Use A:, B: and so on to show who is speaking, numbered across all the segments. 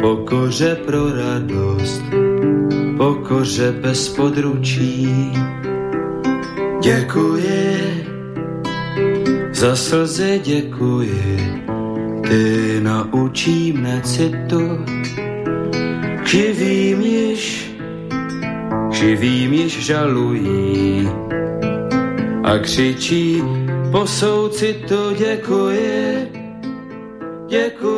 A: pokoře pro radost, pokoře bez područí. Děkuji, za slzy děkuji, ty naučí mne citu, živým již, živým již žalují a křičí po soucitu děkuji, děkuji,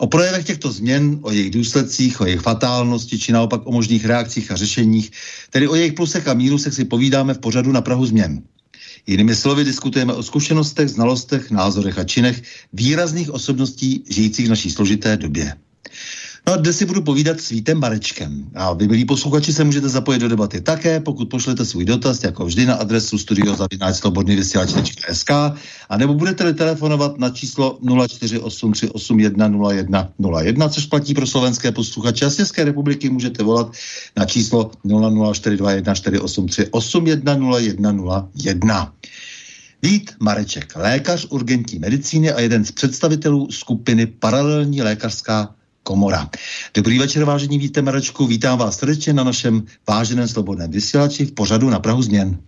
B: O projevech těchto změn, o jejich důsledcích, o jejich fatálnosti, či naopak o možných reakcích a řešeních, tedy o jejich plusech a mínusech si povídáme v pořadu na Prahu změn. Jinými slovy diskutujeme o zkušenostech, znalostech, názorech a činech výrazných osobností žijících v naší složité době. No a dnes si budu povídat s Vítem Marečkem. A vy, milí posluchači, se můžete zapojit do debaty také, pokud pošlete svůj dotaz, jako vždy na adresu studiozavináčslobodnývysílač.sk a nebo budete telefonovat na číslo 0483810101, což platí pro slovenské posluchače. A z České republiky můžete volat na číslo 0042148310101. Vít Mareček, lékař urgentní medicíny a jeden z představitelů skupiny Paralelní lékařská komora. Dobrý večer, vážení víte Marečku, vítám vás srdečně na našem váženém slobodném vysílači v pořadu na Prahu změn.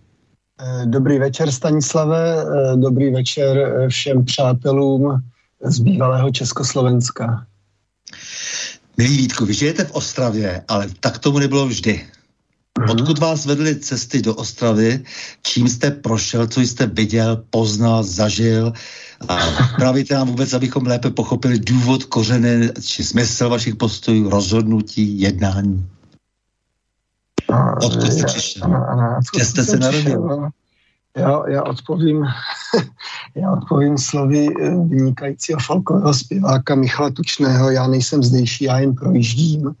C: Dobrý večer Stanislave, dobrý večer všem přátelům z bývalého Československa.
B: Milí Vítku, vy žijete v Ostravě, ale tak tomu nebylo vždy. Mhm. Odkud vás vedly cesty do Ostravy, čím jste prošel, co jste viděl, poznal, zažil a právě nám vůbec, abychom lépe pochopili důvod, kořeny či smysl vašich postojů, rozhodnutí, jednání. Odkud jste přišel? Kde jste se narodil? No.
C: Já, já, odpovím, já odpovím slovy eh, vynikajícího folkového zpěváka Michala Tučného. Já nejsem zdejší, já jen projíždím.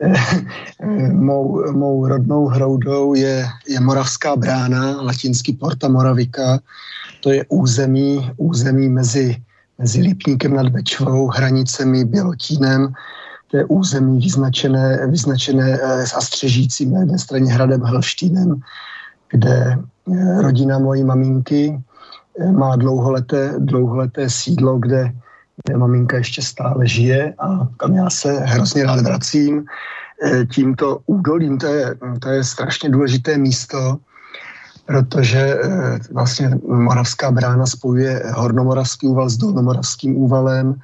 C: Mm-hmm. mou, mou rodnou hroudou je, je Moravská brána, latinský Porta Moravika. To je území, území mezi, mezi Lipníkem nad Bečvou, hranicemi Bělotínem. To je území vyznačené, vyznačené eh, a střežícím na jedné straně hradem Hlštínem, kde eh, rodina mojí maminky eh, má dlouholeté, dlouholeté sídlo, kde kde maminka ještě stále žije a kam já se hrozně rád vracím. E, tímto údolím, to je, to je strašně důležité místo, protože e, vlastně Moravská brána spojuje Hornomoravský úval s Dolnomoravským úvalem.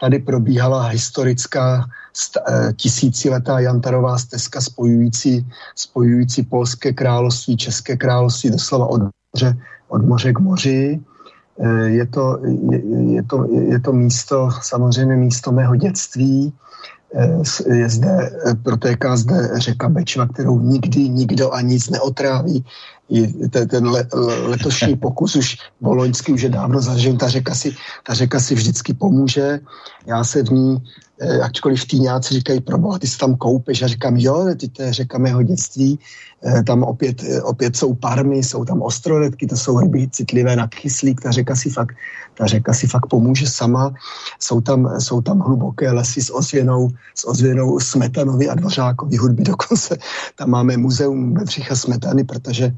C: Tady probíhala historická e, tisíciletá Jantarová stezka spojující, spojující Polské království, České království, doslova od moře, od moře k moři. Eh, je to, je, je, to, je to místo, samozřejmě místo mého dětství, eh, je zde, eh, protéká zde řeka Bečva, kterou nikdy nikdo a nic neotráví. Ten, ten le, letošní pokus už boloňský už je dávno zažil, ta řeka, si, ta řeka si vždycky pomůže. Já se v ní eh, ačkoliv týňáci říkají, proboha, ty si tam koupeš. A říkám, jo, ty to je řeka mého dětství, eh, tam opět, eh, opět jsou parmy, jsou tam ostroredky, to jsou ryby citlivé na kyslík, ta řeka si fakt, ta řeka si fakt pomůže sama. Jsou tam, jsou tam hluboké lesy s ozvěnou, s ozvěnou Smetanovi a Dvořákovi hudby dokonce. Tam máme muzeum Bedřicha Smetany, protože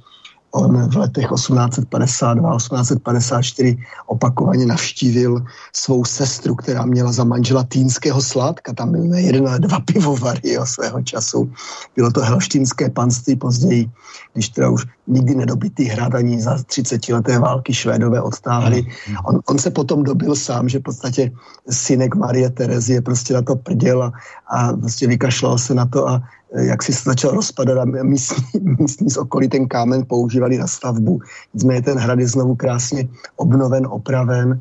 C: On v letech 1852, 1854 opakovaně navštívil svou sestru, která měla za manžela týnského sládka. Tam byly jeden a dva pivovary jo, svého času. Bylo to helštínské panství později, když teda už nikdy nedobytý hrad ani za 30 leté války Švédové odtáhli. On, on se potom dobil sám, že v podstatě synek Marie Terezie prostě na to prděl a, a prostě vykašlal se na to a jak si se začal rozpadat a místní, místní z okolí ten kámen používali na stavbu. Nicméně ten hrad je znovu krásně obnoven, opraven,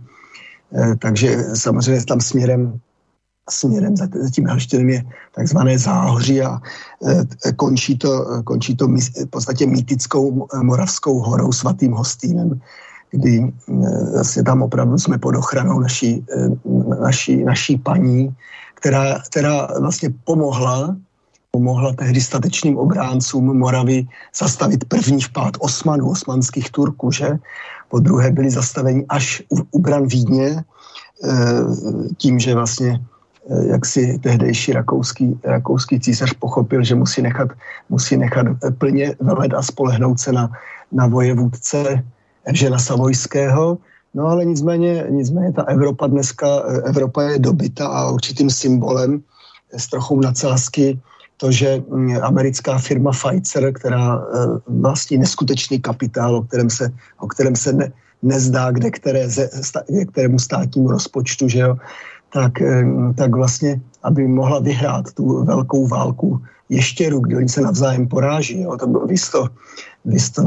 C: eh, takže samozřejmě tam směrem směrem za tím Helštinem je takzvané záhoří a eh, končí to, končí to v podstatě mýtickou moravskou horou svatým hostýnem, kdy eh, vlastně tam opravdu jsme pod ochranou naší, naší, naší paní, která, která vlastně pomohla pomohla tehdy statečným obráncům Moravy zastavit první vpád Osmanů, osmanských Turků, že? Po druhé byli zastaveni až u, u bran Vídně, e, tím, že vlastně e, jak si tehdejší rakouský, rakouský císař pochopil, že musí nechat, musí nechat plně velet a spolehnout se na, na vojevůdce Evžena Savojského, No ale nicméně, nicméně ta Evropa dneska, Evropa je dobyta a určitým symbolem s trochou nadsázky to, že mm, americká firma Pfizer, která e, vlastní neskutečný kapitál, o kterém se, o kterém se ne, nezdá kde, které, kde kterému státnímu rozpočtu, že jo, tak, e, tak vlastně, aby mohla vyhrát tu velkou válku ještěru, kdy oni se navzájem poráží. Jo. To bylo vysto, vysto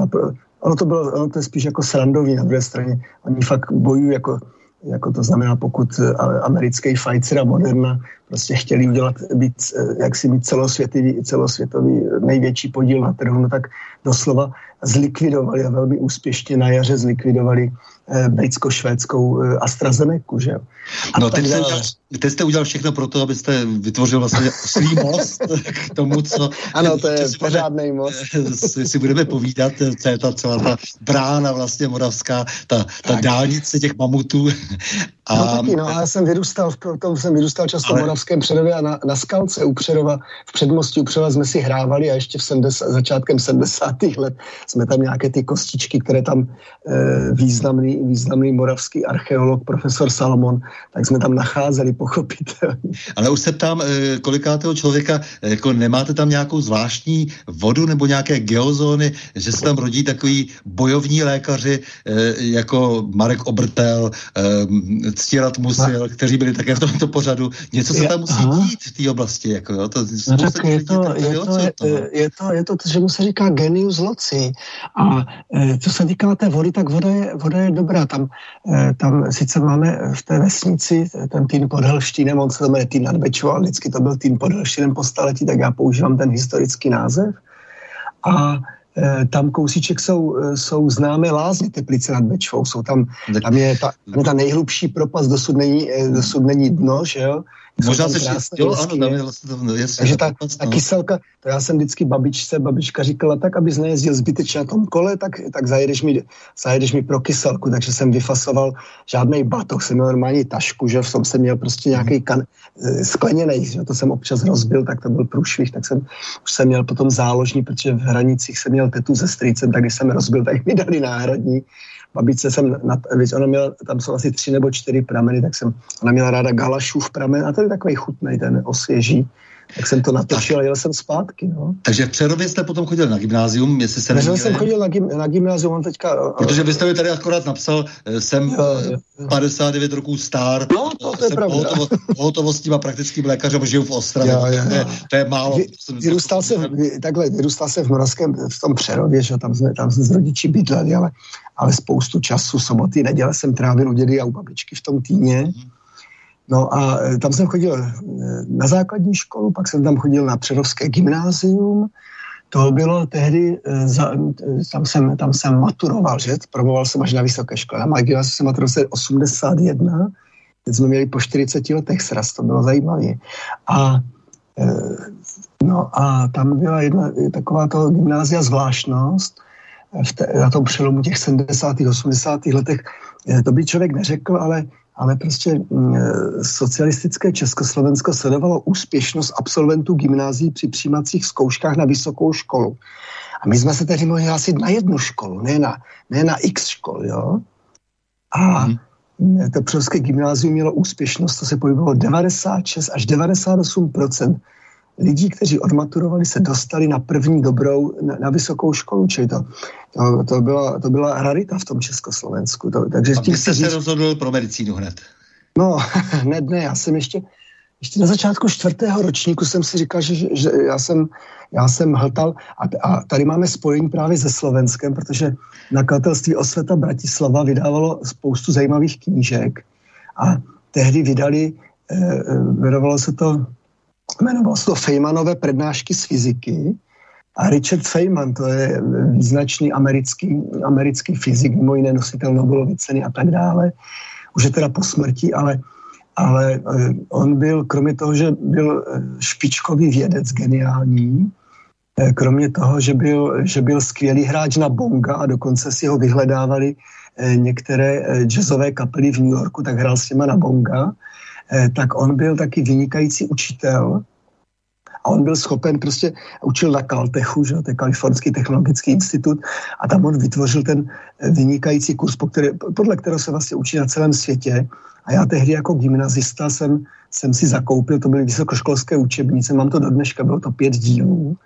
C: ono to bylo, ono to je spíš jako srandový na druhé straně. Oni fakt bojují jako jako to znamená, pokud eh, americký Pfizer a Moderna prostě chtěli udělat, být, eh, jak si mít celosvětový, celosvětový největší podíl na trhu, no tak doslova zlikvidovali a velmi úspěšně na jaře zlikvidovali eh, britsko-švédskou eh, AstraZeneca, že.
B: A no, teď, jste udělal, teď jste udělal všechno pro to, abyste vytvořil vlastně svý most k tomu, co...
C: Ano, to je pořádný most.
B: Si, si budeme povídat, co je ta celá ta brána vlastně moravská, ta, ta dálnice těch mamutů.
C: A, no taky, no, já jsem vyrůstal, v tom jsem vyrůstal často ale... v Moravském Přerově a na, na skalce u Přerova, v předmostí u Přerova jsme si hrávali a ještě v 70, začátkem 70. let jsme tam nějaké ty kostičky, které tam e, významný, významný moravský archeolog profesor Salomon, tak jsme tam nacházeli pochopitelně.
B: Ale už se ptám, e, kolikátého člověka, e, jako nemáte tam nějakou zvláštní vodu nebo nějaké geozóny, že se tam rodí takový bojovní lékaři, jako Marek Obrtel, Ctírat Musil, kteří byli také v tomto pořadu. Něco se tam musí aha. dít v té oblasti. Jako, jo? To,
C: no, tak je, to, je, to, je, to, je, to, že mu se říká genius loci. A e, co se týká té vody, tak voda je, voda je dobrá. Tam, e, tam sice máme v té vesnici ten tým pod Helštínem, on se jmenuje tým nad Bečou, ale vždycky to byl tým pod Helštínem po staletí, tak já používám ten historický název. A e, tam kousíček jsou, jsou známé lázně Teplice nad Bečvou. Jsou tam, tam, je ta, tam je ta nejhlubší propast, dosud není, dosud není dno, že jo?
B: Možná se jo, ano, tam je vlastně to, no, jasně,
C: Takže ta, ta kyselka, to já jsem vždycky babičce, babička říkala, tak abys nejezdil zbytečně na tom kole, tak, tak zajedeš, mi, zajedeš mi pro kyselku, takže jsem vyfasoval žádný batoh, jsem měl normální tašku, že v tom jsem měl prostě nějaký kan, eh, skleněný, že to jsem občas rozbil, tak to byl průšvih, tak jsem už jsem měl potom záložní, protože v hranicích jsem měl tetu se strýcem, tak když jsem rozbil, tak mi dali náhradní babičce jsem, na, víc, ona měla, tam jsou asi tři nebo čtyři prameny, tak jsem, ona měla ráda Galašův pramen a to je takový chutný, ten osvěží. Tak jsem to natočil a jel jsem zpátky. No.
B: Takže v Přerově jste potom chodil na gymnázium, jestli se
C: nevíte. jsem chodil na, gym, na gymnázium, on teďka...
B: Protože byste mi tady akorát napsal, eh, jsem jo, jo, jo. 59 roků star,
C: no, to, to je pravda. Pohotovo,
B: pohotovostním a praktickým lékařem, žiju v Ostravě. Jo, jo, jo. To, je, to je málo. Vy,
C: vyrůstal, jsem, takhle, vyrůstal jsem v Moravském, v tom Přerově, že tam jsme, tam jsme s rodiči bydleli, ale, ale spoustu času, soboty, neděle jsem trávil u dědy a u babičky v tom týně. No a e, tam jsem chodil e, na základní školu, pak jsem tam chodil na Přerovské gymnázium. To bylo tehdy, e, tam jsem, tam jsem maturoval, že? Promoval jsem až na vysoké škole. Na gymnáziu jsem maturoval 81 Teď jsme měli po 40 letech sraz, to bylo zajímavé. A No a tam byla jedna taková to gymnázia zvláštnost, v te, na tom přelomu těch 70. 80. letech, to by člověk neřekl, ale, ale prostě mm, socialistické Československo sledovalo úspěšnost absolventů gymnázií při přijímacích zkouškách na vysokou školu. A my jsme se tedy mohli hlásit na jednu školu, ne na, ne na x škol, jo. A mm. to Přerovské gymnázium mělo úspěšnost, to se pohybovalo 96 až 98 lidí, kteří odmaturovali, se dostali na první dobrou, na, na vysokou školu, čili to, to, to, byla, to byla rarita v tom Československu. To,
B: takže A tím jste říct, se rozhodl pro medicínu hned?
C: No, hned ne, já jsem ještě, ještě na začátku čtvrtého ročníku jsem si říkal, že, že já, jsem, já jsem hltal a, a tady máme spojení právě se Slovenskem, protože nakladatelství Osveta Bratislava vydávalo spoustu zajímavých knížek a tehdy vydali, eh, eh jmenovalo se to jmenovalo se to Feynmanové prednášky z fyziky. A Richard Feynman, to je význačný americký, americký fyzik, mimo jiné nositel Nobelovy ceny a tak dále. Už je teda po smrti, ale, ale eh, on byl, kromě toho, že byl eh, špičkový vědec, geniální, eh, kromě toho, že byl, že byl skvělý hráč na bonga a dokonce si ho vyhledávali některé jazzové kapely v New Yorku, tak hrál s těma na bonga, tak on byl taky vynikající učitel a on byl schopen, prostě učil na Caltechu, že, to je Kalifornský technologický institut, a tam on vytvořil ten eh, vynikající kurz, po který, podle kterého se vlastně učí na celém světě. A já tehdy jako gymnazista jsem, jsem si zakoupil, to byly vysokoškolské učebnice, mám to do dneška, bylo to pět dílů.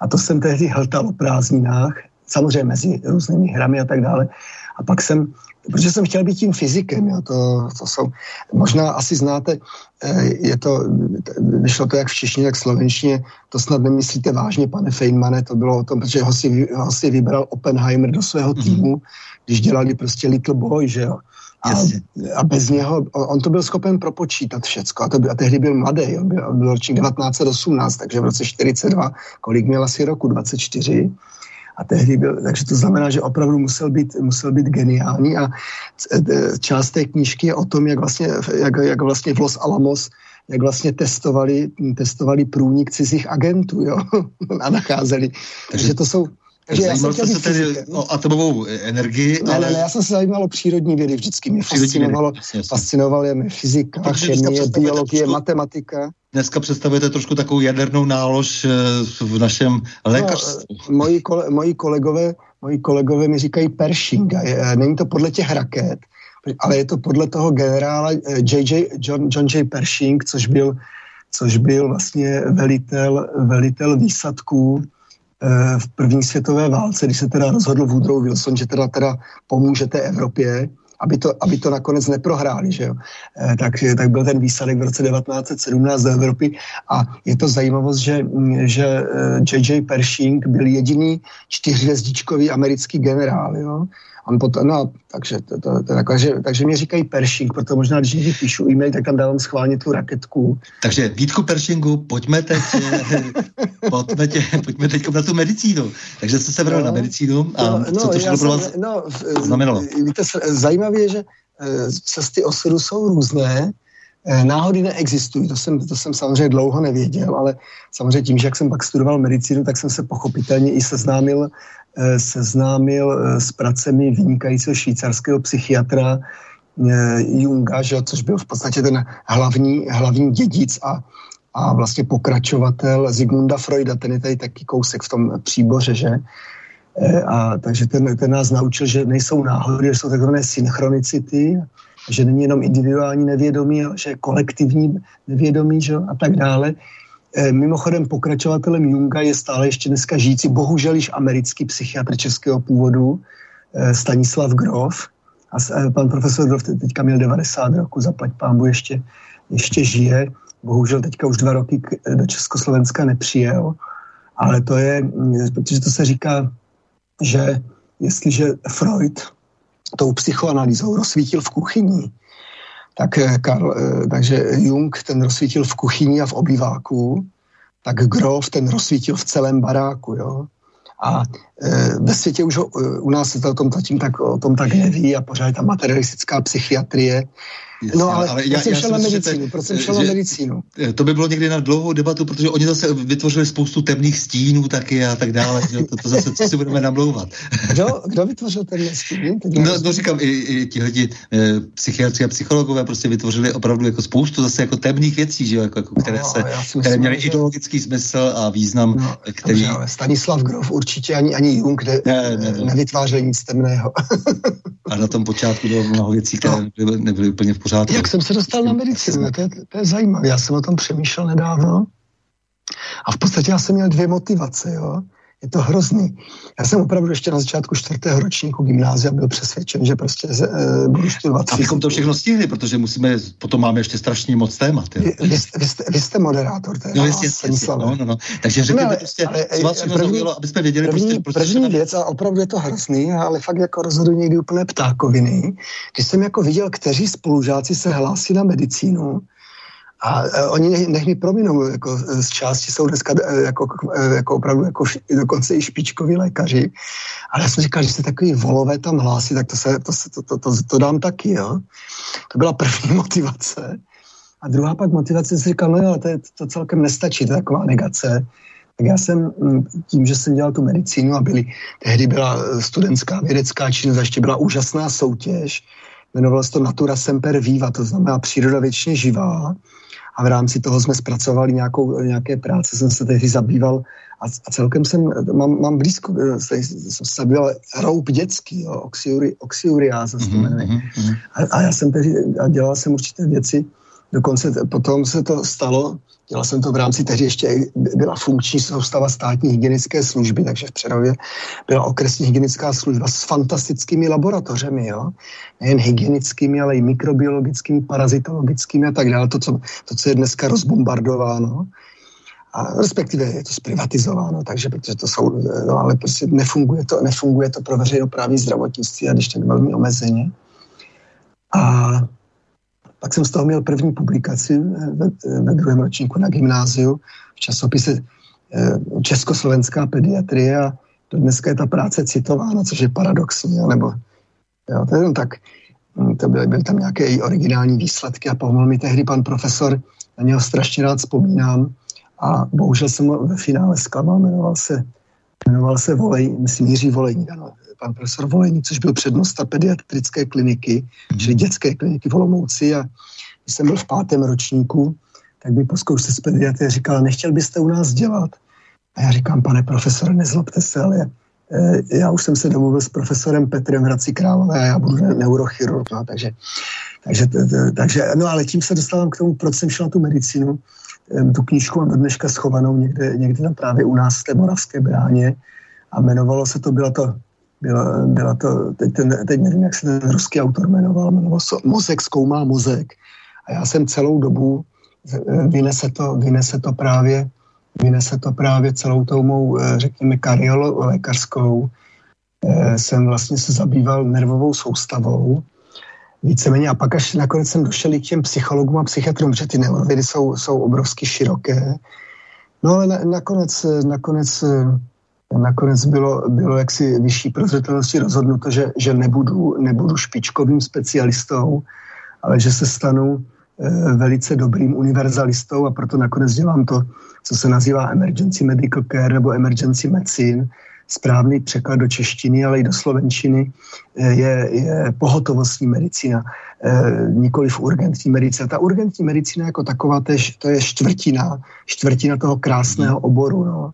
C: A to jsem tehdy hltal o prázdninách, samozřejmě mezi různými hrami a tak dále. A pak jsem protože jsem chtěl být tím fyzikem, jo, to, to jsou, možná asi znáte, eh, je to, vyšlo to jak v češtině, tak v slovenštině, to snad nemyslíte vážně, pane Feynmane, to bylo o tom, protože ho si, ho si vybral Oppenheimer do svého mhm. týmu, mm-hmm. když dělali prostě Little Boy, že jo. A, a bez něho, on to byl schopen propočítat všecko. A, to byl, a tehdy byl mladý, on byl, byl ročník 1918, takže v roce 42, kolik měl asi roku, 24, a tehdy byl, takže to znamená, že opravdu musel být, musel být geniální a část té knížky je o tom, jak vlastně, jak, jak vlastně v Los Alamos jak vlastně testovali, testovali průnik cizích agentů jo? a nacházeli. Takže, takže to jsou
B: takže já jsem se tedy o atomovou energii.
C: Ne, ale... ne, ne, já jsem se zajímal o přírodní vědy vždycky. Mě fascinovalo, fascinovala mě fyzika, no, chemie, biologie, trošku, matematika.
B: Dneska představujete trošku takovou jadernou nálož eh, v našem lékařství.
C: No, moji, kole, moji, kolegové, moji kolegové mi říkají Pershing. Není to podle těch raket, ale je to podle toho generála J.J. Eh, John, John J. Pershing, což byl, což byl vlastně velitel, velitel výsadků v první světové válce, když se teda rozhodl Woodrow Wilson, že teda, teda pomůže té Evropě, aby to, aby to nakonec neprohráli, že jo. E, tak, tak byl ten výsadek v roce 1917 do Evropy a je to zajímavost, že, že J.J. Eh, Pershing byl jediný čtyřhvězdičkový americký generál, jo. On potom, no, takže, to, to, to, takže, takže mě říkají Pershing, proto možná, když někdy píšu e-mail, tak tam dávám schválně tu raketku.
B: Takže Vítku Pershingu, pojďme teď, pojďme, tě, pojďme teď na tu medicínu. Takže jste se vral no, na medicínu a no, co to všechno pro vás no, znamenalo?
C: Víte, zajímavé je, že eh, cesty osudu jsou různé, eh, Náhody neexistují, to jsem, to jsem samozřejmě dlouho nevěděl, ale samozřejmě tím, že jak jsem pak studoval medicínu, tak jsem se pochopitelně i seznámil Eh, seznámil eh, s pracemi vynikajícího švýcarského psychiatra eh, Junga, že, což byl v podstatě ten hlavní, hlavní dědic a, a vlastně pokračovatel Zigmunda Freuda, ten je tady taky kousek v tom příboře, že? A, takže ten, ten nás naučil, že nejsou náhody, že jsou takzvané synchronicity, že není jenom individuální nevědomí, že je kolektivní nevědomí že? a tak dále. Eh, mimochodem pokračovatelem Junga je stále ještě dneska žijící, bohužel již americký psychiatr českého původu, eh, Stanislav Grof. A eh, pan profesor Grof teďka měl 90 roku, zaplať pámbu ještě, ještě žije. Bohužel teďka už dva roky do Československa nepřijel. Ale to je, mm, protože to se říká, že jestliže Freud tou psychoanalýzou rozsvítil v kuchyni, tak eh, Karl, eh, takže Jung ten rozsvítil v kuchyni a v obýváku, tak Grof ten rozsvítil v celém baráku, jo. A e, ve světě už ho, u nás se to o tom, zatím tak, o tom tak neví a pořád ta materialistická psychiatrie, Jasně, no ale, ale já, já jsem šel na medicínu, proč jsem šel na medicínu?
B: To by bylo někdy na dlouhou debatu, protože oni zase vytvořili spoustu temných stínů taky a tak dále, že to, to zase co si budeme namlouvat.
C: Kdo, kdo vytvořil temné stíny?
B: No, no říkám, i, i tihle e, psychiatři a psychologové prostě vytvořili opravdu jako spoustu zase jako temných věcí, že jako, jako které, no, se, které měly že... ideologický smysl a význam, no, který... Dobře,
C: Stanislav Grof určitě ani, ani Jung ne, ne, ne, ne. nevytvářel nic temného.
B: a na tom počátku bylo mnoho věcí, které no. nebyly, nebyly úplně v pořádku.
C: Jak jsem se dostal na medicínu, to je, to je zajímavé. Já jsem o tom přemýšlel nedávno a v podstatě já jsem měl dvě motivace, jo. Je to hrozný. Já jsem opravdu ještě na začátku čtvrtého ročníku gymnázia byl přesvědčen, že prostě e, budu studovat.
B: Abychom to všechno stihli, protože musíme, potom máme ještě strašně moc témat.
C: Vy, vy, jste, vy, jste, vy jste moderátor, to je
B: no, jistě, jistě, no, no, no. Takže řekněme no, prostě, ale, co vás první, zaujalo, aby jsme věděli,
C: první, prostě, prostě první věc, a opravdu je to hrozný, ale fakt jako rozhodují někdy úplně ptákoviny. Když jsem jako viděl, kteří spolužáci se hlásí na medicínu, a uh, oni nech, mi prominou, jako z části jsou dneska uh, jako, jako opravdu jako dokonce i špičkoví lékaři. Ale já jsem říkal, že se takový volové tam hlásí, tak to, se, to, to, to, to, to dám taky, jo. To byla první motivace. A druhá pak motivace jsem říkal, no jo, to, je, to celkem nestačí, to je taková negace. Tak já jsem tím, že jsem dělal tu medicínu a byli, tehdy byla studentská vědecká činnost, ještě byla úžasná soutěž, jmenovalo se to Natura Semper Viva, to znamená příroda věčně živá a v rámci toho jsme zpracovali nějakou, nějaké práce, jsem se tehdy zabýval a, a celkem jsem, mám, mám blízko, eh, jsem se zabýval roub dětský, jo, oxiuri, oxiuriáza se mhm. Mm-hmm. A, a já jsem tehdy, a dělal jsem určité věci, dokonce potom se to stalo, Dělal jsem to v rámci, tehdy ještě byla funkční soustava státní hygienické služby, takže v Přerově byla okresní hygienická služba s fantastickými laboratořemi, jo? nejen hygienickými, ale i mikrobiologickými, parazitologickými a tak dále. To, co, to, co je dneska rozbombardováno. A respektive je to zprivatizováno, takže protože to jsou, no ale prostě nefunguje to, nefunguje to pro veřejnoprávní zdravotnictví a když tak velmi omezeně. A pak jsem z toho měl první publikaci eh, ve, eh, ve druhém ročníku na gymnáziu v časopise eh, Československá pediatrie a to dneska je ta práce citována, což je paradoxní, nebo jo, to je jenom tak, hm, to byly, byly tam nějaké její originální výsledky a pomohl mi tehdy pan profesor, na něho strašně rád vzpomínám. A bohužel jsem ho ve finále zklamal, jmenoval se, jmenoval se Volej, myslím Jiří Volejník, ano, pan profesor Volení, což byl přednosta pediatrické kliniky, mm. čili dětské kliniky v Olomouci a když jsem byl v pátém ročníku, tak by po zkoušce z pediatrie říkal, nechtěl byste u nás dělat? A já říkám, pane profesore, nezlobte se, ale e, já už jsem se domluvil s profesorem Petrem Hradci Králové a já budu neurochirurg, no, takže, takže, takže, no ale tím se dostávám k tomu, proč jsem šel na tu medicínu. E, tu knížku mám do dneška schovanou někde, někde tam právě u nás v té Moravské bráně a jmenovalo se to, byla to byla, byla to, teď, ten, teď nevím, jak se ten ruský autor jmenoval, jmenoval se Mozek zkoumá mozek. A já jsem celou dobu, eh, vynese to, vynese to právě, vynese to právě celou tou mou, eh, řekněme, lékařskou, eh, jsem vlastně se zabýval nervovou soustavou, víceméně a pak až nakonec jsem došel i k těm psychologům a psychiatrům, že ty neurovědy jsou, jsou obrovsky široké. No ale na, nakonec, nakonec nakonec bylo, bylo jaksi vyšší prozřetelnosti rozhodnuto, že, že nebudu, nebudu špičkovým specialistou, ale že se stanu e, velice dobrým univerzalistou a proto nakonec dělám to, co se nazývá emergency medical care nebo emergency medicine. Správný překlad do češtiny, ale i do slovenčiny eh, je, je pohotovostní medicína, e, nikoli v urgentní medicína. Ta urgentní medicína jako taková, to je, to je čtvrtina, čtvrtina toho krásného oboru. No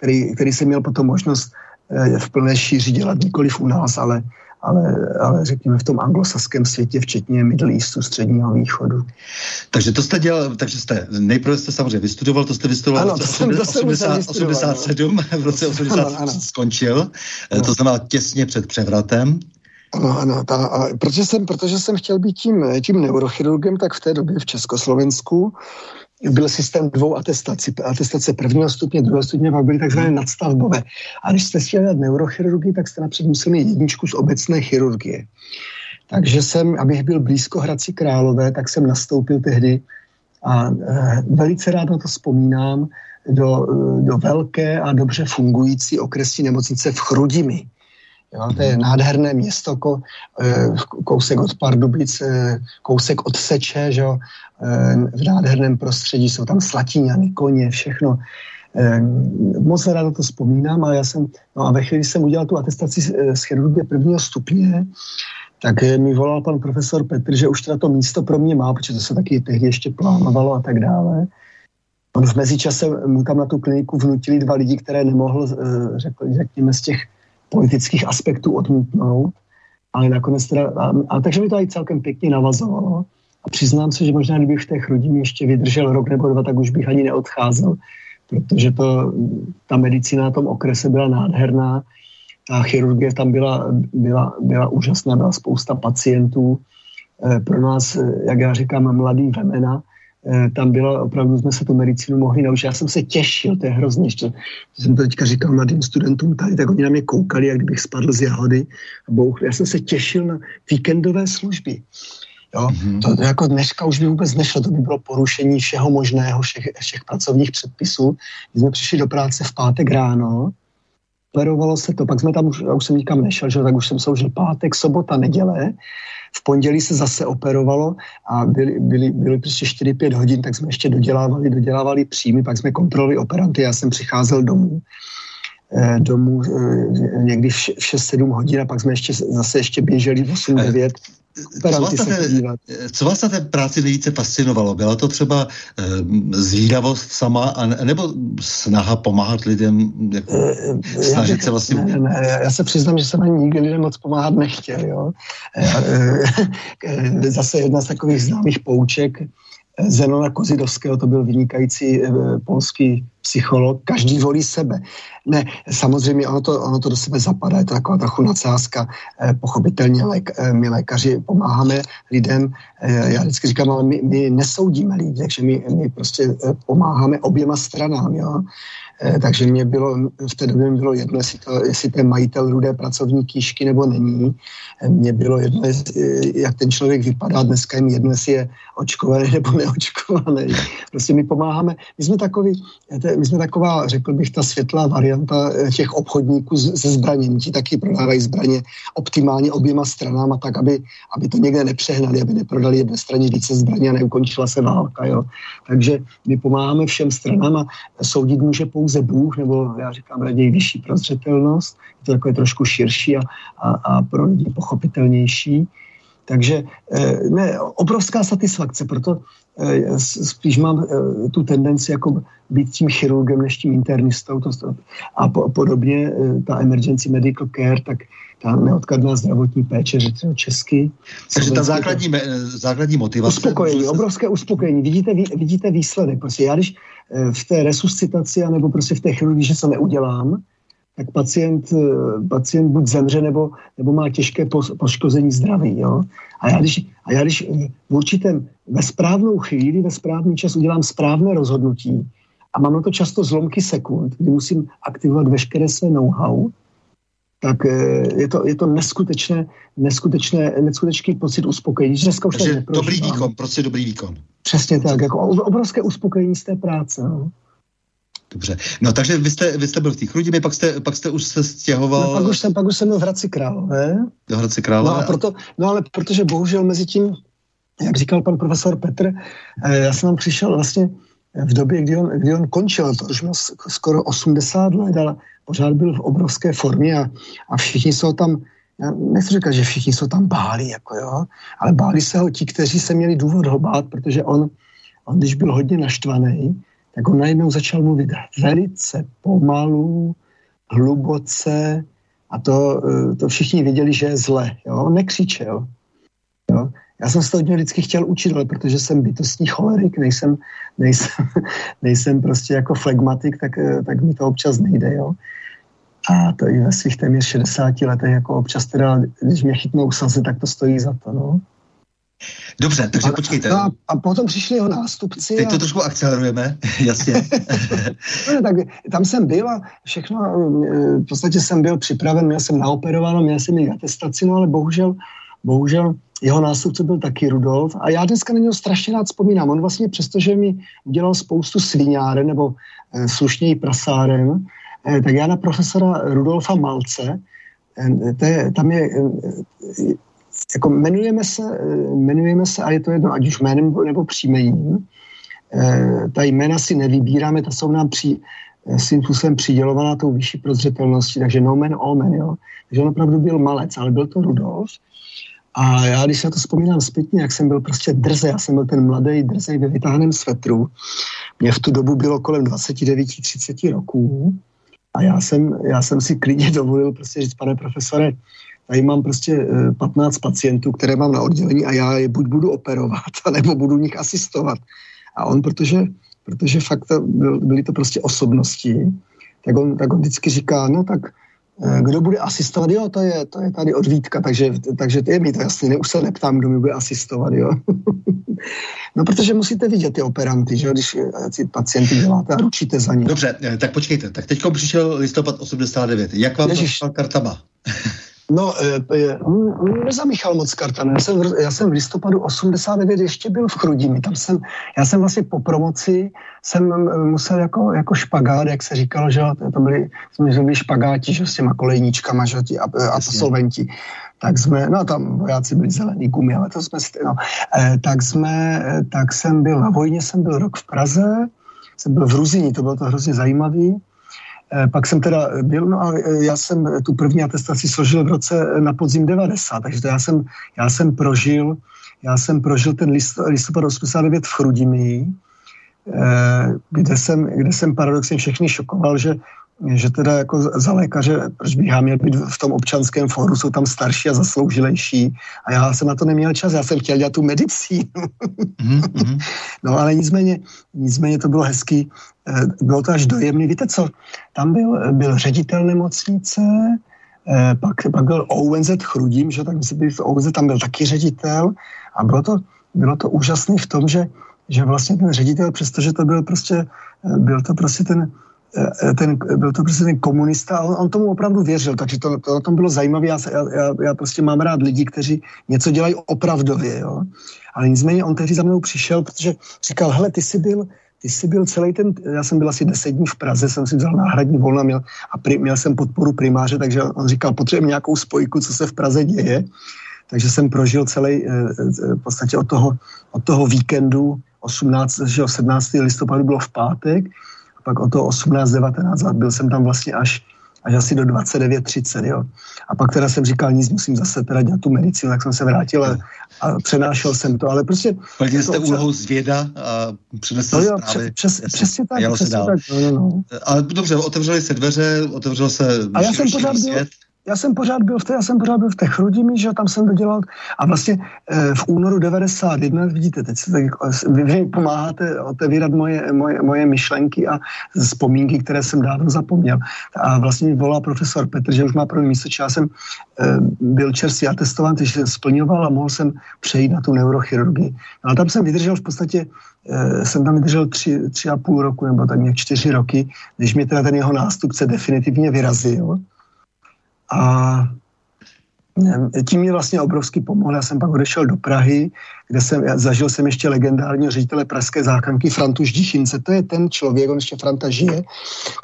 C: který, který jsem měl potom možnost eh, v plné šíři dělat nikoliv u nás, ale, ale, ale řekněme v tom anglosaském světě, včetně Middle Eastu, středního východu.
B: Takže to jste dělal, takže jste, nejprve jste samozřejmě vystudoval, to jste vystudoval ano, v roce 80, 87, v roce 80 ano, ano. skončil, eh, ano. to znamená těsně před převratem.
C: Ano, ano, ta, a protože, jsem, protože jsem chtěl být tím, tím neurochirurgem, tak v té době v Československu byl systém dvou atestací. Atestace prvního stupně, druhého stupně, pak byly takzvané nadstavbové. A když jste chtěli dělat neurochirurgii, tak jste například museli jedničku z obecné chirurgie. Takže jsem, abych byl blízko Hradci Králové, tak jsem nastoupil tehdy a e, velice rád na to vzpomínám do, do velké a dobře fungující okresní nemocnice v Chrudimi. Jo, to je nádherné město, ko, eh, kousek od Pardubic, eh, kousek od Seče, že jo, v nádherném prostředí jsou tam slatíňany, koně, všechno. Moc rád to vzpomínám a já jsem, no a ve chvíli jsem udělal tu atestaci z chirurgie prvního stupně, tak mi volal pan profesor Petr, že už teda to místo pro mě má, protože to se taky tehdy ještě plánovalo a tak dále. On v mezičase mu tam na tu kliniku vnutili dva lidi, které nemohl, řekl, řekněme, z těch politických aspektů odmítnout, ale nakonec teda, a, a takže mi to i celkem pěkně navazovalo. A přiznám se, že možná kdybych v té chrudimi ještě vydržel rok nebo dva, tak už bych ani neodcházel, protože to, ta medicína na tom okrese byla nádherná, ta chirurgie tam byla, byla, byla úžasná, byla spousta pacientů. E, pro nás, eh, jak já říkám, mladý vemena, Eh, tam byla, opravdu jsme se tu medicínu mohli naučit. Já jsem se těšil, to je hrozně, že jsem to teďka říkal mladým studentům tady, tak oni na mě koukali, jak kdybych spadl z jahody a bouchl. Já jsem se těšil na víkendové služby. Jo? Mm-hmm. To, to jako dneška už by vůbec nešlo, to by bylo porušení všeho možného, všech, všech pracovních předpisů. Když jsme přišli do práce v pátek ráno, operovalo se to, pak jsme tam už, já už jsem nikam nešel, že, tak už jsem se užil pátek, sobota, neděle v pondělí se zase operovalo a byly, byly, byly prostě 4-5 hodin, tak jsme ještě dodělávali, dodělávali příjmy, pak jsme kontrolovali operanty, já jsem přicházel domů eh, domů eh, někdy v 6-7 hodin a pak jsme ještě zase ještě běželi 8-9
B: co vás, té, co vás na té práci nejvíce fascinovalo? Byla to třeba e, zvídavost sama, a, nebo snaha pomáhat lidem, jako, e, snažit bych, se vlastně...
C: Ne, ne, já se přiznám, že jsem ani nikdy lidem moc pomáhat nechtěl. Jo? E, zase jedna z takových známých pouček, Zenona Kozidovského, to byl vynikající eh, polský psycholog, každý volí sebe. Ne, samozřejmě ono to, ono to do sebe zapadá, je to taková trochu nadsázka, eh, pochopitelně lék, eh, my lékaři pomáháme lidem, já vždycky říkám, ale my, my nesoudíme lidi, takže my, my prostě pomáháme oběma stranám, jo. Takže mě bylo, v té době mi bylo jedno, jestli, to, jestli ten majitel rudé pracovní kýšky nebo není. Eh, mně bylo jedno, eh, jak ten člověk vypadá. Dneska je mi jedno, jestli je očkovaný nebo neočkovaný. Prostě my pomáháme. My jsme, takový, my jsme taková, řekl bych, ta světlá varianta těch obchodníků se zbraněmi. Ti taky prodávají zbraně optimálně oběma stranám a tak, aby, aby to někde nepřehnali, aby neprodali jedné straně více zbraně a neukončila se válka. Jo. Takže my pomáháme všem stranám a soudit může pouze Bůh, nebo já říkám raději vyšší prozřetelnost, to takové trošku širší a, a, a pro lidi pochopitelnější. Takže eh, ne, obrovská satisfakce, proto eh, spíš mám eh, tu tendenci jako být tím chirurgem než tím internistou to, a po, podobně ta emergency medical care, tak ta neodkladná zdravotní péče, že to česky.
B: Takže ta základní, základní motivace.
C: Uspokojení, obrovské uspokojení. Vidíte, vidíte výsledek. Prostě já když v té resuscitaci nebo prostě v té chirurgii, že to neudělám, tak pacient, eh, pacient buď zemře nebo, nebo má těžké poškození zdraví. Jo? A, já když, a já když v určitém, ve správnou chvíli, ve správný čas udělám správné rozhodnutí a mám na to často zlomky sekund, kdy musím aktivovat veškeré své know-how, tak eh, je to, je to neskutečné, neskutečné, neskutečný pocit uspokojení.
B: Dneska už Takže dobrý výkon, prostě dobrý výkon.
C: Přesně tak, jako obrovské uspokojení z té práce. No.
B: Dobře. No takže vy jste, vy jste byl v té Chrudimi, pak jste, pak jste už se stěhoval...
C: No, pak, už jsem, pak už jsem byl v Hradci Králové.
B: Do Hradci Králové.
C: No, a proto, no ale protože bohužel mezi tím, jak říkal pan profesor Petr, eh, já jsem tam přišel vlastně v době, kdy on, kdy on končil, to už měl skoro 80 let, ale pořád byl v obrovské formě a, a všichni jsou tam, já nechci říkat, že všichni jsou tam báli, jako jo, ale báli se ho ti, kteří se měli důvod ho bát, protože on, on když byl hodně naštvaný, tak on najednou začal mluvit velice pomalu, hluboce a to, eh, to všichni věděli, že je zle. Jo? On nekřičel. Jo? Já jsem se to od něj vždycky chtěl učit, ale protože jsem bytostní cholerik, nejsem, nejsem, nejsem prostě jako flegmatik, tak, eh, tak mi to občas nejde. Jo? A to i ve svých téměř 60 letech, jako občas teda, když mě chytnou slzy, tak to stojí za to. No.
B: Dobře, takže a, počkejte. No
C: a, a potom přišli jeho nástupci.
B: Teď to a... trošku akcelerujeme, jasně.
C: no, tak tam jsem byl a všechno, eh, v podstatě jsem byl připraven, měl jsem naoperováno, měl jsem i atestaci, no ale bohužel, bohužel jeho nástupce byl taky Rudolf a já dneska na něho strašně rád vzpomínám. On vlastně přestože mi udělal spoustu sviňáren nebo e, slušněji prasáren, e, tak já na profesora Rudolfa Malce to je, tam je, jako jmenujeme se, jmenujeme se, a je to jedno, ať už jménem nebo příjmením, ta jména si nevybíráme, ta jsou nám při, svým způsobem přidělovaná tou vyšší prozřetelností, takže no man, all man, jo. Takže on opravdu byl malec, ale byl to Rudolf. A já, když se to vzpomínám zpětně, jak jsem byl prostě drze, já jsem byl ten mladý drzej ve vytáhném svetru. Mě v tu dobu bylo kolem 29-30 roků a já jsem, já jsem si klidně dovolil prostě říct, pane profesore, tady mám prostě 15 eh, pacientů, které mám na oddělení a já je buď budu operovat, nebo budu nich asistovat. A on, protože, protože fakt byly to prostě osobnosti, tak on, tak on vždycky říká, no tak Eh, kdo bude asistovat, jo, to je, to je tady od Vítka, takže, takže to je mi to jasně, ne, už se neptám, kdo mi bude asistovat, jo. no, protože musíte vidět ty operanty, že když si pacienty děláte a ručíte za ně.
B: Dobře, eh, tak počkejte, tak teď přišel listopad 89, jak vám Ježiš. to kartama?
C: No, e, on nezamíchal moc karta. Já jsem, já jsem v listopadu 89 ještě byl v Chrudimi. Tam jsem, já jsem vlastně po promoci jsem musel jako, jako špagát, jak se říkalo, že to byly, jsme byli špagáti, že s těma kolejníčkama, že ti absolventi. Tak jsme, no tam vojáci byli zelený gumy, ale to jsme, no, e, tak jsme, tak jsem byl na vojně, jsem byl rok v Praze, jsem byl v Ruzini, to bylo to hrozně zajímavý. Eh, pak jsem teda byl, no a eh, já jsem tu první atestaci složil v roce eh, na podzim 90, takže to já jsem, já jsem prožil, já jsem prožil ten list, listopad 89 v Chrudimi, kde jsem, kde jsem paradoxně všechny šokoval, že že teda jako za lékaře, proč bych já měl být v tom občanském fóru, jsou tam starší a zasloužilejší a já jsem na to neměl čas, já jsem chtěl dělat tu medicínu. Mm-hmm. no ale nicméně, nicméně to bylo hezký, eh, bylo to až dojemný. Víte co, tam byl, byl ředitel nemocnice, eh, pak, pak byl ONZ Chrudím, že tak myslím, že ONZ tam byl taky ředitel a bylo to, bylo to úžasné v tom, že, že vlastně ten ředitel, přestože to byl prostě, eh, byl to prostě ten ten, byl to prostě ten komunista a on, on tomu opravdu věřil, takže to, to na tom bylo zajímavé. Já, já, já prostě mám rád lidi, kteří něco dělají opravdově, jo. Ale nicméně on tehdy za mnou přišel, protože říkal, hele, ty jsi byl, ty jsi byl celý ten, já jsem byl asi deset dní v Praze, jsem si vzal náhradní volno měl, a pri, měl jsem podporu primáře, takže on říkal, potřebujeme nějakou spojku, co se v Praze děje. Takže jsem prožil celý, eh, eh, v podstatě od toho, od toho víkendu 18. 17. listopadu bylo v pátek, pak o to 18-19 let, byl jsem tam vlastně až, až asi do 29-30, jo. A pak teda jsem říkal, nic, musím zase teda dělat tu medicínu, tak jsem se vrátil a, a přenášel jsem to, ale prostě...
B: Plnil jste úlohou zvěda a přinesl no jo, zprávy.
C: Přes, přes, přesně tak, přesně
B: tak. No, no, no. Ale dobře, otevřeli se dveře, otevřel se
C: a já jsem pořád svět. Byl, já jsem pořád byl v té, já jsem pořád byl v té Chrudimi, že tam jsem dodělal a vlastně e, v únoru 91, vidíte, teď se tak, jako, vy, vy pomáháte otevírat moje, moje, moje myšlenky a vzpomínky, které jsem dávno zapomněl. A vlastně mi volá profesor Petr, že už má první místo, já jsem e, byl čerstvě atestován, takže jsem splňoval a mohl jsem přejít na tu neurochirurgii. No a tam jsem vydržel v podstatě jsem tam vydržel tři, tři a půl roku nebo tak nějak čtyři roky, když mě teda ten jeho nástupce definitivně vyrazil. A tím mi vlastně obrovský pomohl. Já jsem pak odešel do Prahy, kde jsem, zažil jsem ještě legendárního ředitele Pražské záchranky Frantu Ždíšince. To je ten člověk, on ještě Franta žije.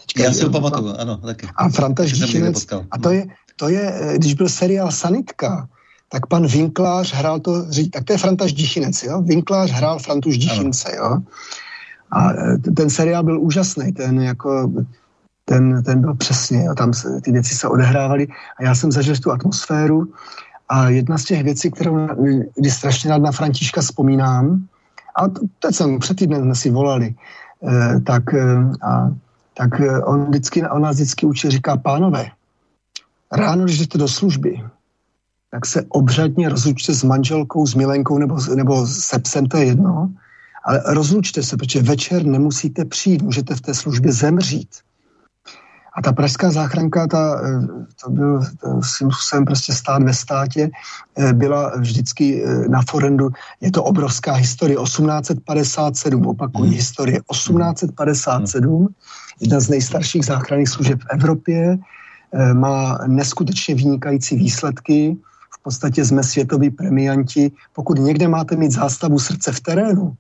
B: Teďka Já si ho pamatuju, ano, taky.
C: A Franta Ždíšinec, a to je, to je, když byl seriál Sanitka, tak pan Vinklář hrál to, tak to je Franta Ždíšinec, jo? Vinklář hrál Frantu Ždíšince, jo? A e, ten seriál byl úžasný, ten jako ten, ten byl přesně a tam se, ty věci se odehrávaly a já jsem zažil tu atmosféru a jedna z těch věcí, kterou kdy strašně rád na Františka vzpomínám, a teď jsem před týdnem jsme si volali, eh, tak, eh, a, tak eh, on, vždycky, on nás vždycky učil, říká, pánové, ráno, když jdete do služby, tak se obřadně rozlučte s manželkou, s milenkou nebo, nebo se psem, to je jedno, ale rozlučte se, protože večer nemusíte přijít, můžete v té službě zemřít. A ta pražská záchranka, ta, eh, to byl svým způsobem prostě stát ve státě, eh, byla vždycky eh, na forendu. Je to obrovská historie. 1857, opakují hmm. historie. 1857, jedna z nejstarších záchranných služeb v Evropě, má neskutečně vynikající výsledky. V podstatě jsme světoví premianti. Pokud někde máte mít zástavu srdce v terénu,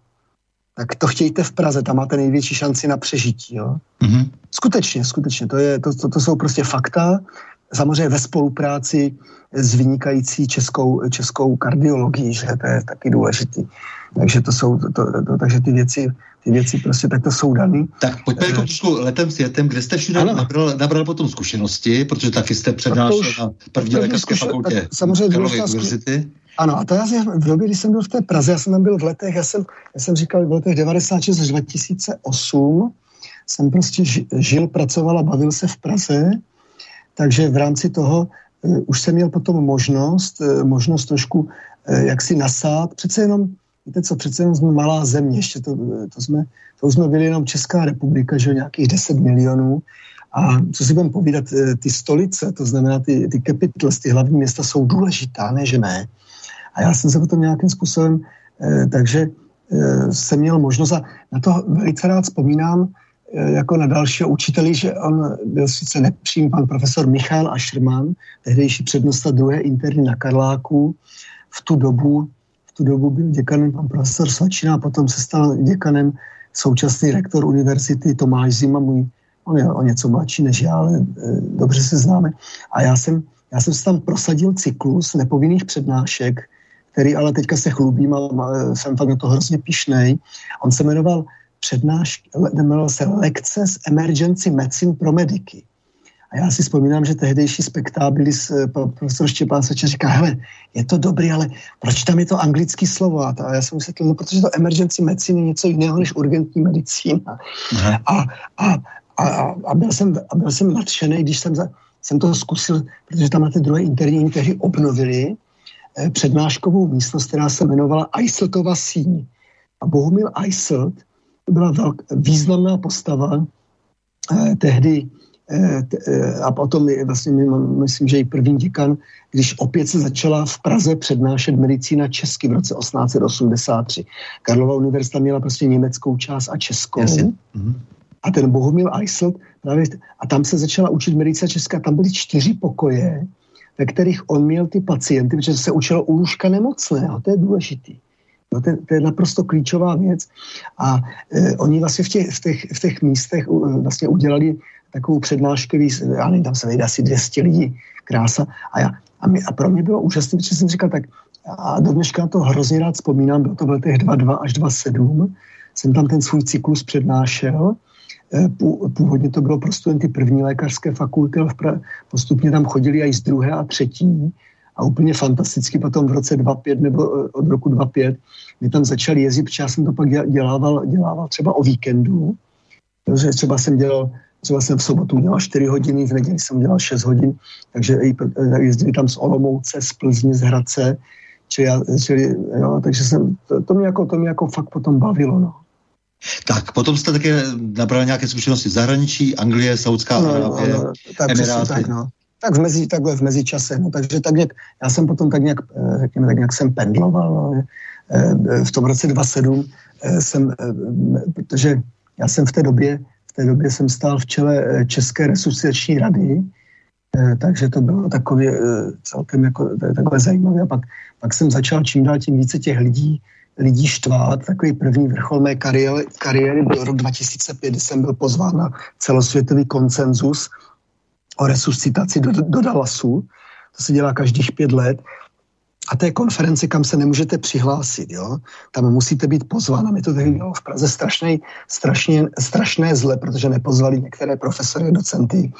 C: tak to chtějte v Praze, tam máte největší šanci na přežití. Jo? Mm-hmm. Skutečně, skutečně, to, je, to, to, to jsou prostě fakta. samozřejmě ve spolupráci s vynikající českou, českou kardiologií, že to je taky důležitý. Takže to jsou, to, to, to, takže ty věci, ty věci prostě takto jsou daný.
B: Tak pojďme jako trošku letem světem, kde jste všude nabral, nabral potom zkušenosti, protože taky jste přednášel na první lékařské fakultě
C: samozřejmě univerzity. Ano, a to já v době, kdy jsem byl v té Praze, já jsem tam byl v letech, já jsem, já jsem říkal v letech 96 až 2008, jsem prostě žil, pracoval a bavil se v Praze, takže v rámci toho uh, už jsem měl potom možnost, uh, možnost trošku uh, jak si nasát, přece jenom, víte co, přece jenom jsme malá země, ještě to, to jsme, to jsme byli jenom Česká republika, že nějakých 10 milionů, a co si budeme povídat, ty stolice, to znamená ty, ty capitals, ty hlavní města jsou důležitá, ne že ne. A já jsem se potom nějakým způsobem, eh, takže eh, jsem měl možnost a na to velice rád vzpomínám eh, jako na dalšího učiteli, že on byl sice nepřím pan profesor Michal Ašerman, tehdejší přednosta druhé interny na Karláku. V tu dobu, v tu dobu byl děkanem pan profesor Svačina a potom se stal děkanem současný rektor univerzity Tomáš Zima, můj, on je o něco mladší než já, ale dobře se známe. A já jsem, já jsem se tam prosadil cyklus nepovinných přednášek, který ale teďka se chlubím a jsem fakt na to hrozně pišnej. On se jmenoval přednáš, jmenoval se Lekce z Emergency Medicine pro mediky. A já si vzpomínám, že tehdejší spektábilis eh, profesor Štěpán Sečer říká, hele, je to dobrý, ale proč tam je to anglický slovo? A, já jsem vysvětlil, no protože to emergency medicine je něco jiného než urgentní medicína. A, a, a, a, byl jsem, a byl jsem nadšený, když jsem, za, jsem to zkusil, protože tam na té druhé interní tehdy obnovili přednáškovou místnost, která se jmenovala Eiseltova síň. A Bohumil Eiselt byla velk, významná postava eh, tehdy eh, eh, a potom je vlastně, myslím, že i první děkan, když opět se začala v Praze přednášet medicína česky v roce 1883. Karlova univerzita měla prostě německou část a českou. Jasně. Mhm. A ten Bohumil Eiselt, právě, a tam se začala učit medicína česká, tam byly čtyři pokoje, ve kterých on měl ty pacienty, protože se učilo u lůžka nemocného, to je důležitý. No, to, to je naprosto klíčová věc. A e, oni vlastně v těch, v těch, v těch místech uh, vlastně udělali takovou přednáškový, já nevím, tam se vejde asi 200 lidí, krása. A, já, a, mě, a pro mě bylo úžasné, protože jsem říkal, tak a do dneška to hrozně rád vzpomínám, bylo to v letech 2.2 až 2.7, jsem tam ten svůj cyklus přednášel původně to bylo pro studenty první lékařské fakulty, ale postupně tam chodili i z druhé a třetí a úplně fantasticky potom v roce 2005 nebo eh, od roku 2005 mi tam začali jezdit, protože já jsem to pak dělával, dělával třeba o víkendu, protože třeba jsem dělal třeba jsem v sobotu dělal 4 hodiny, v neděli jsem dělal 6 hodin, takže eh, jezdili tam z Olomouce, z Plzně, z Hradce, čili, čili, jo, takže jsem, to, to, mě jako, to mě jako fakt potom bavilo, no.
B: Tak, potom jste také nabral nějaké zkušenosti v zahraničí, Anglie, Saudská no, Arábie, no, no, tak, Emiráty.
C: Tak, no. tak v mezi, takhle v mezičase, no, takže tak nějak, já jsem potom tak nějak, eh, řekněme, tak nějak jsem pendloval, no, eh, v tom roce 27 eh, jsem, protože já jsem v té době, v té době jsem stál v čele České resuscitační rady, takže to bylo takové celkem jako, takové zajímavé. A pak, pak jsem začal čím dál tím více těch lidí lidí štvát. Takový první vrchol mé kariéry, kariéry byl rok 2005, kdy jsem byl pozván na celosvětový koncenzus o resuscitaci do, do Dallasu. To se dělá každých pět let. A je konference, kam se nemůžete přihlásit. Jo? Tam musíte být pozván. A mi to tehdy bylo v Praze strašné, strašně, strašné zle, protože nepozvali některé profesory, docenty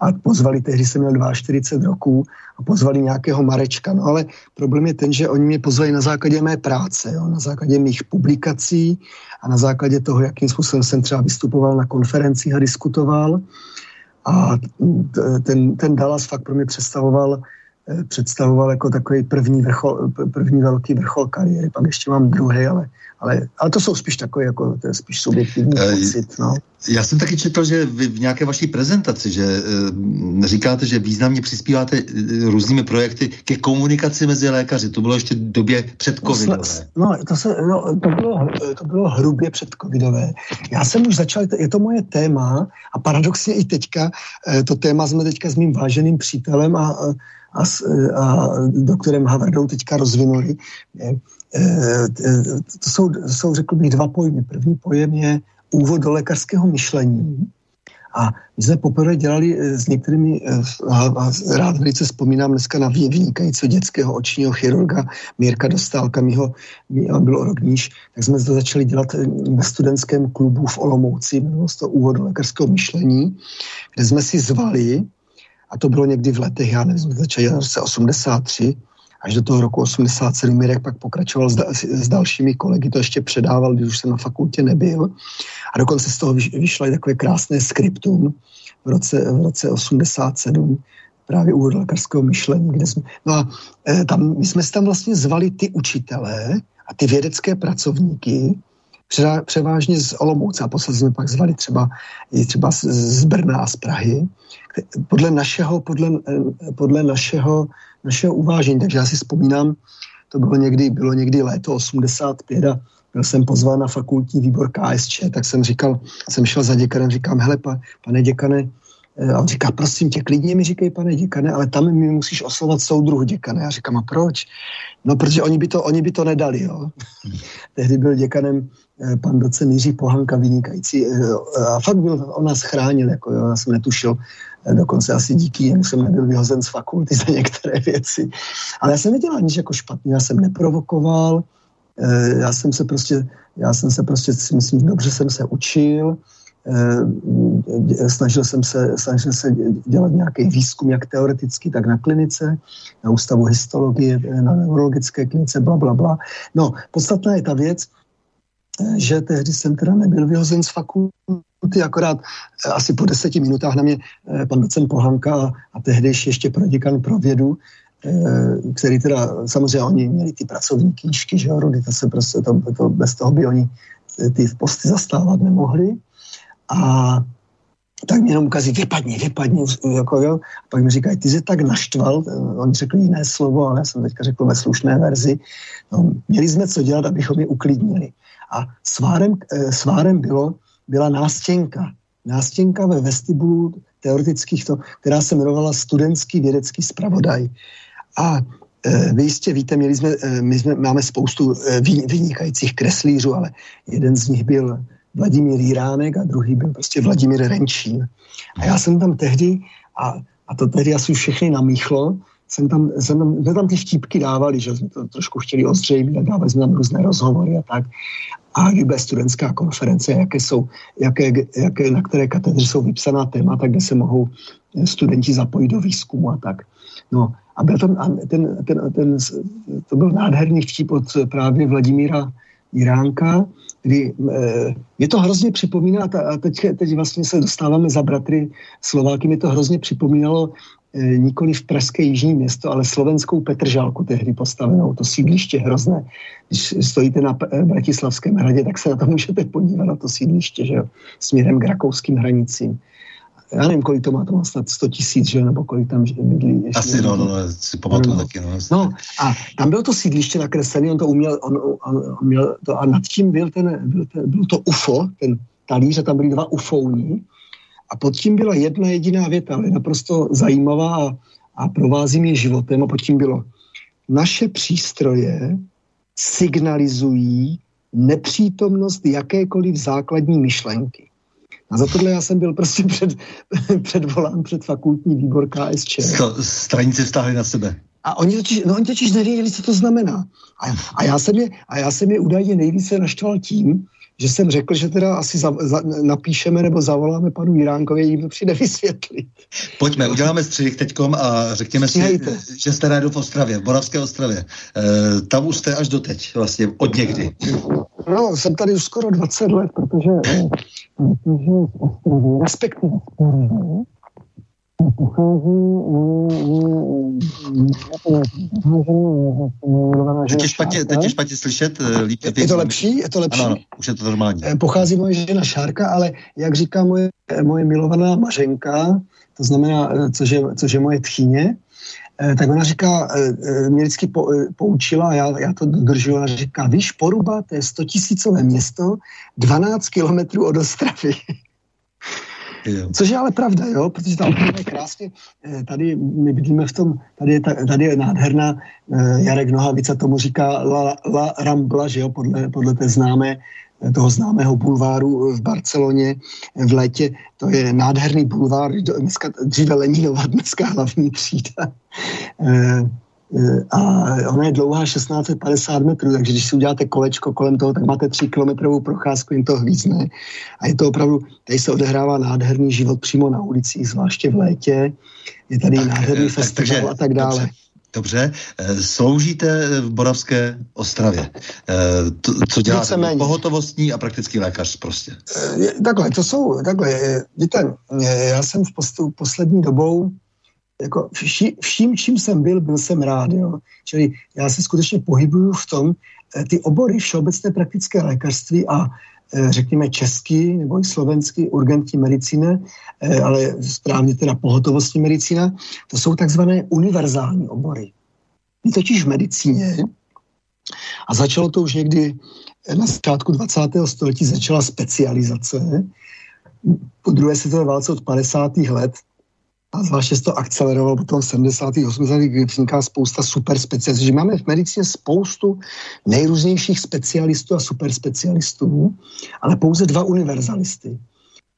C: a pozvali, tehdy jsem měl 42 roků a pozvali nějakého Marečka. No ale problém je ten, že oni mě pozvali na základě mé práce, jo, na základě mých publikací a na základě toho, jakým způsobem jsem třeba vystupoval na konferencích a diskutoval. A ten, ten Dallas fakt pro mě představoval představoval jako takový první, vrchol, první velký vrchol kariéry. Pak ještě mám druhý, ale ale, ale to jsou spíš takové, jako, to je spíš subjektivní uh, pocit. No.
B: Já jsem taky četl, že vy v nějaké vaší prezentaci, že uh, říkáte, že významně přispíváte různými projekty ke komunikaci mezi lékaři. To bylo ještě v době před covidové.
C: No, to, se, no to, bylo, to bylo hrubě před covidové. Já jsem už začal, je to moje téma a paradoxně i teďka, to téma jsme teďka s mým váženým přítelem a, a, a doktorem Havardou teďka rozvinuli. Eh, eh, to jsou, jsou, řekl bych, dva pojmy. První pojem je úvod do lékařského myšlení A my jsme poprvé dělali s některými, a rád velice vzpomínám dneska na vynikajícího dětského očního chirurga Mírka Dostálka, mýho, bylo rok níž, tak jsme to začali dělat ve studentském klubu v Olomouci, jmenovalo to úvodu lékařského myšlení, kde jsme si zvali, a to bylo někdy v letech, já nevím, začali v roce 83, až do toho roku 87 Mirek pak pokračoval s, da, s dalšími kolegy, to ještě předával, když už jsem na fakultě nebyl. A dokonce z toho vyšlo i takové krásné skriptum v roce, v roce 87, právě úvod lékařského myšlení, kde jsme, no a e, tam, my jsme si tam vlastně zvali ty učitelé a ty vědecké pracovníky, převážně z Olomouce a posledně jsme pak zvali třeba, i třeba z, Brna a z Prahy, podle našeho, podle, e, podle našeho našeho uvážení. Takže já si vzpomínám, to bylo někdy, bylo někdy léto 85 a byl jsem pozván na fakultní výbor KSČ, tak jsem říkal, jsem šel za děkanem, říkám, hele, pa, pane děkane, eh, a on říká, prosím tě, klidně mi říkej, pane děkane, ale tam mi musíš oslovat soudruhu děkane. Já říkám, a proč? No, protože oni by to, oni by to nedali, jo. Tehdy byl děkanem eh, pan docen Jiří Pohanka vynikající eh, a fakt byl, on nás chránil, jako jo, já jsem netušil, dokonce asi díky jemu jsem nebyl vyhozen z fakulty za některé věci. Ale já jsem nedělal nic jako špatně, já jsem neprovokoval, eh, já jsem se prostě, já jsem se prostě, myslím, dobře jsem se učil, eh, snažil jsem se, snažil se dělat nějaký výzkum, jak teoreticky, tak na klinice, na ústavu histologie, na neurologické klinice, bla, bla, bla. No, podstatná je ta věc, eh, že tehdy jsem teda nebyl vyhozen z fakulty, ty akorát eh, asi po deseti minutách na mě eh, pan docent Pohanka a, a tehdejší ještě proděkan pro vědu, eh, který teda, samozřejmě oni měli ty pracovní knížky, že jo, to se prostě, to, to, bez toho by oni ty posty zastávat nemohli. A tak mě jenom ukazí, vypadni, vypadni, jako jo. A pak mi říkají, ty jsi tak naštval, oni řekli jiné slovo, ale já jsem teďka řekl ve slušné verzi. No, měli jsme co dělat, abychom je uklidnili. A svárem, svárem bylo, byla nástěnka. Nástěnka ve vestibulu teoretických, to, která se jmenovala Studentský vědecký zpravodaj. A e, vy jistě víte, měli jsme, e, my jsme, máme spoustu vynikajících kreslířů, ale jeden z nich byl Vladimír Jiránek a druhý byl prostě Vladimír Renčín. A já jsem tam tehdy, a, a to tehdy asi všechny namíchlo, jsem tam, jsem tam, jsme tam ty štípky dávali, že jsme to trošku chtěli ozřejmit a dávali jsme tam různé rozhovory a tak a bude studentská konference, jaké jsou, jaké, jaké, na které katedry jsou vypsaná témata, kde se mohou studenti zapojit do výzkumu a tak. No a byl tam, a ten, ten, ten, to byl nádherný vtip od právě Vladimíra Jiránka, kdy je to hrozně připomíná, a teď, teď vlastně se dostáváme za bratry Slováky, mi to hrozně připomínalo nikoli v pražské jižní město, ale slovenskou Petržálku tehdy postavenou, to sídliště hrozné. Když stojíte na e, Bratislavském hradě, tak se na to můžete podívat, na to sídliště, že jo, směrem k rakouským hranicím. Já nevím, kolik to má, to má snad 100 tisíc, že nebo kolik tam bydlí.
B: Ještě Asi, no, no, no, si pamatuju no. taky, no.
C: No, a tam bylo to sídliště nakreslené, on to uměl, on, on, on měl to, a nad tím byl ten, byl, ten, byl to UFO, ten talíř, a tam byly dva UFOní, a pod tím byla jedna jediná věta, ale naprosto zajímavá a, a provází mě životem. A pod tím bylo, naše přístroje signalizují nepřítomnost jakékoliv základní myšlenky. A za tohle já jsem byl prostě před, předvolán před fakultní výbor KSČ.
B: Stranici stáhli na sebe.
C: A oni totiž, no, oni totiž nevěděli, co to znamená. A, a, já jsem je, a já jsem je údajně nejvíce naštval tím, že jsem řekl, že teda asi za, za, napíšeme nebo zavoláme panu Jiránkovi, jim to přijde vysvětlit.
B: Pojďme, uděláme střih teďkom a řekněme si, že jste rádu v Ostravě, v Boravské Ostravě. E, tam už jste až doteď, vlastně od někdy.
C: No, jsem tady už skoro 20 let, protože, protože respektive
B: Teď je špatně, teď je špatně slyšet. Eh, líp,
C: je, je to lepší? Je to lepší?
B: Ano, ano, už je to normální.
C: Eh, pochází moje žena Šárka, ale jak říká moje, moje milovaná Mařenka, to znamená, eh, což je, což je moje tchýně, tak ona říká, mě vždycky po, poučila, já, já to dodržuji, ona říká, víš, Poruba, to je 100 tisícové město, 12 kilometrů od Ostravy. Což je ale pravda, jo, protože ta Ostrava je krásně, eh, tady my bydlíme v tom, tady je, tady je nádherná, eh, Jarek Nohavica tomu říká La, La Rambla, že jo, podle, podle té známé toho známého bulváru v Barceloně v létě. To je nádherný bulvár, dneska, dříve Leninova, dneska hlavní třída. Eh, a ona je dlouhá 1650 metrů, takže když si uděláte kolečko kolem toho, tak máte 3 kilometrovou procházku, jen to hvízdne. A je to opravdu, tady se odehrává nádherný život přímo na ulicích, zvláště v létě. Je tady tak, nádherný tak, festival takže, a tak dále.
B: Dobře. Dobře, eh, sloužíte v Boravské Ostravě. Eh, to, co děláte? Víceméně. Pohotovostní a praktický lékař prostě.
C: Takhle, to jsou, takhle, víte, já jsem v postu, poslední dobou jako vši, vším, čím jsem byl, byl jsem rád. Jo. Čili já se skutečně pohybuju v tom, eh, ty obory všeobecné praktické lékařství a eh, řekněme český nebo i slovenský urgentní medicína, eh, ale správně teda pohotovostní medicína, to jsou takzvané univerzální obory. My totiž v medicíně, a začalo to už někdy na začátku 20. století, začala specializace. Po druhé světové válce od 50. let a zvláště se to akcelerovalo potom v 70. 80. kdy vzniká spousta super specialistů. Že máme v medicíně spoustu nejrůznějších specialistů a super specialistů, ale pouze dva univerzalisty.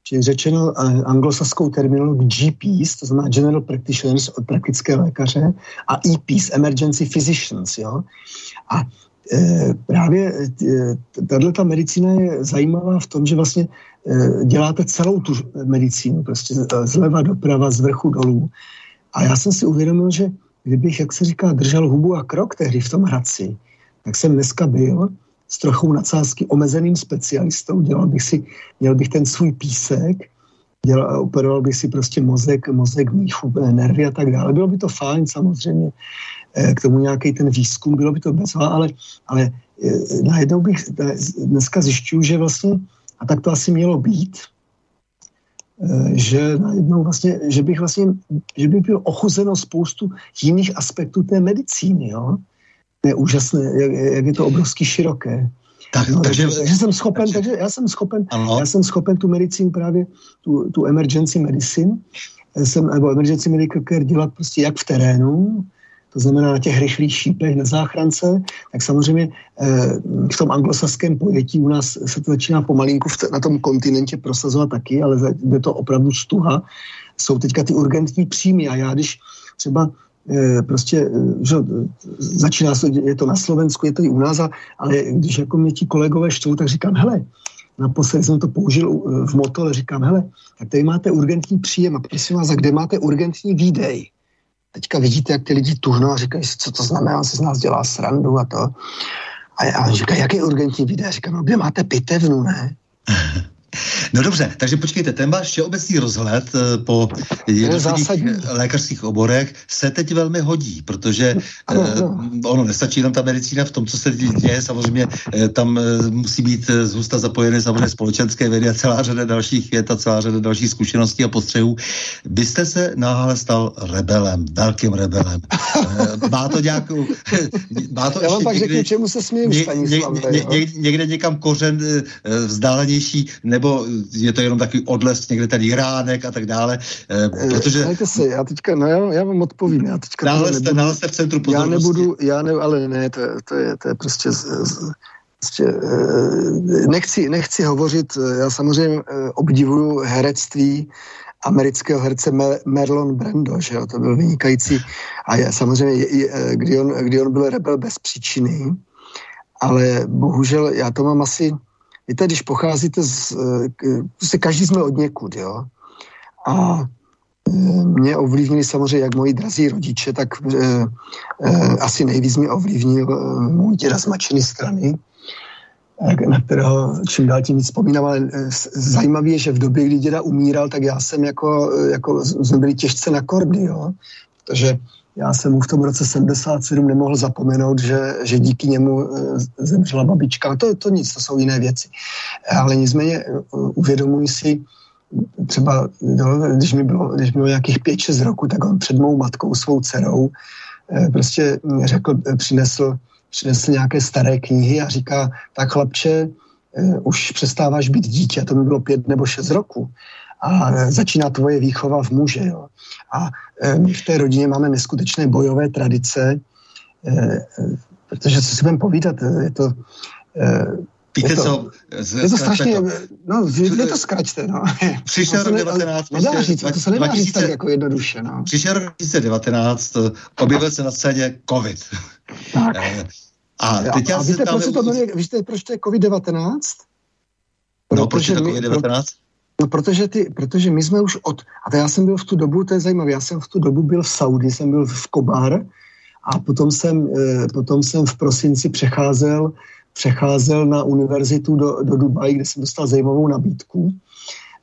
C: Čili řečeno eh, anglosaskou terminologií GPs, to znamená General Practitioners, praktické lékaře, a EPs, Emergency Physicians. Jo? A právě e, tato medicína je zajímavá v tom, že vlastně Eh, děláte celou tu medicínu, prostě zleva doprava, z vrchu dolů. A já jsem si uvědomil, že kdybych, jak se říká, držel hubu a krok tehdy v tom Hradci, tak jsem dneska byl s trochou nadsázky omezeným specialistou, dělal bych si, měl bych ten svůj písek, dělal, operoval bych si prostě mozek, mozek, míchu, nervy a tak dále. Bylo by to fajn samozřejmě, eh, k tomu nějaký ten výzkum, bylo by to bezvá, ale, ale eh, najednou bych dneska zjišťuju, že vlastně a tak to asi mělo být, eh, že najednou vlastně, že bych vlastně, že by byl ochuzeno spoustu jiných aspektů té medicíny, jo. To je úžasné, jak, jak je to obrovsky široké. Tak, no, takže, takže, jsem schopen, takže, takže já jsem schopen, ano. já jsem schopen tu medicínu právě, tu, tu emergency medicine, eh, jsem, nebo emergency medical care dělat prostě jak v terénu, to znamená na těch rychlých šípech na záchrance, tak samozřejmě eh, v tom anglosaském pojetí u nás se to začíná pomalinku na tom kontinentě prosazovat taky, ale je to opravdu stuha. Jsou teďka ty urgentní příjmy a já když třeba eh, prostě, eh, že začíná se, je to na Slovensku, je to i u nás, ale když jako mě ti kolegové štvou, tak říkám, hele, naposledy jsem to použil v motole, říkám, hele, tak tady máte urgentní příjem a prosím vás, a kde máte urgentní výdej? Teďka vidíte, jak ty lidi tuhnou a říkají co to znamená, on si z nás dělá srandu a to. A já říkám, jaký urgentní video? Říkám, no kde máte pitevnu, ne?
B: No dobře, takže počkejte, ten váš všeobecný rozhled eh, po jednotlivých lékařských oborech se teď velmi hodí, protože ano, ano. Eh, ono nestačí jenom ta medicína v tom, co se děje, samozřejmě eh, tam musí být zhusta zapojeny samozřejmě společenské vědy a celá řada dalších věd a celá řada dalších zkušeností a postřehů. Byste se náhle stal rebelem, velkým rebelem. má to nějakou...
C: Má to Já vám pak řeknu, čemu se smím, ně, ně,
B: ně, ně, někde někam kořen vzdálenější, ne nebo je to jenom takový odlesk někde ten Iránek a tak dále, eh, protože...
C: Dajte se, já teďka, no já, já vám odpovím, já teďka...
B: Náhle jste, náhle jste v centru pozornosti.
C: Já nebudu, já ne, ale ne, to, to, je, to je prostě... Z, z, prostě eh, nechci, nechci hovořit, eh, já samozřejmě obdivuju herectví amerického herce Merlon Brando, že jo, to byl vynikající. A já, samozřejmě, kdy on, kdy on byl rebel bez příčiny, ale bohužel já to mám asi, Víte, když pocházíte z... Eh, prostě každý jsme od někud, jo. A eh, mě ovlivnili samozřejmě jak moji drazí rodiče, tak e, e, asi nejvíc mě ovlivnil e, můj děda z mačiny strany, na kterého čím dál tím víc vzpomínám, ale zajímavé je, že v době, kdy děda umíral, tak já jsem jako, jako jsme byli těžce na kordy, jo, protože já jsem mu v tom roce 77 nemohl zapomenout, že, že díky němu eh, zemřela babička. To, to nic, to jsou jiné věci. Ale nicméně eh, uvědomuji si, třeba když mi bylo, když mi bylo nějakých 5-6 roku, tak on před mou matkou, svou dcerou, eh, prostě řekl, přinesl, přinesl nějaké staré knihy a říká, tak chlapče, už přestáváš být dítě, to mi bylo pět nebo šest roku a začíná tvoje výchova v muže. Jo. A e, my v té rodině máme neskutečné bojové tradice, e, e, protože co si budeme povídat, je to
B: Víte
C: je to,
B: co?
C: Je to strašně, to. no, je to zkraťte, no.
B: Přišel rok 19.
C: Nedá prostě říct, to se nedá 2000, říct tak jako jednoduše, no.
B: Přišel rok 2019, objevil se na scéně COVID.
C: Tak. Eh, a, teď a, a víte, proč se to jmenuje, víte, proč to je COVID-19?
B: No, proč je to COVID-19?
C: No, protože, ty, protože my jsme už od, a to já jsem byl v tu dobu, to je zajímavé, já jsem v tu dobu byl v Saudi, jsem byl v Kobar a potom jsem, eh, potom jsem v prosinci přecházel přecházel na univerzitu do, do Dubaji, kde jsem dostal zajímavou nabídku.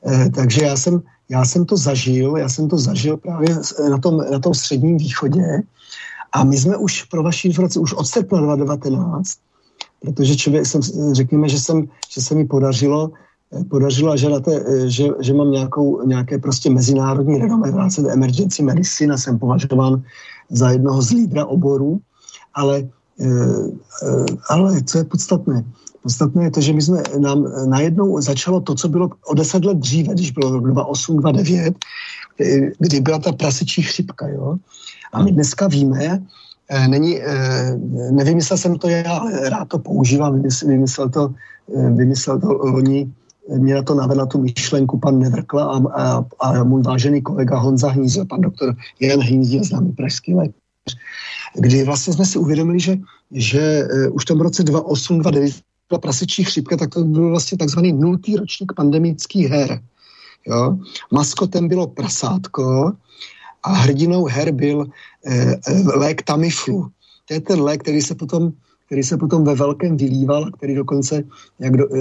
C: Eh, takže já jsem, já jsem to zažil, já jsem to zažil právě na tom, na tom středním východě a my jsme už pro vaši informaci už od srpna 2019, protože člověk jsem, řekněme, že, jsem, že se mi podařilo eh, podařilo, že, eh, že, že mám nějakou, nějaké prostě mezinárodní renomé v emergency medicine a jsem považován za jednoho z lídra oboru, ale Eh, eh, ale co je podstatné? Podstatné je to, že my jsme nám najednou začalo to, co bylo o deset let dříve, když bylo 2008, 2009, kdy byla ta prasečí chřipka, jo. A my dneska víme, není, nevymyslel jsem to já, ale rád to používám, vymyslel to, vymyslel to oni, mě na to navedla tu myšlenku pan Nevrkla a, a, a můj vážený kolega Honza Hnízel, pan doktor Jan Hnízel, známý pražský lékař, kdy vlastně jsme si uvědomili, že, že uh, už v tom roce 2008, 2009 byla prasečí chřipka, tak to byl vlastně takzvaný nultý ročník pandemických her. Jo? Maskotem bylo prasátko a hrdinou her byl eh, eh lék Tamiflu. To je ten lék, který se potom který se potom ve velkém vylíval, který dokonce jak do, e,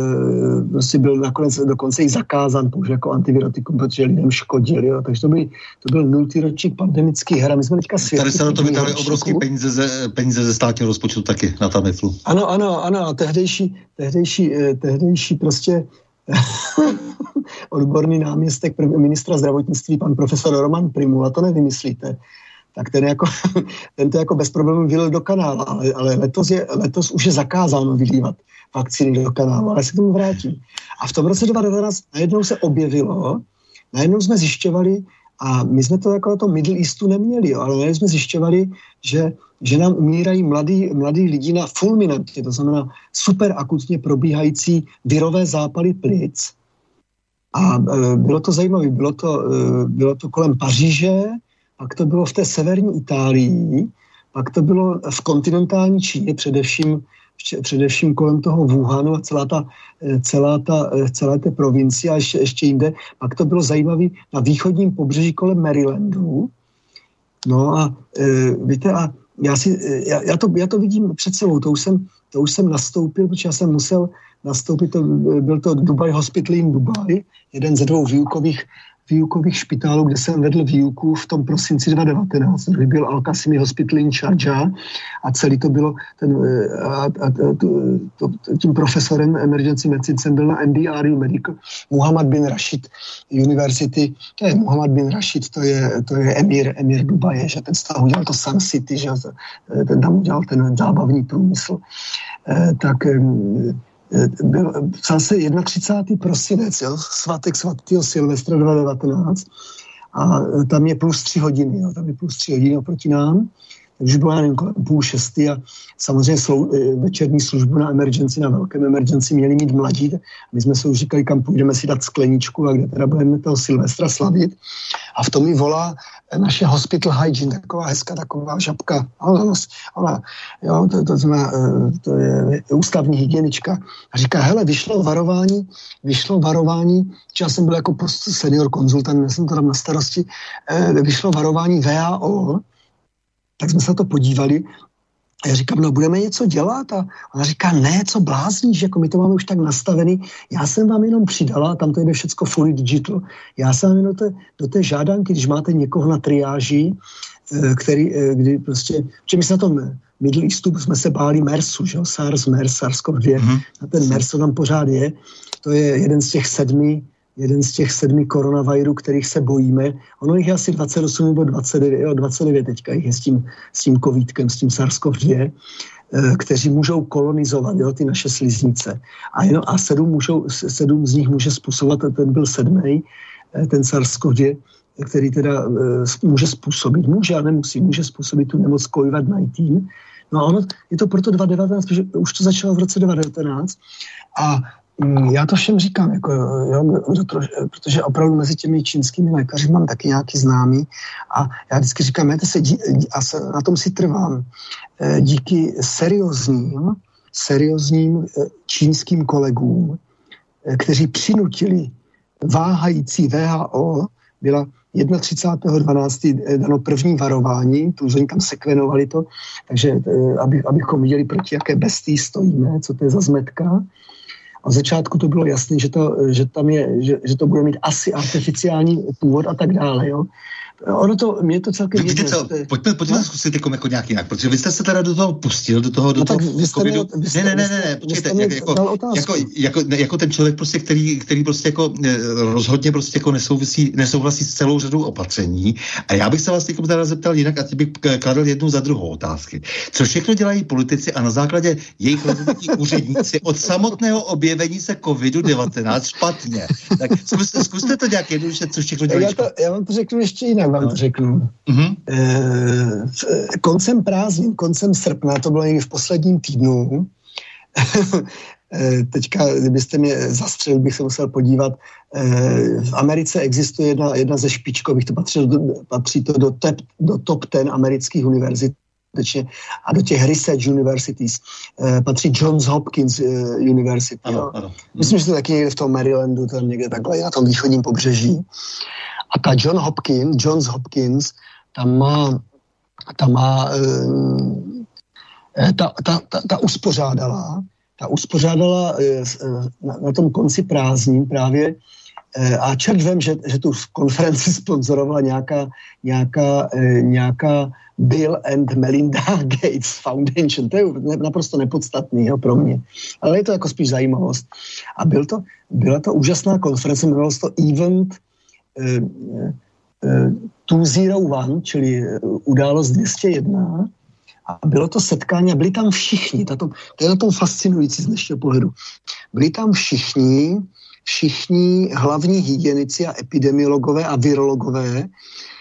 C: prostě byl nakonec dokonce i zakázán pouze jako antivirotikum, protože lidem škodil. Jo. Takže to, by, to byl nultý ročník pandemický her. A my jsme teďka
B: svědky. Tady se na to vytáhly obrovské peníze ze, peníze ze státního rozpočtu taky na Tamiflu.
C: Ano, ano, ano. A tehdejší, tehdejší, eh, tehdejší prostě odborný náměstek ministra zdravotnictví, pan profesor Roman Primula, to nevymyslíte tak ten, jako, ten to jako bez problémů vylil do kanála, ale, ale letos, je, letos už je zakázáno vylívat vakcíny do kanálu, ale se k tomu vrátím. A v tom roce 2019 najednou se objevilo, najednou jsme zjišťovali, a my jsme to jako tom Middle Eastu neměli, jo, ale najednou jsme zjišťovali, že, že nám umírají mladí, mladí lidi na fulminantně, to znamená super akutně probíhající virové zápaly plic. A e, bylo to zajímavé, bylo to, e, bylo to kolem Paříže, pak to bylo v té severní Itálii, pak to bylo v kontinentální Číně, především, především kolem toho Wuhanu a celá ta, celá ta, celé té provincie a ještě, ještě jinde. Pak to bylo zajímavé na východním pobřeží kolem Marylandu. No a e, víte, a já, si, já, já, to, já to vidím před sebou, to už, jsem, to už jsem nastoupil, protože já jsem musel nastoupit, to, byl to Dubai Hospital in Dubai, jeden ze dvou výukových výukových špitálů, kde jsem vedl výuku v tom prosinci 2019, kdy byl Al-Qasimi Hospital in Sharjah a celý to bylo, ten, eh, a, a, to, to, tím profesorem emergency medicine jsem byl na MDRU Medical, Muhammad bin Rashid University, to je Muhammad bin Rashid, to je, to je emir, emir Dubaje, že ten stav udělal to Sun City, že ten tam udělal ten zábavní průmysl, eh, tak Eh, byl, psal se 31. prosinec, jo, svatek svatého Silvestra 2019 a eh, tam je plus tři hodiny, jo, tam je plus tři hodiny oproti nám, takže bylo, nevím, kolem půl šestý a samozřejmě slou, eh, večerní službu na emergenci, na velkém emergenci měli mít mladí. My jsme se už říkali, kam půjdeme si dát skleničku a kde teda budeme toho Silvestra slavit. A v tom mi volá naše hospital hygiene, taková hezká, taková žabka. Ona, ona jo, to, to, znamená, eh, to je ústavní hygienička. A říká, hele, vyšlo varování, vyšlo varování, že já jsem byl jako prostě senior konzultant, já jsem to tam na starosti, eh, vyšlo varování VAO, tak jsme se na to podívali. A já říkám, no budeme něco dělat? A ona říká, ne, co blázníš, jako my to máme už tak nastavený, já jsem vám jenom přidala, tam to jde všecko fully digital, já jsem vám jenom do té, do té žádanky, když máte někoho na triáži, eh, který, eh, kdy prostě, že my se na tom Middle Eastu jsme se báli MERSu, že? SARS, MERS, SARS-CoV-2, mm-hmm. a ten MERS tam pořád je, to je jeden z těch sedmi jeden z těch sedmi koronavirů, kterých se bojíme. Ono jich je asi 28 nebo 29, jo, 29 teďka jich je s tím, s tím covidkem, s tím SARS-CoV-2 eh, kteří můžou kolonizovat jo, ty naše sliznice. A, jenom, a sedm, můžou, sedm z nich může způsobovat, ten byl sedmý, eh, ten SARS-CoV-2, který teda uh, může způsobit, může a nemusí, může způsobit tu nemoc COVID-19, No ono, je to proto 2019, protože už to začalo v roce 2019 a já to všem říkám, jako, jo, protože opravdu mezi těmi čínskými lékaři mám taky nějaký známý a já vždycky říkám, mějte se, a se, na tom si trvám, eh, díky seriózním, seriózním eh, čínským kolegům, eh, kteří přinutili váhající VHO, byla 31.12. Eh, dano první varování, tu oni tam sekvenovali to, takže aby, abychom viděli, proti jaké bestii stojíme, co to je za zmetka. A v začátku to bylo jasné, že to, že tam je, že, že to bude mít asi artificiální původ a tak dále. Jo. Ono to, mě to celkem
B: Víte co, pojďme, pojďme no? zkusit jako, jako nějak jinak, protože vy jste se teda do toho pustil, do toho, do no, toho vy jste covidu. Mě, vy jste, ne, ne, ne, ne, počkejte, jak, jako, jako, jako, jako, ten člověk prostě, který, který prostě jako eh, rozhodně prostě jako nesouvisí, nesouhlasí s celou řadou opatření. A já bych se vás teď teda zeptal jinak a ty bych kladl jednu za druhou otázky. Co všechno dělají politici a na základě jejich rozhodnutí úředníci od samotného objevení se covidu-19 špatně. Tak zkuste, zkuste to nějak jednoduše, co všechno dělají
C: já, to, já vám to řeknu ještě jinak vám no. to řeknu. Mm-hmm. E, koncem prázdnin, koncem srpna, to bylo někdy v posledním týdnu, e, teďka, kdybyste mě zastřelil, bych se musel podívat, e, v Americe existuje jedna, jedna ze špičkových, to patří, patří to do, top, do top ten amerických univerzit, a do těch research universities eh, patří Johns Hopkins eh, University. Ano, ano. Myslím, že to taky někde v tom Marylandu, tam někde takhle na tom východním pobřeží. A ta John Hopkins, Johns Hopkins, tam má, tam má e, ta, ta, ta, ta uspořádala, ta uspořádala e, na, na tom konci prázdnin právě a čert vím, že, že tu konferenci sponzorovala nějaká, nějaká, nějaká Bill and Melinda Gates Foundation. To je naprosto nepodstatný jo, pro mě. Ale je to jako spíš zajímavost. A byl to, byla to úžasná konference, jmenovalo se to Event 201, čili eh, událost 201, a bylo to setkání a byli tam všichni, tato, to je na tom fascinující z dnešního pohledu, byli tam všichni, všichni hlavní hygienici a epidemiologové a virologové,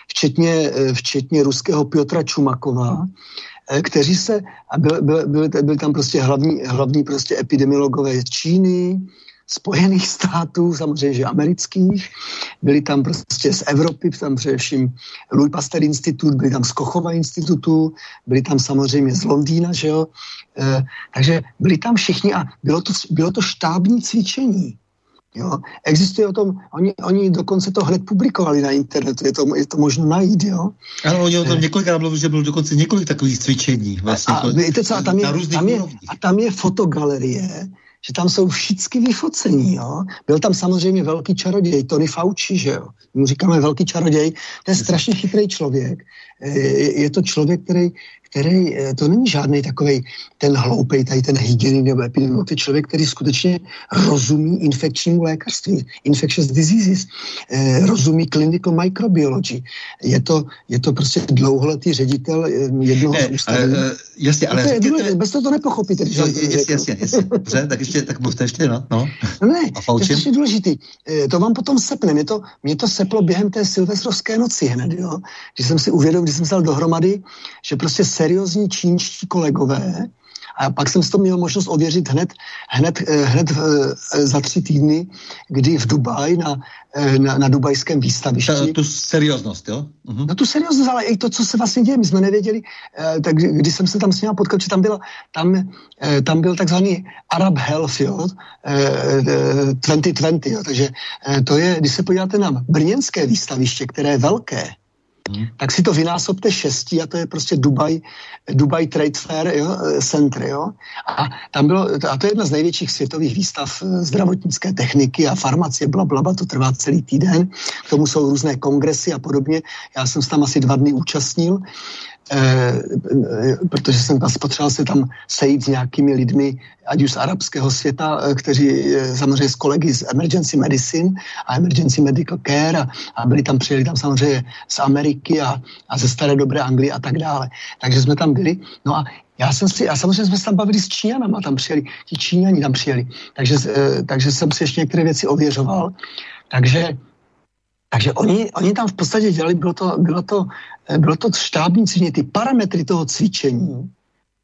C: včetně, eh, včetně ruského Piotra Čumakova, eh, kteří se, a byl, byl, byl, byl tam prostě hlavní, hlavní prostě epidemiologové Číny, Spojených států, samozřejmě, že amerických, byli tam prostě z Evropy, tam především Louis Pasteur institut, byli tam z Kochova institutu, byli tam samozřejmě z Londýna, že jo. E, takže byli tam všichni a bylo to, bylo to štábní cvičení. Jo. Existuje o tom, oni, oni dokonce to hned publikovali na internetu, je to, je to možno najít, jo.
B: Ano, oni o tom eh. několikrát mluvili, že bylo dokonce několik takových cvičení. Vlastně,
C: a, a, víte co, a, tam je, tam je, a tam je fotogalerie, že tam jsou všichni vyfocení, jo. Byl tam samozřejmě velký čaroděj, Tony Fauci, že jo. My mu říkáme velký čaroděj, to je strašně chytrý člověk. Je, je to člověk, který který, eh, to není žádný takový ten hloupej, tady ten hygienik nebo epidemiolog, to je člověk, který skutečně rozumí infekčnímu lékařství, infectious diseases, eh, rozumí clinical microbiology. Je to, je to prostě dlouholetý ředitel eh, jednoho ne, z ústavů.
B: Jasně, ale...
C: To je důležité, bez toho to nepochopíte. Když
B: jasně, jasně, jasně. Dobře, tak ještě, tak mluvte ještě, no. no.
C: no ne, A to je důležitý. To vám potom sepne. Mě to, mě to seplo během té silvestrovské noci hned, jo. Když jsem si uvědomil, když jsem se dal dohromady, že prostě seriózní čínští kolegové, a pak jsem si to měl možnost ověřit hned, hned, eh, hned eh, za tři týdny, kdy v Dubaji na, eh, na, na dubajském výstavišti. Ta,
B: tu serióznost, jo?
C: Uh-huh. No tu serióznost, ale i to, co se vlastně děje, my jsme nevěděli, tak když jsem se tam s ním potkal, že tam, byla, tam, tam byl takzvaný Arab Health, jo, 2020, jo, takže to je, když se podíváte na brněnské výstaviště, které je velké, Hmm. tak si to vynásobte šestí a to je prostě Dubai, Dubai Trade Fair jo, Center. Jo? A, tam bylo, a to je jedna z největších světových výstav eh, zdravotnické techniky a farmacie, bla, bla, bla, to trvá celý týden. K tomu jsou různé kongresy a podobně. Já jsem se tam asi dva dny účastnil Eh, protože jsem potřeboval se tam sejít s nějakými lidmi, ať už z arabského světa, eh, kteří eh, samozřejmě s kolegy z Emergency Medicine a Emergency Medical Care a, a byli tam, přijeli tam samozřejmě z Ameriky a, a ze staré dobré Anglie a tak dále. Takže jsme tam byli. No a já jsem si, a samozřejmě jsme se tam bavili s Číňanama, tam přijeli, ti Číňani tam přijeli. Takže, takže jsem si ještě některé věci ověřoval. Takže takže oni, oni tam v podstatě dělali, bylo to, bylo to, bylo to štábní cvičení, ty parametry toho cvičení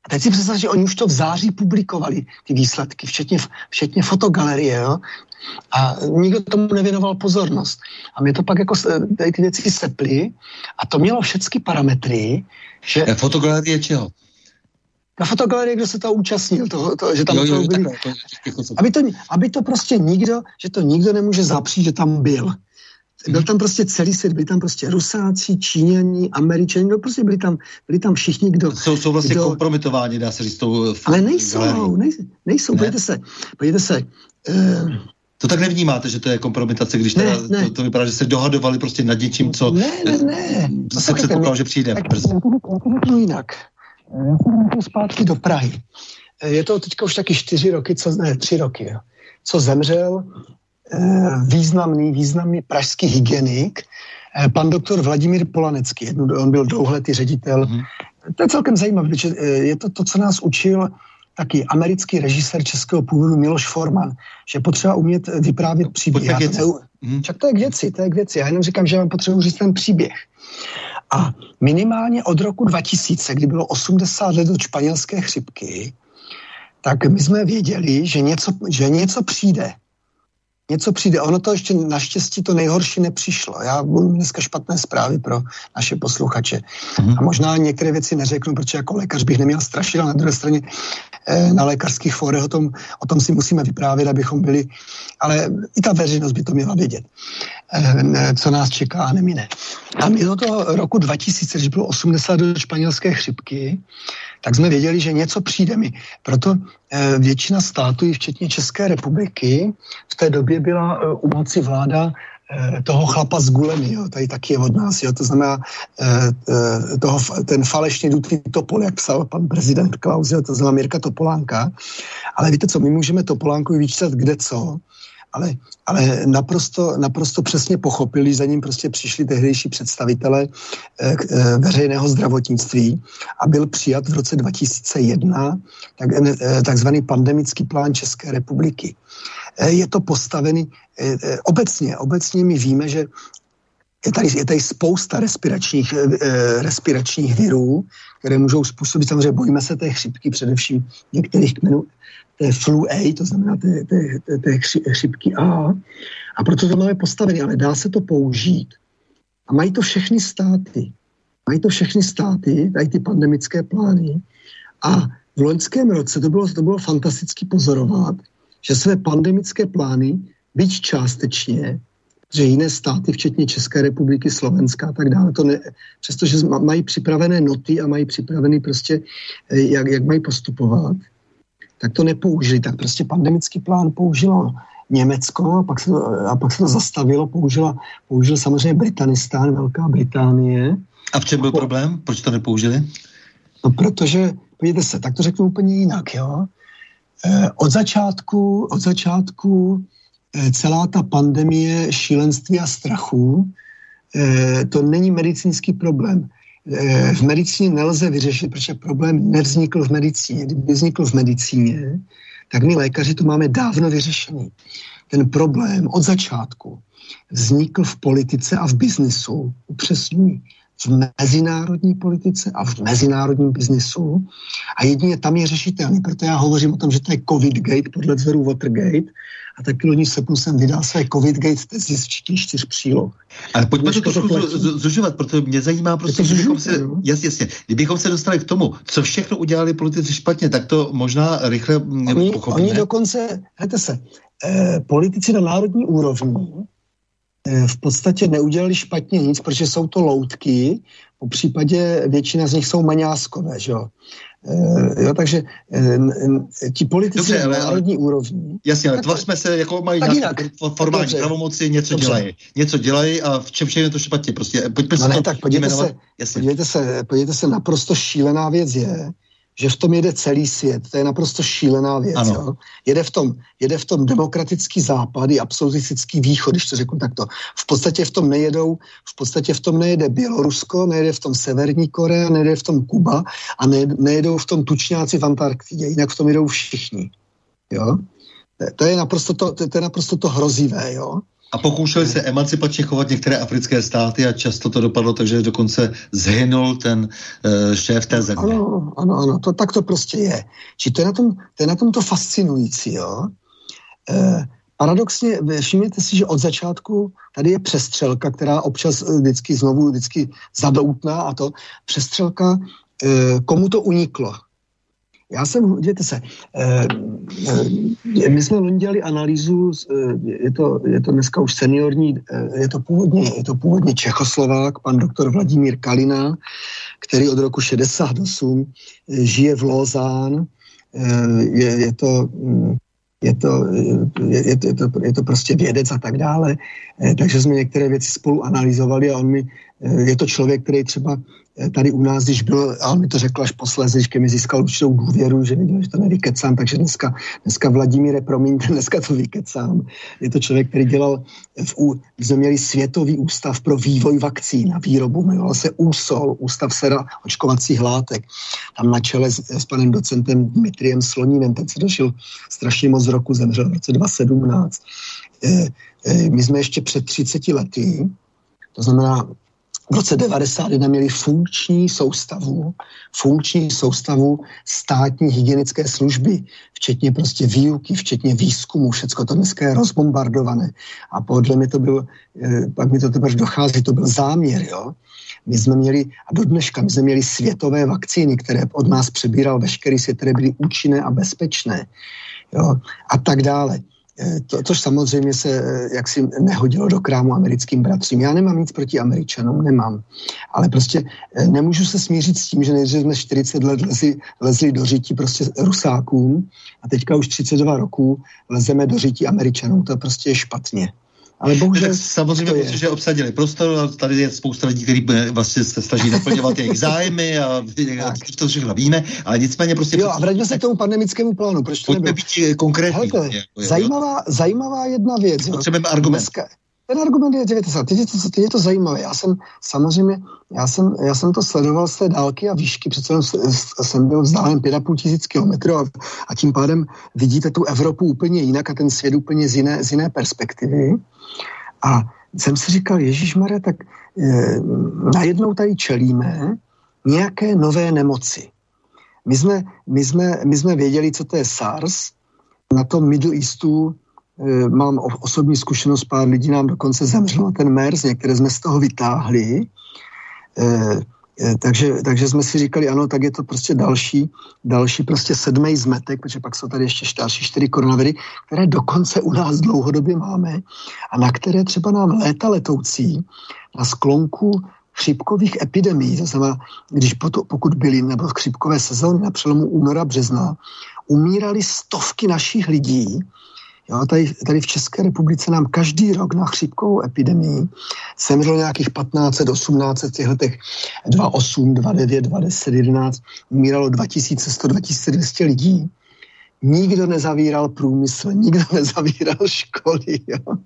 C: A teď si představ, že oni už to v září publikovali, ty výsledky, včetně, včetně fotogalerie, jo? A nikdo tomu nevěnoval pozornost. A mě to pak jako tady ty věci seply a to mělo všechny parametry, že...
B: Fotogalerie čeho?
C: Na fotogalerii, kdo se to účastnil, to, to, že tam jo, jo, byli, takhle, to, aby, to, aby to prostě nikdo, že to nikdo nemůže zapřít, že tam byl. Byl tam prostě celý svět, byli tam prostě Rusáci, Číňani, Američani, no prostě byli tam, byli tam všichni, kdo...
B: Jsou, jsou vlastně kdo... kompromitováni, dá se říct, tou
C: Ale nejsou, nejsou, nejsou, ne? podívejte se, podívejte se, uh,
B: to tak nevnímáte, že to je kompromitace, když ne, teda, ne. To, to vypadá, že se dohadovali prostě nad něčím, co
C: ne, ne, ne.
B: To se předpokládá, že přijde. Tak,
C: brzy. Já to řeknu jinak. Já se vrátil zpátky do Prahy. Je to teďka už taky čtyři roky, co, ne, tři roky, jo, co zemřel eh, významný, významný pražský hygienik, eh, pan doktor Vladimír Polanecký. On byl dlouhletý ředitel. Mm-hmm. To je celkem zajímavé, protože eh, je to to, co nás učil taky americký režisér českého původu Miloš Forman, že potřeba umět vyprávět příběh. Já to, hmm. Čak to je k věci, to je k věci. Já jenom říkám, že vám potřebuji říct ten příběh. A minimálně od roku 2000, kdy bylo 80 let od španělské chřipky, tak my jsme věděli, že něco, že něco přijde něco přijde. Ono to ještě naštěstí to nejhorší nepřišlo. Já budu dneska špatné zprávy pro naše posluchače. Mm. A možná některé věci neřeknu, protože jako lékař bych neměl strašit, ale na druhé straně eh, na lékařských fórech o tom, o tom si musíme vyprávět, abychom byli, ale i ta veřejnost by to měla vědět, eh, co nás čeká a nemine. A my do toho roku 2000, když bylo 80 do španělské chřipky, tak jsme věděli, že něco přijde mi. Proto většina států, i včetně České republiky, v té době byla eh, u moci vláda eh, toho chlapa z Gulemi, jo, tady taky je od nás, jo, to znamená toho, ten falešně dutý topol, jak psal pan prezident Klaus, jo, to znamená Mirka Topolánka, ale víte co, my můžeme Topolánku vyčítat kde co, ale, ale naprosto, naprosto přesně pochopili, za ním prostě přišli tehdejší představitele eh, eh, veřejného zdravotnictví a byl přijat v roce 2001 tak, eh, takzvaný pandemický plán České republiky. Eh, je to postavený obecně, obecně my víme, že je tady, je tady spousta respiračních, respiračních virů, které můžou způsobit, samozřejmě bojíme se té chřipky, především některých kmenů, té flu A, to znamená té, té, té, té chřipky A. A proto to máme postavené, ale dá se to použít. A mají to všechny státy. Mají to všechny státy, tady ty pandemické plány. A v loňském roce to bylo, to bylo fantasticky pozorovat, že své pandemické plány, byť částečně, že jiné státy, včetně České republiky, Slovenska a tak dále, to ne, přestože mají připravené noty a mají připravený prostě, eh, jak, jak mají postupovat, tak to nepoužili. Tak prostě pandemický plán použilo Německo a pak se to, a pak se to zastavilo, použila, použil samozřejmě Britanistán, Velká Británie.
B: A v čem byl problém? Proč to nepoužili?
C: No protože, podívejte se, tak to řeknu úplně jinak, jo. Eh, od začátku, od začátku eh, celá ta pandemie šílenství a strachu, eh, to není medicínský problém. Eh, v medicíně nelze vyřešit, protože problém nevznikl v medicíně. Kdyby vznikl v medicíně, tak my lékaři to máme dávno vyřešený. Ten problém od začátku vznikl v politice a v biznisu, upřesňuji, v mezinárodní politice a v mezinárodním biznisu a jedině tam je řešitelný. Proto já hovořím o tom, že to je COVID gate podle vzoru Watergate a taky loni srpnu jsem vydal své COVID gate tezi z čtyř příloh.
B: Ale pojďme to trošku zužovat, protože mě zajímá prostě, kdybychom se, jasně, jasně, kdybychom se dostali k tomu, co všechno udělali politici špatně, tak to možná rychle
C: oni, oni dokonce, hejte se, eh, politici na národní úrovni v podstatě neudělali špatně nic, protože jsou to loutky, po případě většina z nich jsou maňáskové, že jo. E, jo, takže e, ti politici Dobře, ale, na národní úrovni...
B: Jasně, ale tvořme se, jako mají nějaké formální Dobře. pravomoci, něco Dobře. dělají. Něco dělají a v čem všechno je to špatně. Prostě pojďme no
C: se ne, to tak podívejte se, podívejte se, podívejte se, naprosto šílená věc je, že v tom jede celý svět. To je naprosto šílená věc. Jo? Jede, v tom, jede v tom demokratický západ i absolutistický východ, když to řeknu takto. V podstatě v tom nejedou, v podstatě v tom nejede Bělorusko, nejede v tom Severní Korea, nejede v tom Kuba a ne, nejedou v tom tučňáci v Antarktidě. Jinak v tom jedou všichni. Jo? To je naprosto to, to, je naprosto to hrozivé. Jo?
B: A pokoušeli se emancipačně chovat některé africké státy a často to dopadlo tak, že dokonce zhynul ten uh, šéf té země.
C: Ano, ano, ano, to, tak to prostě je. Či to je na tom, to, je na tom to fascinující, jo. Uh, paradoxně, všimněte si, že od začátku tady je přestřelka, která občas vždycky znovu vždycky zadoutná a to přestřelka, uh, komu to uniklo. Já jsem, dějte se, eh, eh, my jsme dělali analýzu, eh, je, to, je to dneska už seniorní, je to původně, je to původně Čechoslovák, pan doktor Vladimír Kalina, který od roku 68 eh, žije v Lozán, je, je to hm, je to, je, je, to, je to prostě vědec a tak dále. Takže jsme některé věci spolu analyzovali a on mi, je to člověk, který třeba Eh, tady u nás, když byl, ale mi to řekl až posledně, když mi získal určitou důvěru, že viděl, že to nevykecám, takže dneska, dneska Vladimíre, promiňte, dneska to vykecám. Je to člověk, který dělal, v, v jsme měli Světový ústav pro vývoj vakcín a výrobu, jmenoval se úsol, Ústav sera očkovacích látek. Tam na čele s, s panem docentem Dmitriem Sloninem, ten se došel strašně moc roku, zemřel v roce 2017. E, eh, e, eh, my jsme ještě před 30 lety, to znamená v roce 91 měli funkční soustavu, funkční soustavu státní hygienické služby, včetně prostě výuky, včetně výzkumu, všecko to dneska je rozbombardované. A podle mě to byl, eh, pak mi to teprve dochází, to byl záměr, jo. My jsme měli, a do dneška, my jsme měli světové vakcíny, které od nás přebíral veškerý svět, které byly účinné a bezpečné. Jo, a tak dále. To, což samozřejmě se eh, jaksi nehodilo do krámu americkým bratřím. Já nemám nic proti Američanům, nemám. Ale prostě eh, nemůžu se smířit s tím, že nejdřív jsme 40 let lezli, lezli do řítí prostě Rusákům a teďka už 32 roků lezeme do řítí Američanům. To prostě je špatně.
B: Ale bohužel... Tak samozřejmě, protože obsadili prostor a tady je spousta lidí, kteří vlastně se snaží naplňovat jejich zájmy a, a to všechno víme, ale nicméně prostě...
C: Jo, a vraťme se k tomu pandemickému plánu, proč to nebylo?
B: být konkrétní. Helejte,
C: jako, zajímavá, zajímavá jedna věc.
B: Potřebujeme argument. Dneska,
C: ten argument je, dívejte se, je, to, je to zajímavé. Já jsem samozřejmě, já jsem, já jsem to sledoval z té dálky a výšky, přece jsem byl vzdálen 5,5 tisíc kilometrů a, a tím pádem vidíte tu Evropu úplně jinak a ten svět úplně z jiné, z jiné perspektivy. A jsem si říkal, Ježíš Mare, tak e, najednou tady čelíme nějaké nové nemoci. My jsme, my, jsme, my jsme věděli, co to je SARS. Na tom Middle Eastu mám osobní zkušenost, pár lidí nám dokonce zemřelo ten MERS, některé jsme z toho vytáhli. E, Eh, takže, takže jsme si říkali, ano, tak je to prostě další, další prostě sedmý zmetek, protože pak jsou tady ještě další čtyři koronaviry, které dokonce u nás dlouhodobě máme a na které třeba nám léta letoucí na sklonku chřipkových epidemí, to znamená, když pokud byly nebo chřipkové sezóny na přelomu února, března, umírali stovky našich lidí, Jo, tady, tady v České republice nám každý rok na chřipkovou epidemii semřelo nějakých 15, 18 v těch letech 28, 29, 20, 11, umíralo 2100, 2200 lidí. Nikdo nezavíral průmysl, nikdo nezavíral školy. Jo.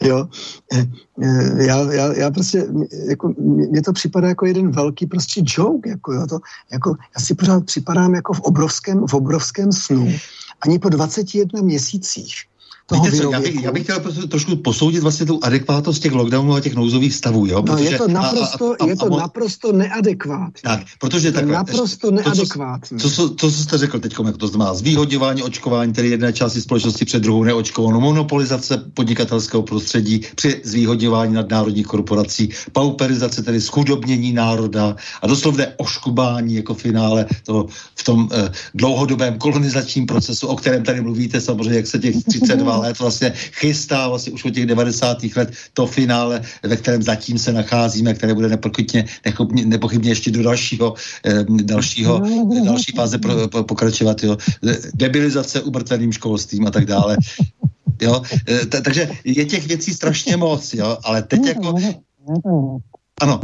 C: Jo, eh, eh, já, já, já prostě, jako, mně to připadá jako jeden velký prostě joke, jako, jo, to, jako, já si pořád připadám jako v obrovském, v obrovském snu, ani po 21 měsících
B: toho Víte co, já, bych, já bych chtěl prostě trošku posoudit vlastně tu adekvátnost těch lockdownů a těch nouzových stavů. Jo?
C: Protože, no, je to naprosto, a, a, a, je to a, naprosto neadekvátní.
B: Tak, protože takhle,
C: naprosto neadekvátní.
B: To, co, to, co jste řekl teď, jak to znamená zvýhodňování očkování, tedy jedné části společnosti před druhou neočkovanou, monopolizace podnikatelského prostředí při zvýhodňování nadnárodních korporací, pauperizace, tedy schudobnění národa a doslovné oškubání jako finále toho, v tom eh, dlouhodobém kolonizačním procesu, o kterém tady mluvíte, samozřejmě, jak se těch 32 let vlastně chystá vlastně už od těch 90. let to finále, ve kterém zatím se nacházíme, které bude nepochybně, nepochybně ještě do dalšího, eh, dalšího další fáze pro, pro, pokračovat. Jo. Debilizace umrtveným školstvím a tak dále. Jo? Eh, t- takže je těch věcí strašně moc, jo? ale teď jako ano.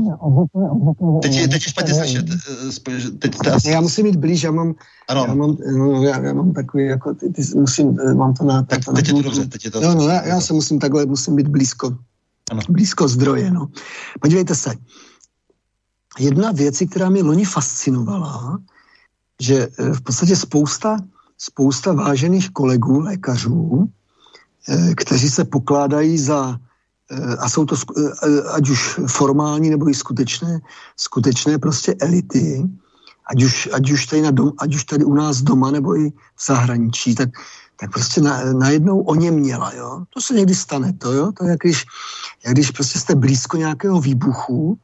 B: Teď je, teď je špatně slyšet. Eh, teď
C: asi... Já musím mít blíž, já mám, ano. Já mám, no, já, já mám takový, jako, ty, ty musím, eh, mám to na...
B: Tak, to teď na je to dobře, teď je to...
C: No, no, já, já se musím takhle, musím být blízko, ano. blízko zdroje, no. Podívejte se, jedna věc, která mě loni fascinovala, že eh, v podstatě spousta, spousta vážených kolegů, lékařů, kteří se pokládají za a jsou to ať už formální nebo i skutečné, skutečné prostě elity, ať už, ať už, tady, na dom, ať už tady u nás doma nebo i v zahraničí, tak, tak prostě na, najednou o ně měla, jo. To se někdy stane, to jo. To je jak když, jak když prostě jste blízko nějakého výbuchu,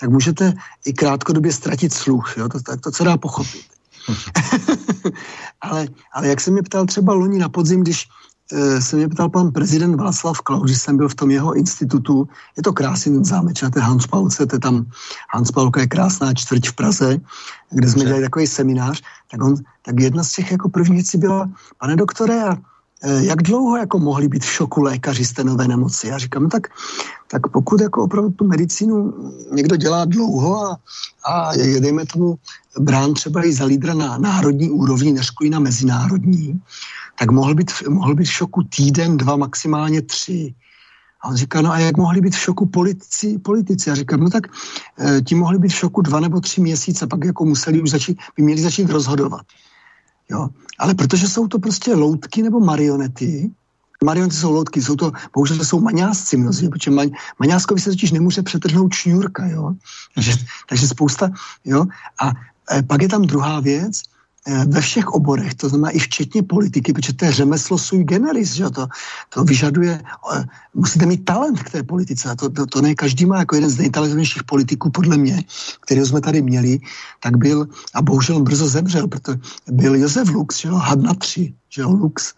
C: tak můžete i krátkodobě ztratit sluch, jo. To, tak to se dá pochopit. ale, ale jak se mě ptal třeba loni na podzim, když Eh, se mě ptal pan prezident Václav Klaus, že jsem byl v tom jeho institutu. Je to krásný zámeč na té Hanspalce, to je tam, Hanspalka je krásná čtvrť v Praze, kde jsme dělali takový seminář, tak, on, tak jedna z těch jako prvních věcí byla, pane doktore, a eh, jak dlouho jako mohli být v šoku lékaři z té nové nemoci? Já říkám, no tak, tak pokud jako opravdu tu medicínu někdo dělá dlouho a, a je, dejme tomu brán třeba i za lídra na národní úrovni, než i na mezinárodní, tak mohl být, mohl být v šoku týden, dva, maximálně tři. A on říká, no a jak mohli být v šoku politici? politici? A říkám, no tak e, ti mohli být v šoku dva nebo tři měsíce, pak jako museli už začít, by měli začít rozhodovat. Jo? Ale protože jsou to prostě loutky nebo marionety, marionety jsou loutky, jsou to, bohužel jsou maňásci mnozí, protože maň, maňáskovi se totiž nemůže přetrhnout šňůrka, jo? Takže, takže spousta, jo? A e, pak je tam druhá věc, ve všech oborech, to znamená i včetně politiky, protože to je řemeslo sui generis, že to, to vyžaduje, eh, musíte mít talent k té politice. A to, to, to ne každý má, jako jeden z nejtalentovanějších politiků podle mě, který jsme tady měli, tak byl, a bohužel brzo zemřel, protože byl Josef Lux, že jo, had na tři, že jo, Lux.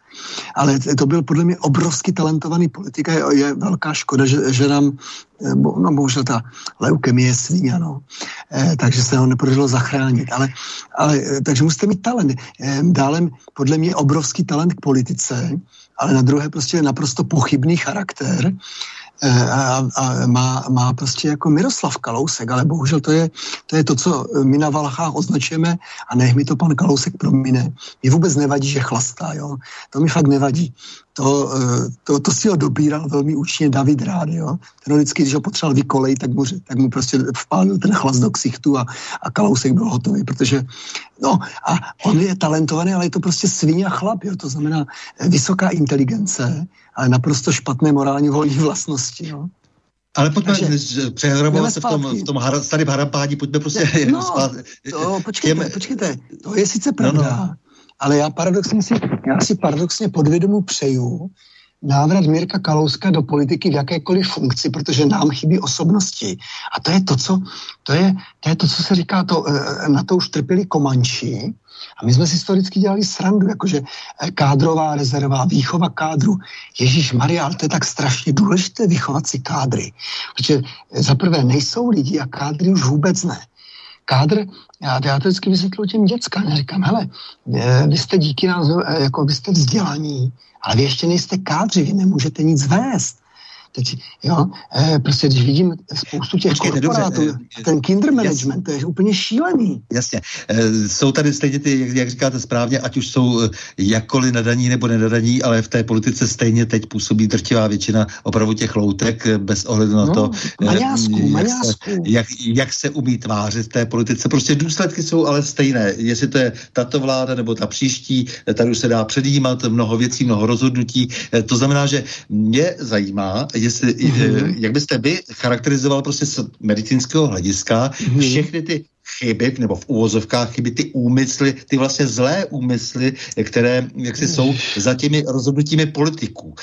C: Ale to byl podle mě obrovsky talentovaný politik a je, je velká škoda, že, že nám, eh, no bohužel ta leukemie je svině, no. E, takže se ho nepodařilo zachránit. Ale, ale eh, takže musíte mít talent. E, dále podle mě obrovský talent k politice, ale na druhé prostě naprosto pochybný charakter a, a má, má prostě jako Miroslav Kalousek, ale bohužel to je, to je to, co my na Valachách označujeme a nech mi to pan Kalousek promine. Mi vůbec nevadí, že chlastá, jo. To mi fakt nevadí. To, eh, to, to si ho dobíral velmi účinně David Rád, jo. Ten vždycky, když ho potřeboval vykolej, tak mu, tak mu prostě vpálil ten chlast do ksichtu a, a Kalousek byl hotový, protože no a on je talentovaný, ale je to prostě svině a chlap, jo. To znamená eh, vysoká inteligence, ale naprosto špatné morální volní vlastnosti. No.
B: Ale pojďme přehrabovat se v tom, v tom starém harapádí, pojďme prostě
C: no, spát. To, počkejte, těm... počkejte, to je sice pravda, no, no. Ale já paradoxně si, já si paradoxně podvědomu přeju, návrat Mirka Kalouska do politiky v jakékoliv funkci, protože nám chybí osobnosti. A to je to, co, to je, to, je to, co se říká, to, eh, na to už trpěli Komanči, a my jsme si historicky dělali srandu, jakože eh, kádrová rezerva, výchova kádru. Ježíš Maria, to je tak strašně důležité vychovat si kádry. Protože eh, za prvé nejsou lidi a kádry už vůbec ne. Kádr, já, já to vždycky vysvětluji těm dětskám, já říkám, hele, vy jste díky nám, jako vy jste vzdělaní, ale vy ještě nejste kádři, vy nemůžete nic vést. Teď, jo, eh, prostě když vidím spoustu těch Počkejte, korporátů, dobře, eh, ten kinder management, jas, to je úplně šílený.
B: Jasně. Eh, jsou tady stejně ty, jak, jak říkáte správně, ať už jsou jakkoliv nadaní nebo nenadaní, ale v té politice stejně teď působí drtivá většina opravdu těch loutek bez ohledu na no, to,
C: maňásku, jak, maňásku.
B: Se, jak, jak se umí tvářit v té politice. Prostě důsledky jsou ale stejné. Jestli to je tato vláda nebo ta příští, tady už se dá předjímat mnoho věcí, mnoho rozhodnutí. To znamená, že mě zajímá, jestli, mm-hmm. jak byste vy charakterizoval prostě z medicínského hlediska mm-hmm. všechny ty chyby, nebo v úvozovkách chyby, ty úmysly, ty vlastně zlé úmysly, které jak si jsou za těmi rozhodnutími politiků.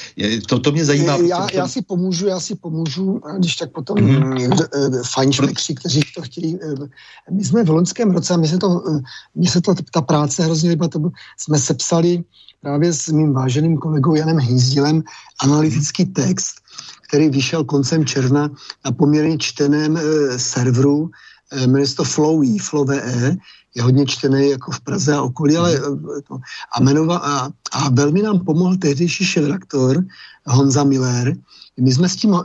B: To, to mě zajímá.
C: Já, protože... já si pomůžu, já si pomůžu, když tak potom mm-hmm. fajnšmekři, kteří to chtějí. My jsme v loňském roce, a my se to, mě se to, ta práce hrozně líbila, to jsme sepsali právě s mým váženým kolegou Janem Hýzdilem analytický text, který vyšel koncem června na poměrně čteném e, serveru, e, jmenuje se to Flowy, Flowe, je hodně čtený jako v Praze a okolí, ale e, to, a, menova, a, a velmi nám pomohl tehdejší šedraktor Honza Miller. My jsme s tím,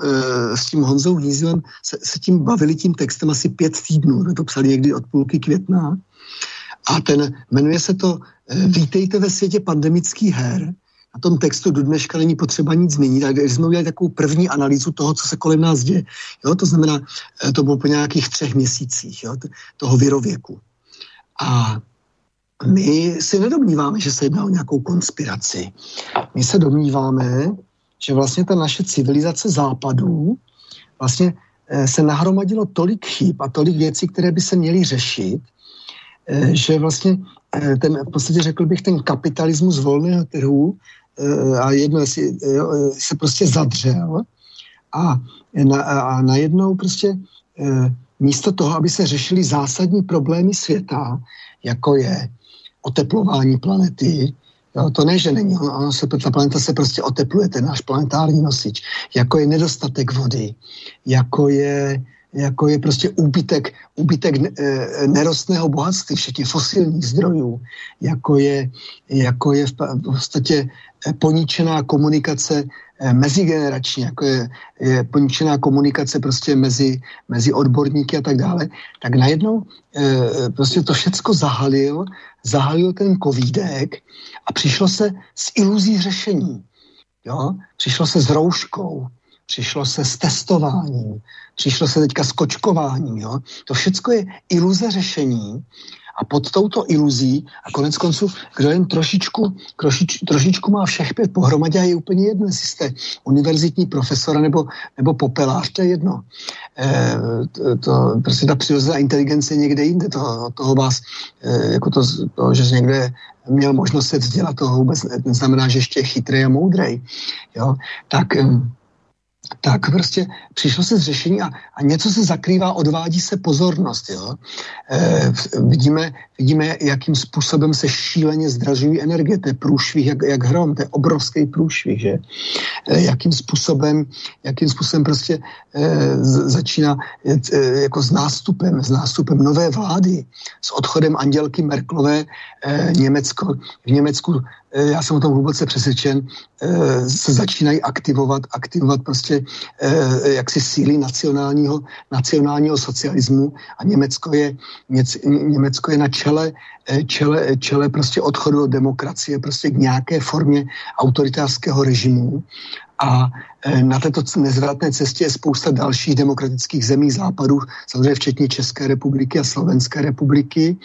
C: s tím Honzou Hýzilem se, se tím bavili tím textem asi pět týdnů, jsme to psali někdy od půlky května. A ten, jmenuje se to Vítejte ve světě pandemických her na tom textu do dneška není potřeba nic změnit. Tak jsme udělali takovou první analýzu toho, co se kolem nás děje. Jo, to znamená, eh, to bylo po nějakých třech měsících jo, toho virověku. A my si nedomníváme, že se jedná o nějakou konspiraci. My se domníváme, že vlastně ta naše civilizace západů vlastně eh, se nahromadilo tolik chyb a tolik věcí, které by se měly řešit, eh, že vlastně ten, v podstatě řekl bych, ten kapitalismus volného trhu a jedno si, se prostě zadřel a, na, a najednou prostě místo toho, aby se řešily zásadní problémy světa, jako je oteplování planety, Jo, to ne, že není, ono, ono se, ta planeta se prostě otepluje, ten náš planetární nosič, jako je nedostatek vody, jako je, jako je prostě úbytek, úbytek e, nerostného bohatství, včetně fosilních zdrojů, jako je, jako je v podstatě poničená komunikace Eh, mezigenerační, jako je, je poničená komunikace prostě mezi, mezi odborníky a tak dále, tak najednou e, prostě to všecko zahalil, zahalil ten covidek a přišlo se s iluzí řešení. Jo? Přišlo se s rouškou, přišlo se s testováním, přišlo se teďka s kočkováním. Jo? To všechno je iluze řešení a pod touto iluzí, a konec konců, kdo jen trošičku, trošič, trošičku má všech pět pohromadě a je úplně jedno, jestli jste univerzitní profesor nebo, nebo popelář, to je jedno. E, to, to, prostě ta přirozená inteligence je někde jinde, toho, toho vás, e, jako to, to, že někde měl možnost se vzdělat, to vůbec neznamená, že ještě je chytrý a moudrý. Jo? Tak e, tak prostě přišlo se z řešení a, a něco se zakrývá, odvádí se pozornost. Jo? E, vidíme, vidíme, jakým způsobem se šíleně zdražují energie, to je průšvih jak, jak hrom, to je obrovský průšvih, že? E, jakým způsobem, jakým způsobem prostě e, z, začíná e, jako s nástupem, s nástupem nové vlády, s odchodem Andělky Merklové e, Německo, v Německu Eh, já jsem o tom hluboce přesvědčen, eh, se začínají aktivovat, aktivovat prostě eh, jaksi síly nacionálního, nacionálního socialismu. A Německo je, Německo je na čele, čele, čele prostě odchodu od demokracie, prostě k nějaké formě autoritářského režimu a na této nezvratné cestě je spousta dalších demokratických zemí západu, samozřejmě včetně České republiky a Slovenské republiky.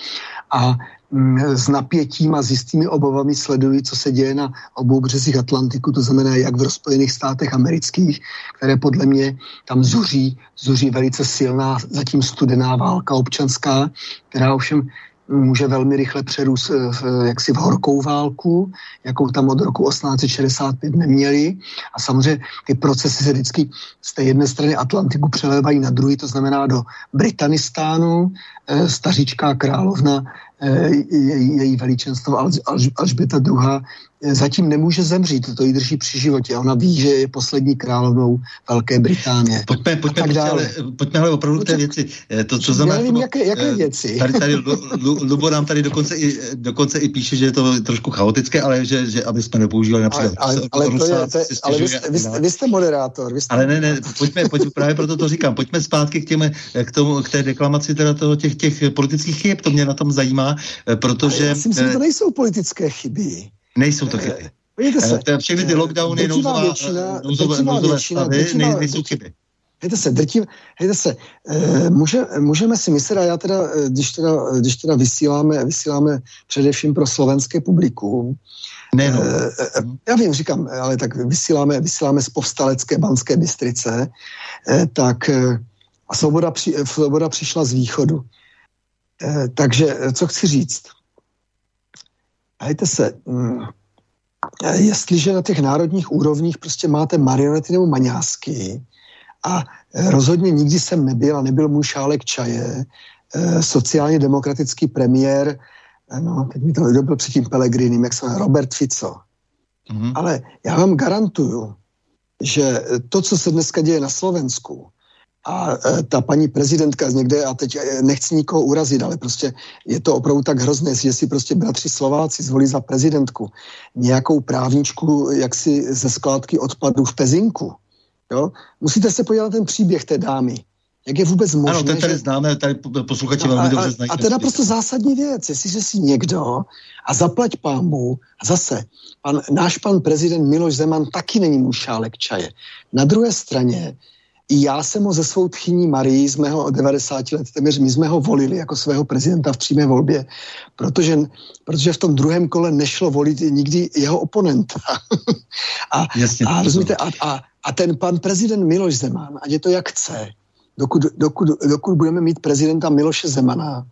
C: A Mm, s napětím a s jistými obavami sledují, co se děje na obou březích Atlantiku, to znamená jak v Spojených státech amerických, které podle mě tam zuří, zuří velice silná, zatím studená válka občanská, která ovšem může velmi rychle přerůst eh, v, jaksi v horkou válku, jakou tam od roku 1865 neměli. A samozřejmě ty procesy se vždycky z té jedné strany Atlantiku přelévají na druhý, to znamená do Britanistánu. Eh, staříčká královna Eh, její, její veličenstvo Alž, Alž, Alžběta II. Eh, zatím nemůže zemřít, to jí drží při životě. Ona ví, že je poslední královnou Velké Británie.
B: Pojďme, pojďme, pojďme, ale, pojďme ale opravdu té věci.
C: Eh, to, co znamená, nevím, jaké, jaké věci.
B: Tady, tady, Lubo nám tady dokonce i, dokonce i píše, že je to trošku chaotické, ale že, že aby jsme nepoužívali například.
C: Ale, ale, ale, to je, to je, ale vy, jste, vy, jste, vy jste moderátor. Vy jste
B: ale ne, ne, pojďme, pojďme, právě proto to říkám. Pojďme zpátky k, těm, k, tomu, k té deklamaci teda toho, těch, těch politických chyb, to mě na tom zajímá Eh, protože...
C: já si myslím, že to eh, nejsou politické chyby.
B: Nejsou to chyby. Vidíte se, všechny ty lockdowny, nouzová, většina, nouzové, nouzové stavy, drtivá, nejsou chyby.
C: Hejte se, drtiv, hejte se, e, může, můžeme si myslet, a já teda, když teda, když teda vysíláme, vysíláme především pro slovenské publikum,
B: ne, no.
C: e, já vím, říkám, ale tak vysíláme, vysíláme z povstalecké Banské Bystrice, e, tak a svoboda, při, svoboda přišla z východu. Eh, takže eh, co chci říct? Hejte se, mm, eh, jestliže na těch národních úrovních prostě máte marionety nebo maňásky a rozhodně nikdy jsem nebyl a nebyl můj šálek čaje, sociálně demokratický premiér, no, teď mi to nedobil předtím Pelegrinem, jak se Robert Fico. Mm-hmm. Ale já vám garantuju, že to, co se dneska děje na Slovensku, a e, ta paní prezidentka z někde, a teď e, nechci nikoho urazit, ale prostě je to opravdu tak hrozné, že si prostě bratři Slováci zvolí za prezidentku nějakou právničku jaksi ze skládky odpadu v Pezinku. Jo? Musíte se podívat na ten příběh té dámy. Jak je vůbec možné,
B: Ano, ten tady že... známe, tady posluchači no, velmi dobře znají.
C: A teda prostě zásadní věc, jestliže si někdo a zaplať pámbu, a zase, pan, náš pan prezident Miloš Zeman taky není mu šálek čaje. Na druhé straně já jsem ho ze svou tchyní Marii z mého 90 let, téměř my jsme ho volili jako svého prezidenta v přímé volbě, protože, protože v tom druhém kole nešlo volit nikdy jeho oponenta. a, Jasně, a, rozumíte, a, a, a ten pan prezident Miloš Zeman, ať je to jak chce, dokud, dokud, dokud budeme mít prezidenta Miloše Zemana,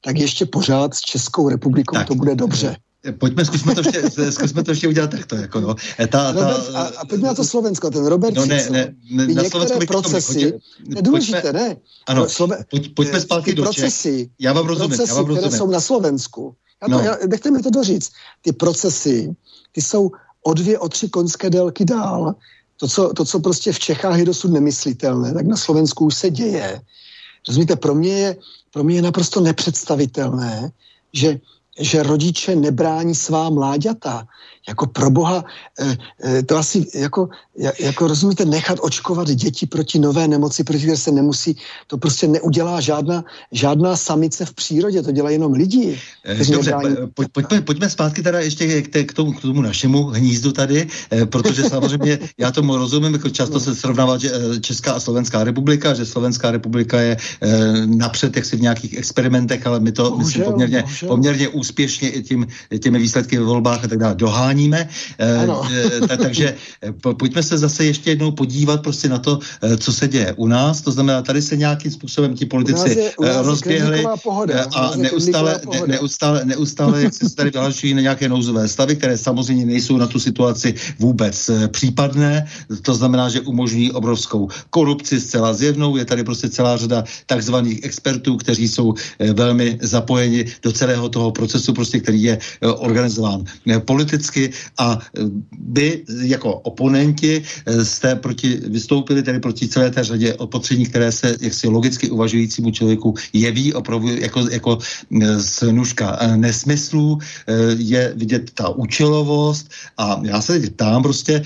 C: tak ještě pořád s Českou republikou tak, to bude dobře.
B: Pojďme, zkusme to ještě, zkusme to ještě udělat takto. Jako no.
C: ta, ta, Robert, a, a pojďme na to Slovensko, ten Robert no, ne, ne, ne, na Slovensko procesy, to je důležité, ne?
B: Ano, Slove, pojď, pojďme zpátky do
C: procesy,
B: Já vám rozumím,
C: procesy,
B: já vám rozumím.
C: které jsou na Slovensku. Já to, no. já, nechte mi to doříct. Ty procesy, ty jsou o dvě, o tři konské délky dál. To co, to, co prostě v Čechách je dosud nemyslitelné, tak na Slovensku už se děje. Rozumíte, pro mě je, pro mě je naprosto nepředstavitelné, že že rodiče nebrání svá mláďata. Jako pro boha, eh, eh, to asi jako, jako rozumíte, nechat očkovat děti proti nové nemoci, proti které se nemusí, to prostě neudělá žádná, žádná samice v přírodě, to dělají jenom lidi.
B: Eh, dobře, pojď, pojďme, pojďme zpátky teda ještě k, k, tomu, k tomu našemu hnízdu tady, protože samozřejmě já tomu rozumím, jako často no. se srovnává že Česká a Slovenská republika, že Slovenská republika je napřed jaksi v nějakých experimentech, ale my to bohužel, myslím poměrně, poměrně úspěšně i tím, těmi výsledky ve volbách a tak dále doháníme. E, takže eh, pojďme se zase ještě jednou podívat prostě na to, co se děje u nás. To znamená, tady se nějakým způsobem ti politici je, rozběhli pohoda, a neustále, ne, neustále, neustále jak se tady vyhlašují na nějaké nouzové stavy, které samozřejmě nejsou na tu situaci vůbec případné. To znamená, že umožní obrovskou korupci zcela zjevnou. Je tady prostě celá řada takzvaných expertů, kteří jsou velmi zapojeni do celého toho procesu, prostě, který je organizován politicky a vy jako oponenti jste proti, vystoupili tedy proti celé té řadě opatření, které se jaksi logicky uvažujícímu člověku jeví opravdu jako, jako snužka nesmyslů, je vidět ta účelovost a já se teď ptám prostě,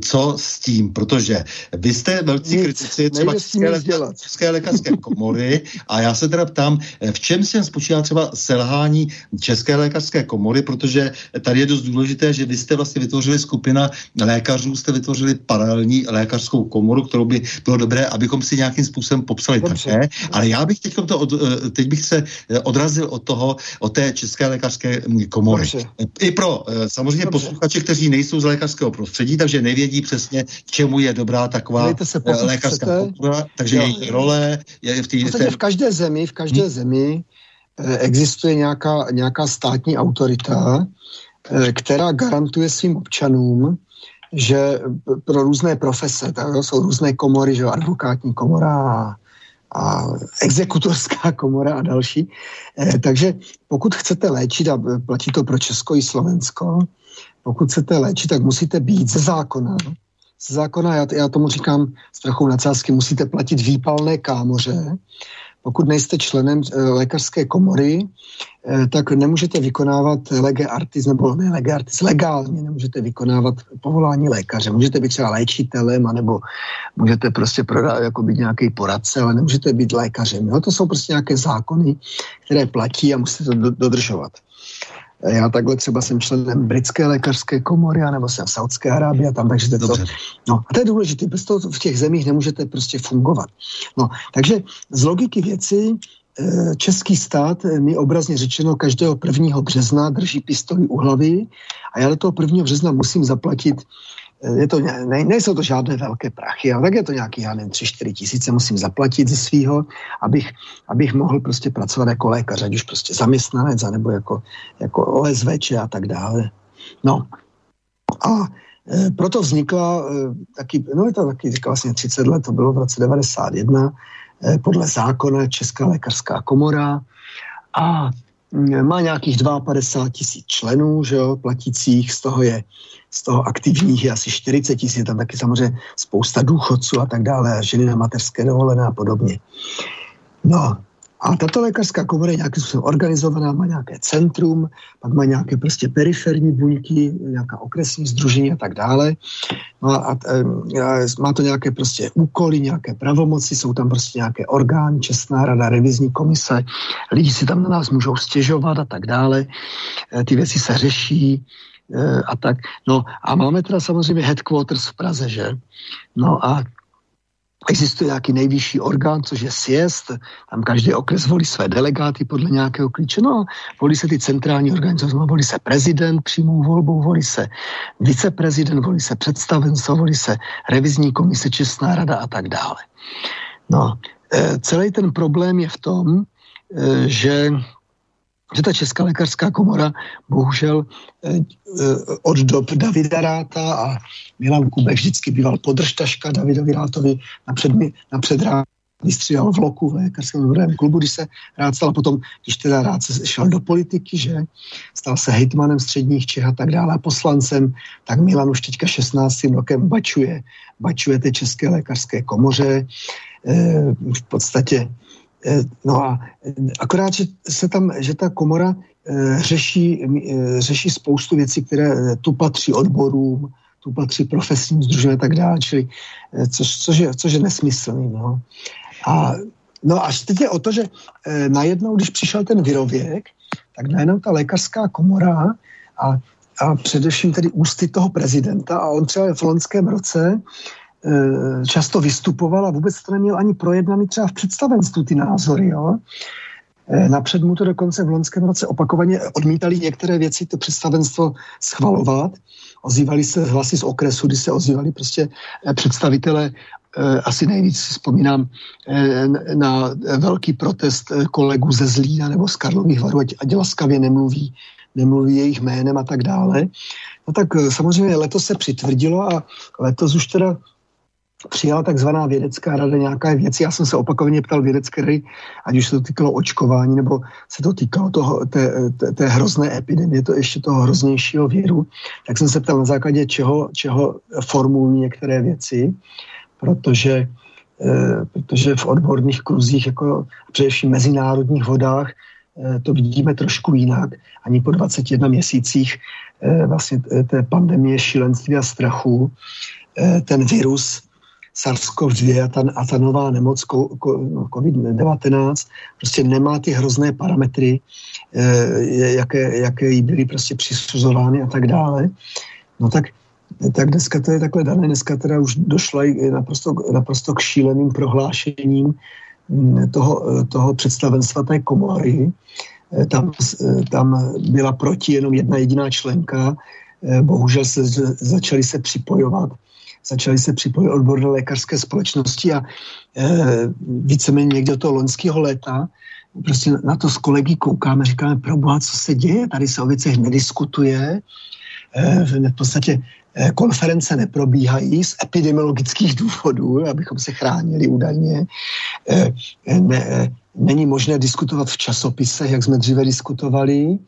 B: co s tím, protože vy jste velcí kritici třeba České, České lékařské komory a já se teda ptám, v čem se spočívá třeba selhání České lékařské komory, protože tady je dost důležité, že vy jste vlastně vytvořili skupina lékařů, jste vytvořili paralelní lékařskou komoru, kterou by bylo dobré, abychom si nějakým způsobem popsali Dobře. také. Ale já bych teď, to od, eh, teď bych se eh, odrazil od toho, od té České lékařské hm, komory. Dobře. I pro eh, samozřejmě Dobře. posluchače, kteří nejsou z lékařského prostředí, takže nevědí přesně, čemu je dobrá taková se, lékařská chcete. komora, takže její role je v, tý,
C: v, té... v každé zemi, v každé hmm. zemi existuje nějaká, nějaká státní autorita, která garantuje svým občanům, že pro různé profese, tak jsou různé komory, že advokátní komora a, a exekutorská komora a další. Eh, takže pokud chcete léčit, a platí to pro Česko i Slovensko, pokud chcete léčit, tak musíte být ze zákona. Ze zákona, já, já tomu říkám s trochou nadsázky, musíte platit výpalné kámoře, pokud nejste členem e, lékařské komory, e, tak nemůžete vykonávat lege artis, nebo ne lege artis, legálně nemůžete vykonávat povolání lékaře. Můžete být třeba léčitelem, anebo můžete prostě prodat, jako být nějaký poradce, ale nemůžete být lékařem. Jo? To jsou prostě nějaké zákony, které platí a musíte to dodržovat. Já takhle třeba jsem členem britské lékařské komory, nebo jsem v Saudské Arábii a tam, takže to, Dobře. no, a to je důležité, bez toho v těch zemích nemůžete prostě fungovat. No, takže z logiky věci eh, český stát eh, mi obrazně řečeno každého 1. března drží pistoli u hlavy a já do toho 1. března musím zaplatit je to, ne, nejsou to žádné velké prachy, ale tak je to nějaký, já nevím, 3-4 tisíce musím zaplatit ze svého, abych, abych mohl prostě pracovat jako lékař, ať už prostě zaměstnanec, nebo jako, jako OSVČ a tak dále. No a e, proto vznikla e, taky, no je to taky vlastně 30 let, to bylo v roce 91, e, podle zákona Česká lékařská komora a má nějakých 52 tisíc členů, že jo, platících, z toho je z toho aktivních je asi 40 tisíc, tam taky samozřejmě spousta důchodců a tak dále, a ženy na mateřské dovolené a podobně. No, a tato lékařská komora je nějakým způsobem organizovaná, má nějaké centrum, pak má nějaké prostě periferní buňky, nějaká okresní združení a tak dále. No a, a, a má to nějaké prostě úkoly, nějaké pravomoci, jsou tam prostě nějaké orgány, Čestná rada, revizní komise, lidi si tam na nás můžou stěžovat a tak dále. E, ty věci se řeší, a tak. No a máme teda samozřejmě headquarters v Praze, že? No a Existuje nějaký nejvyšší orgán, což je sjezd, tam každý okres volí své delegáty podle nějakého klíče, no volí se ty centrální organizace, volí se prezident přímou volbou, volí se viceprezident, volí se představenstvo, volí se revizní komise, Čestná rada a tak dále. No, e, celý ten problém je v tom, e, že že ta Česká lékařská komora bohužel eh, eh, od dob Davida Ráta a Milan Kubek vždycky býval podržtaška Davidovi Rátovi napřed, napřed rád vystřídal v loku v lékařském odborovém klubu, když se rád stal, potom, když teda rád se šel do politiky, že stal se hejtmanem středních Čech a tak dále, a poslancem, tak Milan už teďka 16. rokem bačuje, bačuje té České lékařské komoře, e, v podstatě Eh, no a eh, akorát, že se tam, že ta komora eh, řeší, řeší spoustu věcí, které tu patří odborům, tu patří profesním združením a tak dále, čili což, což, je, což je nesmyslný. No. A, no a teď je o to, že najednou, když přišel ten virověk, tak najednou ta lékařská komora a, a především tedy ústy toho prezidenta a on třeba v loňském roce Eh, často vystupoval a vůbec to neměl ani projednaný třeba v představenstvu ty názory. Jo? Eh, napřed mu to dokonce v loňském roce opakovaně odmítali některé věci to představenstvo schvalovat. Ozývali se hlasy z okresu, kdy se ozývali prostě eh, představitele asi nejvíc vzpomínám na velký protest kolegů ze Zlína nebo z Karlových varů, ať laskavě nemluví, nemluví jejich jménem a tak dále. No tak samozřejmě letos se přitvrdilo a letos už teda přijala takzvaná vědecká rada nějaké věci. Já jsem se opakovaně ptal vědecké rady, ať už se to týkalo očkování, nebo se to týkalo toho, té, té, té hrozné epidemie, to ještě toho hroznějšího věru, tak jsem se ptal na základě čeho, čeho formulují některé věci, protože, e, protože v odborných kruzích, jako především mezinárodních vodách, e, to vidíme trošku jinak. Ani po 21 měsících e, vlastně té pandemie šílenství a strachu ten virus SARS-CoV-2 a ta, a ta nová nemoc COVID-19 prostě nemá ty hrozné parametry, eh, jaké, jaké jí byly prostě přisuzovány a tak dále. No tak, tak dneska to je takhle dané, dneska teda už došla naprosto, naprosto k šíleným prohlášením mm, toho, toho představenstva té komory. Eh, tam, eh, tam byla proti jenom jedna jediná členka, bohužel se začali se připojovat začaly se připojit odborné lékařské společnosti a e, víceméně někde toho loňského léta prostě na to s kolegy koukáme, říkáme, proboha, co se děje, tady se o věcech nediskutuje, e, v podstatě e, konference neprobíhají z epidemiologických důvodů, abychom se chránili údajně. E, ne, není možné diskutovat v časopisech, jak jsme dříve diskutovali.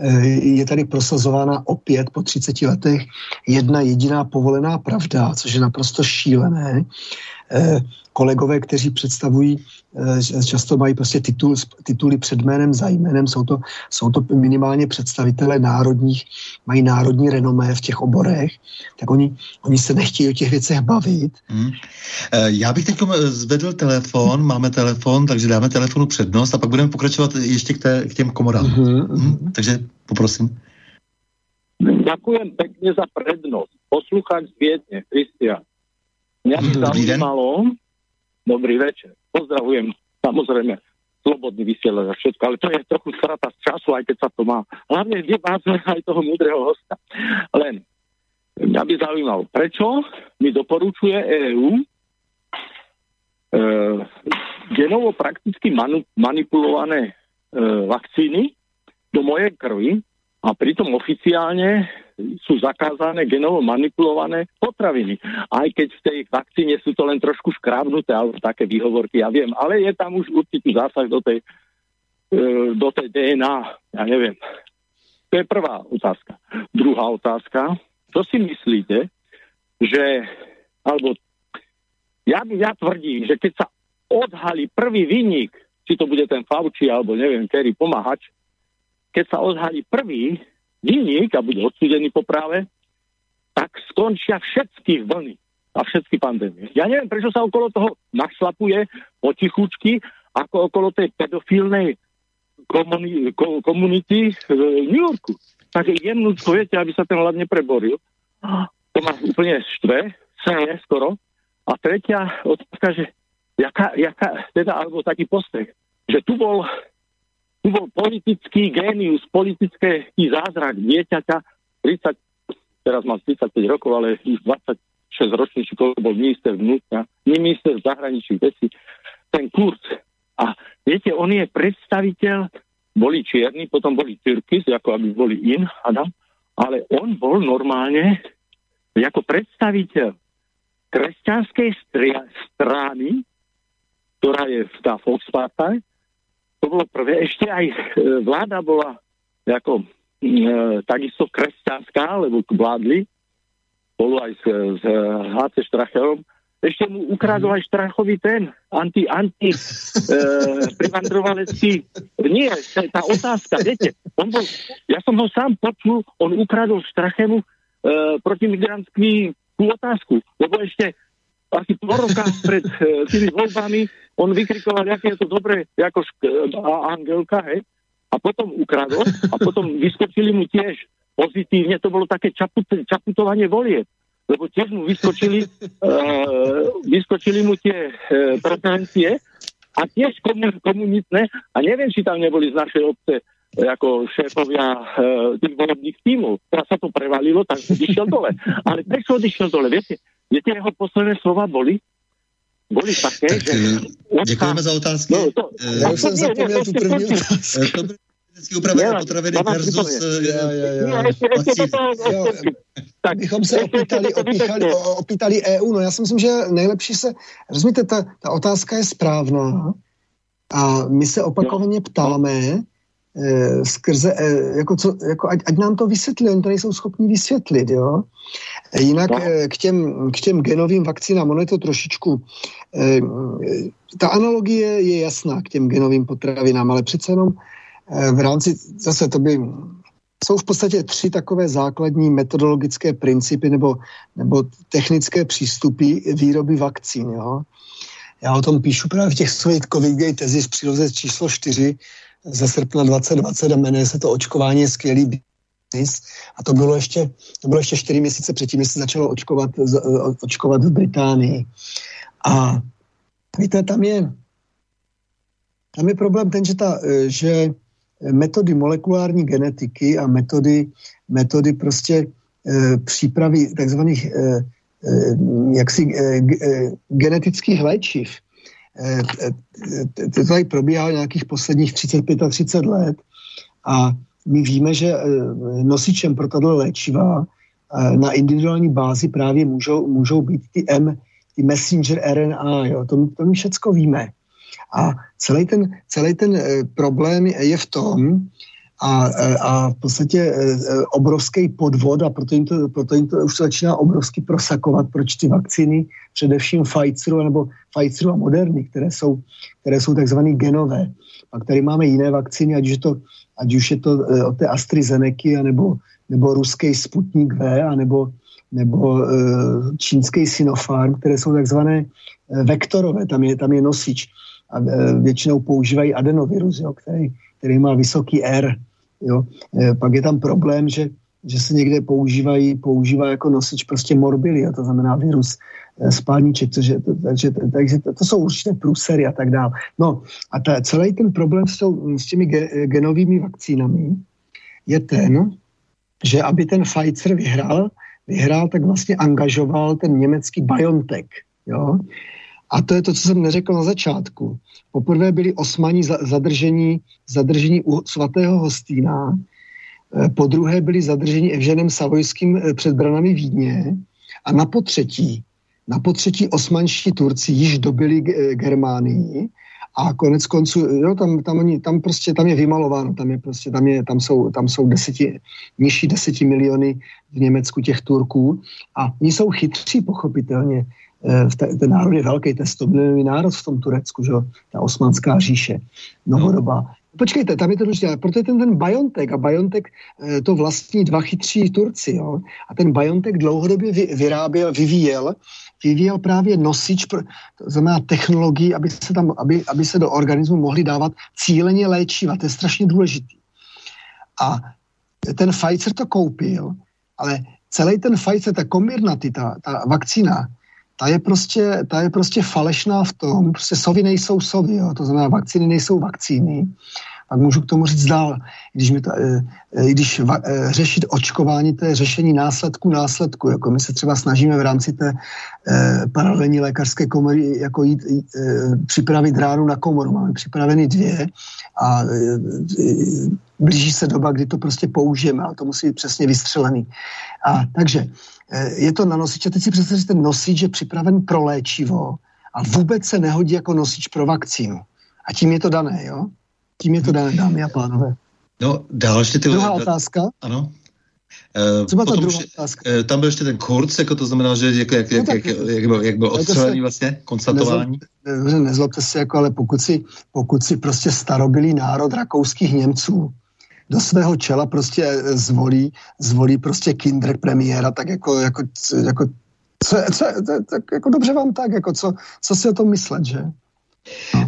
C: Eh, je tady prosazována opět po 30 letech jedna jediná povolená pravda, což je naprosto šílené. Eh, kolegové, kteří představují, eh, často mají prostě titul, tituly před jménem, za jménem, jsou to, jsou to minimálně představitelé národních, mají národní renomé v těch oborech, tak oni, oni se nechtějí o těch věcech bavit. Hmm.
B: Já bych teď zvedl telefon, máme telefon, takže dáme telefonu přednost a pak budeme pokračovat ještě k, té, k těm komorám. Hmm. Hmm. Takže poprosím.
D: Ďakujem pekne za prednosť. Poslúchať zviedne, Kristian. Mňa by zaujímalo, dobrý večer, pozdravujem samozrejme slobodný vysielač a všetko, ale to je trochu strata z času, aj keď sa to má. Hlavne vy máte aj toho múdreho hosta. Len mňa by zaujímalo, prečo mi doporučuje EÚ e, genovo prakticky manu, manipulované e, vakcíny do mojej krvi a pritom oficiálne sú zakázané genovo manipulované potraviny. Aj keď v tej vakcíne sú to len trošku škrábnuté, alebo také výhovorky, ja viem, ale je tam už určitý zásah do tej, e, do tej DNA, ja neviem. To je prvá otázka. Druhá otázka, čo si myslíte, že, alebo ja, ja tvrdím, že keď sa odhalí prvý vinník, či to bude ten Fauci, alebo neviem, ktorý pomáhač, keď sa odhalí prvý vinník a bude odsúdený po práve, tak skončia všetky vlny a všetky pandémie. Ja neviem, prečo sa okolo toho našlapuje potichučky, ako okolo tej pedofilnej komuni- komunity v New Yorku. Takže jednoducho, viete, aby sa ten hlad nepreboril. To ma úplne štve, je skoro. A tretia otázka, že jaká, jaká, teda, alebo taký postreh, že tu bol, tu bol politický génius, politický zázrak dieťaťa, 30, teraz mám 35 rokov, ale už 26 ročný, či koľko bol minister vnútra, minister zahraničných vecí, ten Kurz. A viete, on je predstaviteľ, boli čierni, potom boli Tyrkis, ako aby boli in, Adam, ale on bol normálne ako predstaviteľ kresťanskej strany, ktorá je tá Volkspartei, to bolo prvé. Ešte aj e, vláda bola ako e, takisto kresťanská, lebo vládli spolu aj s, s HC Štrachelom. Ešte mu ukradol aj Štrachový ten anti, anti e, privandrovalecký. Nie, tá otázka, viete, on bol, ja som ho sám počul, on ukradol Štrachemu e, protimigrantský tú otázku, lebo ešte asi pol roka pred e, tými voľbami on vykrikoval, aké je to dobré, ako šk- a Angelka, hej, a potom ukradol a potom vyskočili mu tiež pozitívne, to bolo také čaput, čaputovanie volieb lebo tiež mu vyskočili, uh, vyskočili mu tie uh, preferencie a tiež komunitné a neviem, či tam neboli z našej obce e, ako šéfovia uh, tých volebných tímov. Teraz sa to prevalilo, tak odišiel dole. Ale prečo odišiel dole? Viete, viete, jeho posledné slova boli, boli také, tak, že...
B: Děkujeme za otázky. No, to,
C: já už jsem zapomněl tu první otázku.
B: Geneticky upravené potraviny versus
C: tak bychom se opýtali, opíchali, opýtali EU. No já si myslím, že nejlepší se, rozumíte, ta, ta otázka je správná. A my se opakovaně ptáme, eh, skrze, eh, jako co, jako ať, ať nám to vysvětlí, oni to nejsou schopni vysvětlit, jo. Jinak no. eh, k, těm, k těm genovým vakcínám, ono je to trošičku, eh, ta analogie je jasná k těm genovým potravinám, ale přece jenom Eh, v rámci, zase to by, jsou v podstatě tři takové základní metodologické principy nebo, nebo technické přístupy výroby vakcín. Jo? Já o tom píšu právě v těch svých covid tezi z příloze číslo 4 ze srpna 2020 a jmenuje se to Očkování skvělý biznis. A to bylo ještě, to bylo ještě 4 měsíce předtím, než se začalo očkovat, očkovat v Británii. A víte, tam je, tam je problém ten, že, ta, eh, že metody molekulární genetiky a metody, metody prostě e, přípravy takzvaných e, e, jaksi e, e, genetických léčiv. E, e, to tady probíhá nějakých posledních 35 a 30 let a my víme, že e, nosičem pro tato léčiva na individuální bázi právě můžou, můžou být ty M, ty messenger RNA, jo, to, to my všecko víme. A celý ten, celý ten eh, problém je v tom, a, eh, a v podstatě eh, obrovský podvod a proto jim, to, proto jim to už začíná obrovsky prosakovat, proč ty vakcíny, především Pfizeru nebo Pfizeru a Moderny, které jsou, které jsou takzvané genové. Pak tady máme jiné vakcíny, ať už je to, ať už je to od té AstraZeneca, nebo, nebo ruský Sputnik V, a nebo, nebo čínský Sinopharm, které jsou takzvané vektorové, tam je, tam je nosič a e, většinou používají adenovirus, jo, který, který má vysoký R. Jo. E, pak je tam problém, že, že se někde používají, používá jako nosič prostě morbilia, to znamená virus e, spálniček, takže, takže, takže to, to jsou určité průsery a tak dále. No a ta, celý ten problém s, tou, s těmi ge, genovými vakcínami je ten, že aby ten Pfizer vyhrál, vyhrál, tak vlastně angažoval ten německý BioNTech. Jo? A to je to, co jsem neřekl na začátku. Poprvé byli osmani zadržení, zadržení u svatého Hostýna, eh, po druhé byli zadrženi Evženem Savojským eh, před branami Vídně a na potřetí, na potřetí osmanští Turci již dobili eh, Germánii a konec konců, jo, tam, tam, oni, tam prostě, tam je vymalováno, tam je prostě, tam, je, tam jsou, tam jsou deseti, nižší deseti miliony v Německu těch Turků a oni jsou chytří pochopitelně. Eh, ten národ je velký, ten 100 milionový národ v tom Turecku, že? ta osmanská říše, novodobá. Počkejte, tam je to důležité, proto je ten, ten Biontech a Biontech eh, to vlastní dva chytří Turci, jo? A ten Biontech dlouhodobě vy, vyráběl, vyvíjel, vyvíjel právě nosič, to znamená technologii, aby se, tam, aby, aby se do organismu mohli dávat cíleně léčiva, to je strašně důležitý. A ten Pfizer to koupil, ale celý ten Pfizer, ta kombinaty, ta, ta vakcína, ta je prostě, ta je prostě falešná v tom, prostě sovy nejsou sovy, jo, to znamená vakcíny nejsou vakcíny. Pak můžu k tomu říct dál, když, mi ta, e, když va, e, řešit očkování, to je řešení následku následku. Jako my se třeba snažíme v rámci té e, paralelní lékařské komory jako jít, e, připravit ránu na komoru. Máme připraveny dvě a e, blíží se doba, kdy to prostě použijeme, ale to musí být přesně vystřelený. A takže je to na nosič. A teď si představte, ten nosič je připraven pro léčivo a vůbec se nehodí jako nosič pro vakcínu. A tím je to dané, jo? Tím je to dané, dámy a pánové.
B: No, dál ještě ty...
C: Druhá otázka.
B: Ano.
C: Co byla ta druhá otázka?
B: Uh, tam byl ještě ten kurz, jako to znamená, že jak, jak, no, jak, jak, jak, byl, jak byl odstřelený vlastně, konstatování?
C: Dobře, nezlobte se, jako, ale pokud si, pokud si prostě starobilý národ rakouských Němců do svého čela prostě eh, zvolí, zvolí prostě kinder premiéra, tak jako, jako, jako co, co, tak jako dobře vám tak, jako co, co si o tom myslet, že?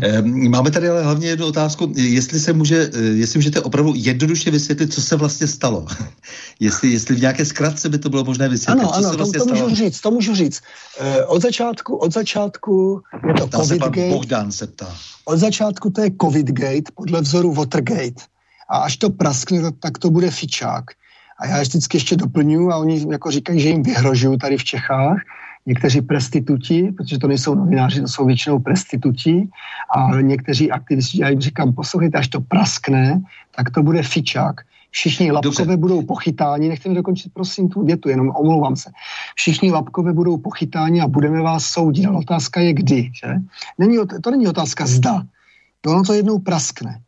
B: Ehm, máme tady ale hlavně jednu otázku, jestli se může, eh, jestli můžete opravdu jednoduše vysvětlit, co se vlastně stalo. jestli, jestli v nějaké zkratce by to bylo možné vysvětlit,
C: ano,
B: co
C: ano,
B: se vlastně
C: to,
B: to
C: můžu říct, to můžu říct. E, od začátku, od začátku je to
B: Ptá
C: COVID
B: se
C: gate.
B: Bohdán se ptá.
C: Od začátku to je COVID gate podle vzoru Watergate. A až to praskne, tak to bude fičák. A já vždycky ještě doplňuji a oni jako říkají, že jim vyhrožují tady v Čechách, někteří prestituti, protože to nejsou novináři, to jsou většinou prestituti a někteří aktivisti, já jim říkám, poslouchejte, až to praskne, tak to bude fičák. Všichni lapkové Dobře. budou pochytáni, nechte mi dokončit prosím tu větu, jenom omlouvám se. Všichni lapkové budou pochytáni a budeme vás soudit. Ale otázka je kdy, že? Není, to není otázka zda. Ono to jednou praskne.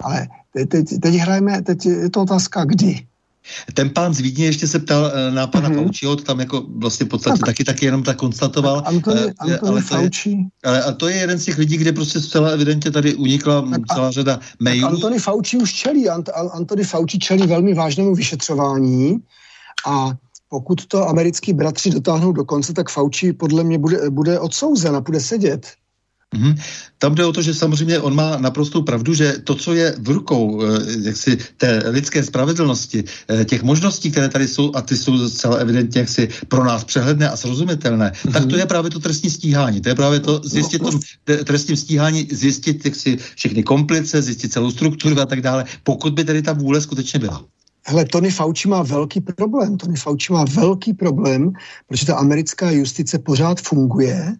C: Ale teď, teď, teď hrajeme, teď je to otázka kdy.
B: Ten pán z Vídně ještě se ptal eh, na pana mm-hmm. Fauciho, to tam jako vlastně v podstatě tak. taky, taky jenom tak konstatoval. Tak
C: Antony, uh, Antony ale,
B: Fauci. To je, ale a to je jeden z těch lidí, kde prostě zcela evidentně tady unikla tak celá řada mailů.
C: Antony Fauci už čelí, Ant, Antony Fauci čelí velmi vážnému vyšetřování a pokud to americký bratři dotáhnou do konce, tak Fauci podle mě bude, bude odsouzen a bude sedět.
B: Mm-hmm. Tam jde o to, že samozřejmě on má naprostou pravdu, že to, co je v rukou eh, jaksi, té lidské spravedlnosti, eh, těch možností, které tady jsou, a ty jsou zcela evidentně jaksi pro nás přehledné a srozumitelné, mm-hmm. tak to je právě to trestní stíhání. To je právě to zjistit no, tom trestním stíhání, zjistit jaksi, všechny komplice, zjistit celou strukturu a tak dále, pokud by tedy ta vůle skutečně byla.
C: Hele, Tony Fauci má velký problém. Tony Fauci má velký problém, protože ta americká justice pořád funguje,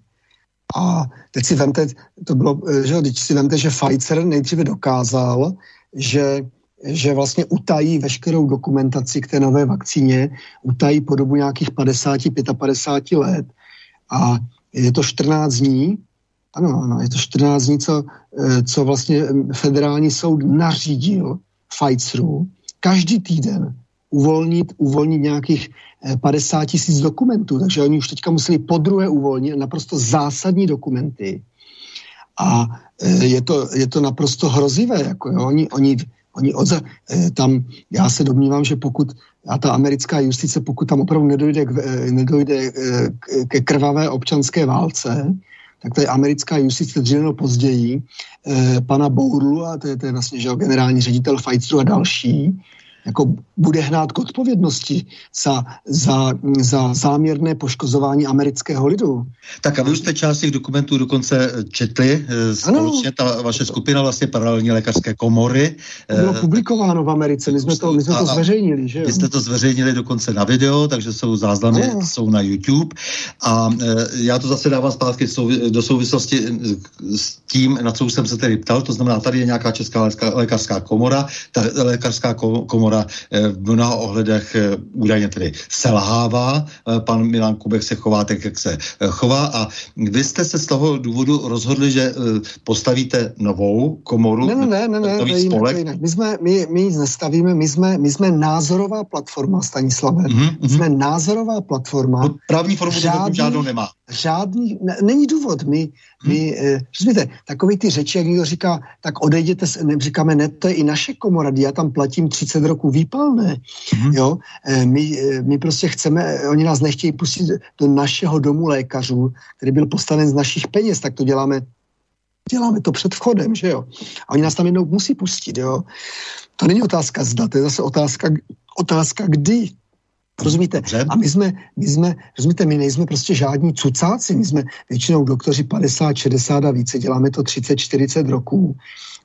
C: a teď si vemte, to bylo, eh, že teď si vemte, že Pfizer nejdříve dokázal, že že vlastně utají veškerou dokumentaci k té nové vakcíně, utají po dobu nějakých 50-55 let. A je to 14 dní, ano, ano, je to 14 dní, co, eh, co vlastně federální soud nařídil Pfizeru. Každý týden uvolnit, uvolnit nějakých 50 eh, tisíc dokumentů, takže oni už teďka museli po druhé uvolnit naprosto zásadní dokumenty. A eh, je to, je to naprosto hrozivé. Jako jo. Oni, oni, oni odza, eh, tam, já se domnívám, že pokud a ta americká justice, pokud tam opravdu nedojde, k, nedojde ke krvavé občanské válce, tak to je americká justice dříve později, pana Bourlu, a to je, to je vlastně že, generální ředitel Pfizeru a další, jako bude hnát k odpovědnosti za, za, za záměrné poškozování amerického lidu.
B: Tak a vy už jste část těch dokumentů dokonce četli eh, společně, ta vaše skupina vlastně paralelní lékařské komory.
C: To bylo eh, publikováno v Americe, my jsme to, my jsme to zveřejnili, že jo?
B: Vy jste to zveřejnili dokonce na video, takže jsou záznamy, no. jsou na YouTube a eh, já to zase dávám zpátky do souvislosti s tím, na co už jsem se tedy ptal, to znamená, tady je nějaká česká lékařská komora, ta lékařská komora komora eh, v mnoha ohledech eh, údajně tedy selhává. Eh, pan Milan Kubek se chová tak, jak se chová a vy jste se z toho důvodu rozhodli, že postavíte novou komoru,
C: ne, ne, ne, ne, nový ne, spolek. Ne, ne. My, jsme, my, my nic nestavíme, my jsme, my jsme názorová platforma, Stanislave. Mm-hmm. My jsme názorová platforma. No,
B: právní formu žádný, žádnou nemá.
C: Žádný, ne, není důvod. My, my eh, takový ty řeči, jak někdo říká, tak odejděte, ne, říkáme, ne, to je i naše komora, já tam platím 30 roků výpalné, hmm. jo, eh, my, eh, my prostě chceme, oni nás nechtějí pustit do našeho domu lékařů, který byl postaven z našich peněz, tak to děláme děláme to před vchodem, že jo. A oni nás tam jednou musí pustit, jo. To není otázka zda, to je zase otázka, otázka kdy. Rozumíte?
B: Dobře.
C: A my jsme, my jsme, rozumíte, my nejsme prostě žádní cucáci, my jsme většinou doktoři 50, 60 a více, děláme to 30, 40 roků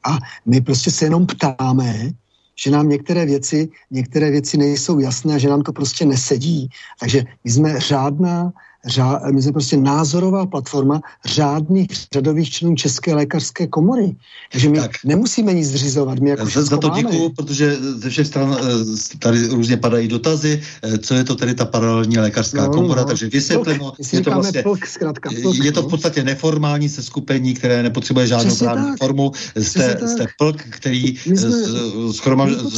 C: a my prostě se jenom ptáme, že nám některé věci, některé věci nejsou jasné, že nám to prostě nesedí. Takže my jsme řádná řá, my jsme prostě názorová platforma řádných řadových členů České lékařské komory. Takže my tak. nemusíme nic zřizovat. My jako
B: za, za to děkuju, protože ze všech stran eh, tady různě padají dotazy, eh, co je to tedy ta paralelní lékařská no, komora, no. takže vysvětleno, je to, vlastně,
C: plk, zkrátka, plk,
B: je to v no. podstatě neformální seskupení, které nepotřebuje žádnou právní formu. Jste, jste plk, který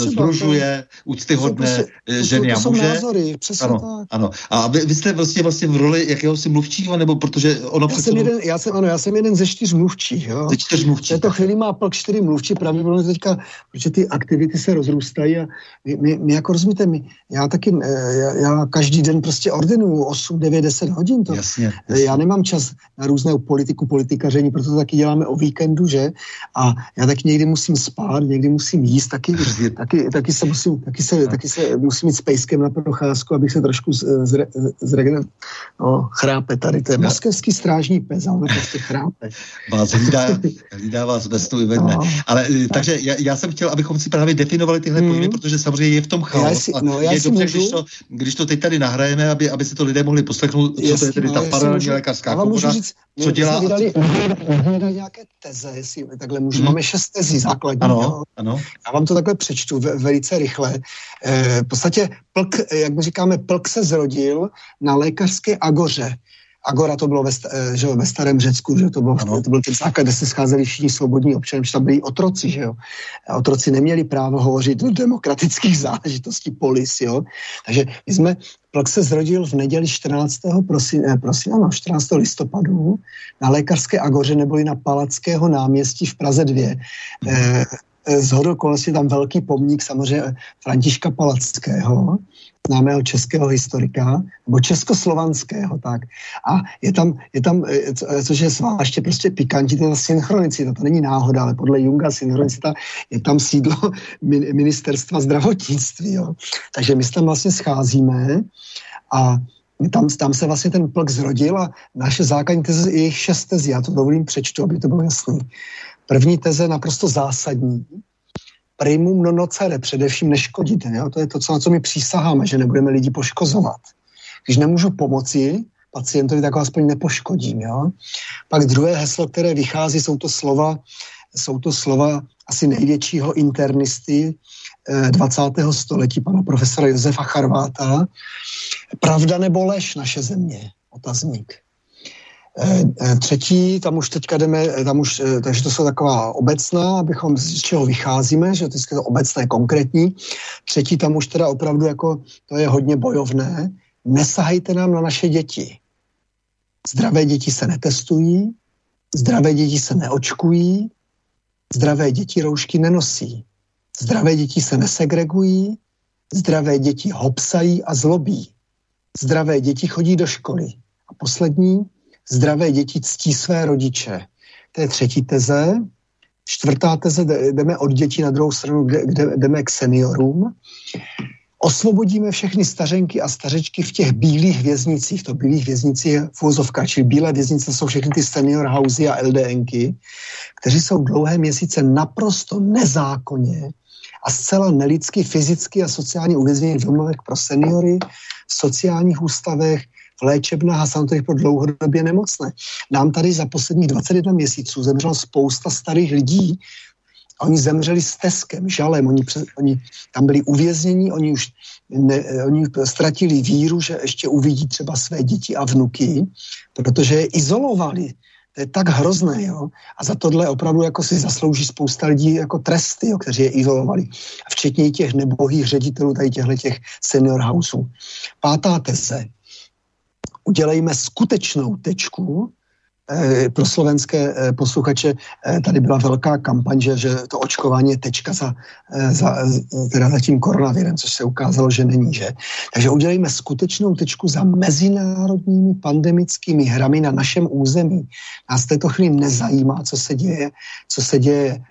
B: združuje úctyhodné ženy a muže.
C: Názory, ano, tak.
B: ano. A vy, vy jste vlastně vlastně v roli jakéhosi mluvčího, nebo protože ono...
C: Já jsem, jeden, já jsem, ano, já jsem jeden ze čtyř mluvčích. Jo.
B: Ze čtyř mluvčích. V
C: této chvíli má plk čtyři mluvčí, pravděpodobně teďka, protože ty aktivity se rozrůstají a my, my, my jako rozumíte, my, já taky, eh, já, já každý den prostě ordinuju 8, 9, 10 hodin. To,
B: jasně,
C: jasně. Já nemám čas na různé politiku, politikaření, proto to taky děláme o víkendu, že? A já taky někdy musím spát, někdy musím jíst, taky, taky, taky, se musím, taky, se, taky se musím jít s pejskem na procházku, abych se trošku zre, zre, no, chrápe tady, to je moskevský strážní pes, ale prostě chrápe.
B: Vás hlídá, hlídá vás bez i ve dne. No, ale tak. takže já, já, jsem chtěl, abychom si právě definovali tyhle hmm. pojmy, protože samozřejmě je v tom chaos.
C: Já si, no, já
B: je dobře,
C: můžu...
B: když, to, když to teď tady nahrajeme, aby, aby si to lidé mohli poslechnout, co Jasně, to je tedy ta paralelní lékařská komora, co dělá.
C: Vydali, vydali nějaké teze, jestli takhle můžu. Hmm. Máme šest tezí základní.
B: Ano, jo. ano.
C: Já vám to takhle přečtu velice rychle. E, v podstatě plk, jak my říkáme, plk se zrodil na lékařské agoře. Agora to bylo ve, eh, že jo, ve starém Řecku, že to, bylo, ano. to byl ten základ, kde se scházeli všichni svobodní občané, že tam byli otroci, že jo. A otroci neměli právo hovořit do demokratických záležitostí polis, jo. Takže my jsme, Plok se zrodil v neděli 14. Prosin, eh, prosím, ano, 14. listopadu na lékařské agoře neboli na Palackého náměstí v Praze 2. Eh, z hodou tam velký pomník samozřejmě Františka Palackého, známého českého historika, nebo českoslovanského, tak. A je tam, je tam eh, eh, což je zvláště prostě pikantní, to je synchronicita, to není náhoda, ale podle Junga synchronicita je tam sídlo ministerstva zdravotnictví, jo. Takže my se tam vlastně scházíme a tam, tam se vlastně ten plk zrodil a naše základní teze je jich šest tezí, já to dovolím přečtu, aby to bylo jasné. První teze naprosto zásadní, primum non nocere, především neškodit. Jo? To je to, co, na co my přísaháme, že nebudeme lidi poškozovat. Když nemůžu pomoci pacientovi, tak ho aspoň nepoškodím. Jo? Pak druhé heslo, které vychází, jsou to slova, jsou to slova asi největšího internisty 20. Eh, století, pana profesora Josefa Charváta. Pravda nebo lež naše země? Otazník. Eh, eh, třetí, tam už teďka jdeme, eh, tam už, takže to jsou taková obecná, abychom z čeho vycházíme, že to je obecné, konkrétní. Třetí, tam už teda opravdu jako, to je hodně bojovné. Nesahejte nám na naše děti. Zdravé děti se netestují, zdravé děti se neočkují, zdravé děti roušky nenosí. Zdravé děti se nesegregují, zdravé děti hopsají a zlobí. Zdravé děti chodí do školy. A poslední, zdravé děti ctí své rodiče. To je třetí teze. Čtvrtá teze, jdeme od dětí na druhou stranu, kde, jdeme k seniorům. Osvobodíme všechny stařenky a stařečky v těch bílých věznicích. To bílých věznicí je fúzovka, čili bílé věznice jsou všechny ty senior housey a LDNky, kteří jsou dlouhé měsíce naprosto nezákonně a zcela nelidsky fyzicky a sociálně uvězněni v domovech pro seniory, v sociálních ústavech, v léčebnách a samozřejmě pro dlouhodobě nemocné. Nám tady za posledních 21 měsíců zemřelo spousta starých lidí, a oni zemřeli s teskem, žalem, oni, oni tam byli uvězněni, oni už ne, oni ztratili víru, že ještě uvidí třeba své děti a vnuky, protože je izolovali. To je tak hrozné, jo. A za tohle opravdu jako si zaslouží spousta lidí jako tresty, jo, kteří je izolovali. Včetně těch nebohých ředitelů tady těchto těch senior houseů. Pátá teze udělejme skutečnou tečku eh, pro slovenské eh, posluchače eh, tady byla velká kampaň, že, že to očkování je tečka za, za, teda za tím koronavirem, což se ukázalo, že není, že? Takže udělejme skutečnou tečku za mezinárodními pandemickými hrami na našem území. Nás v této chvíli nezajímá, co se děje, co se děje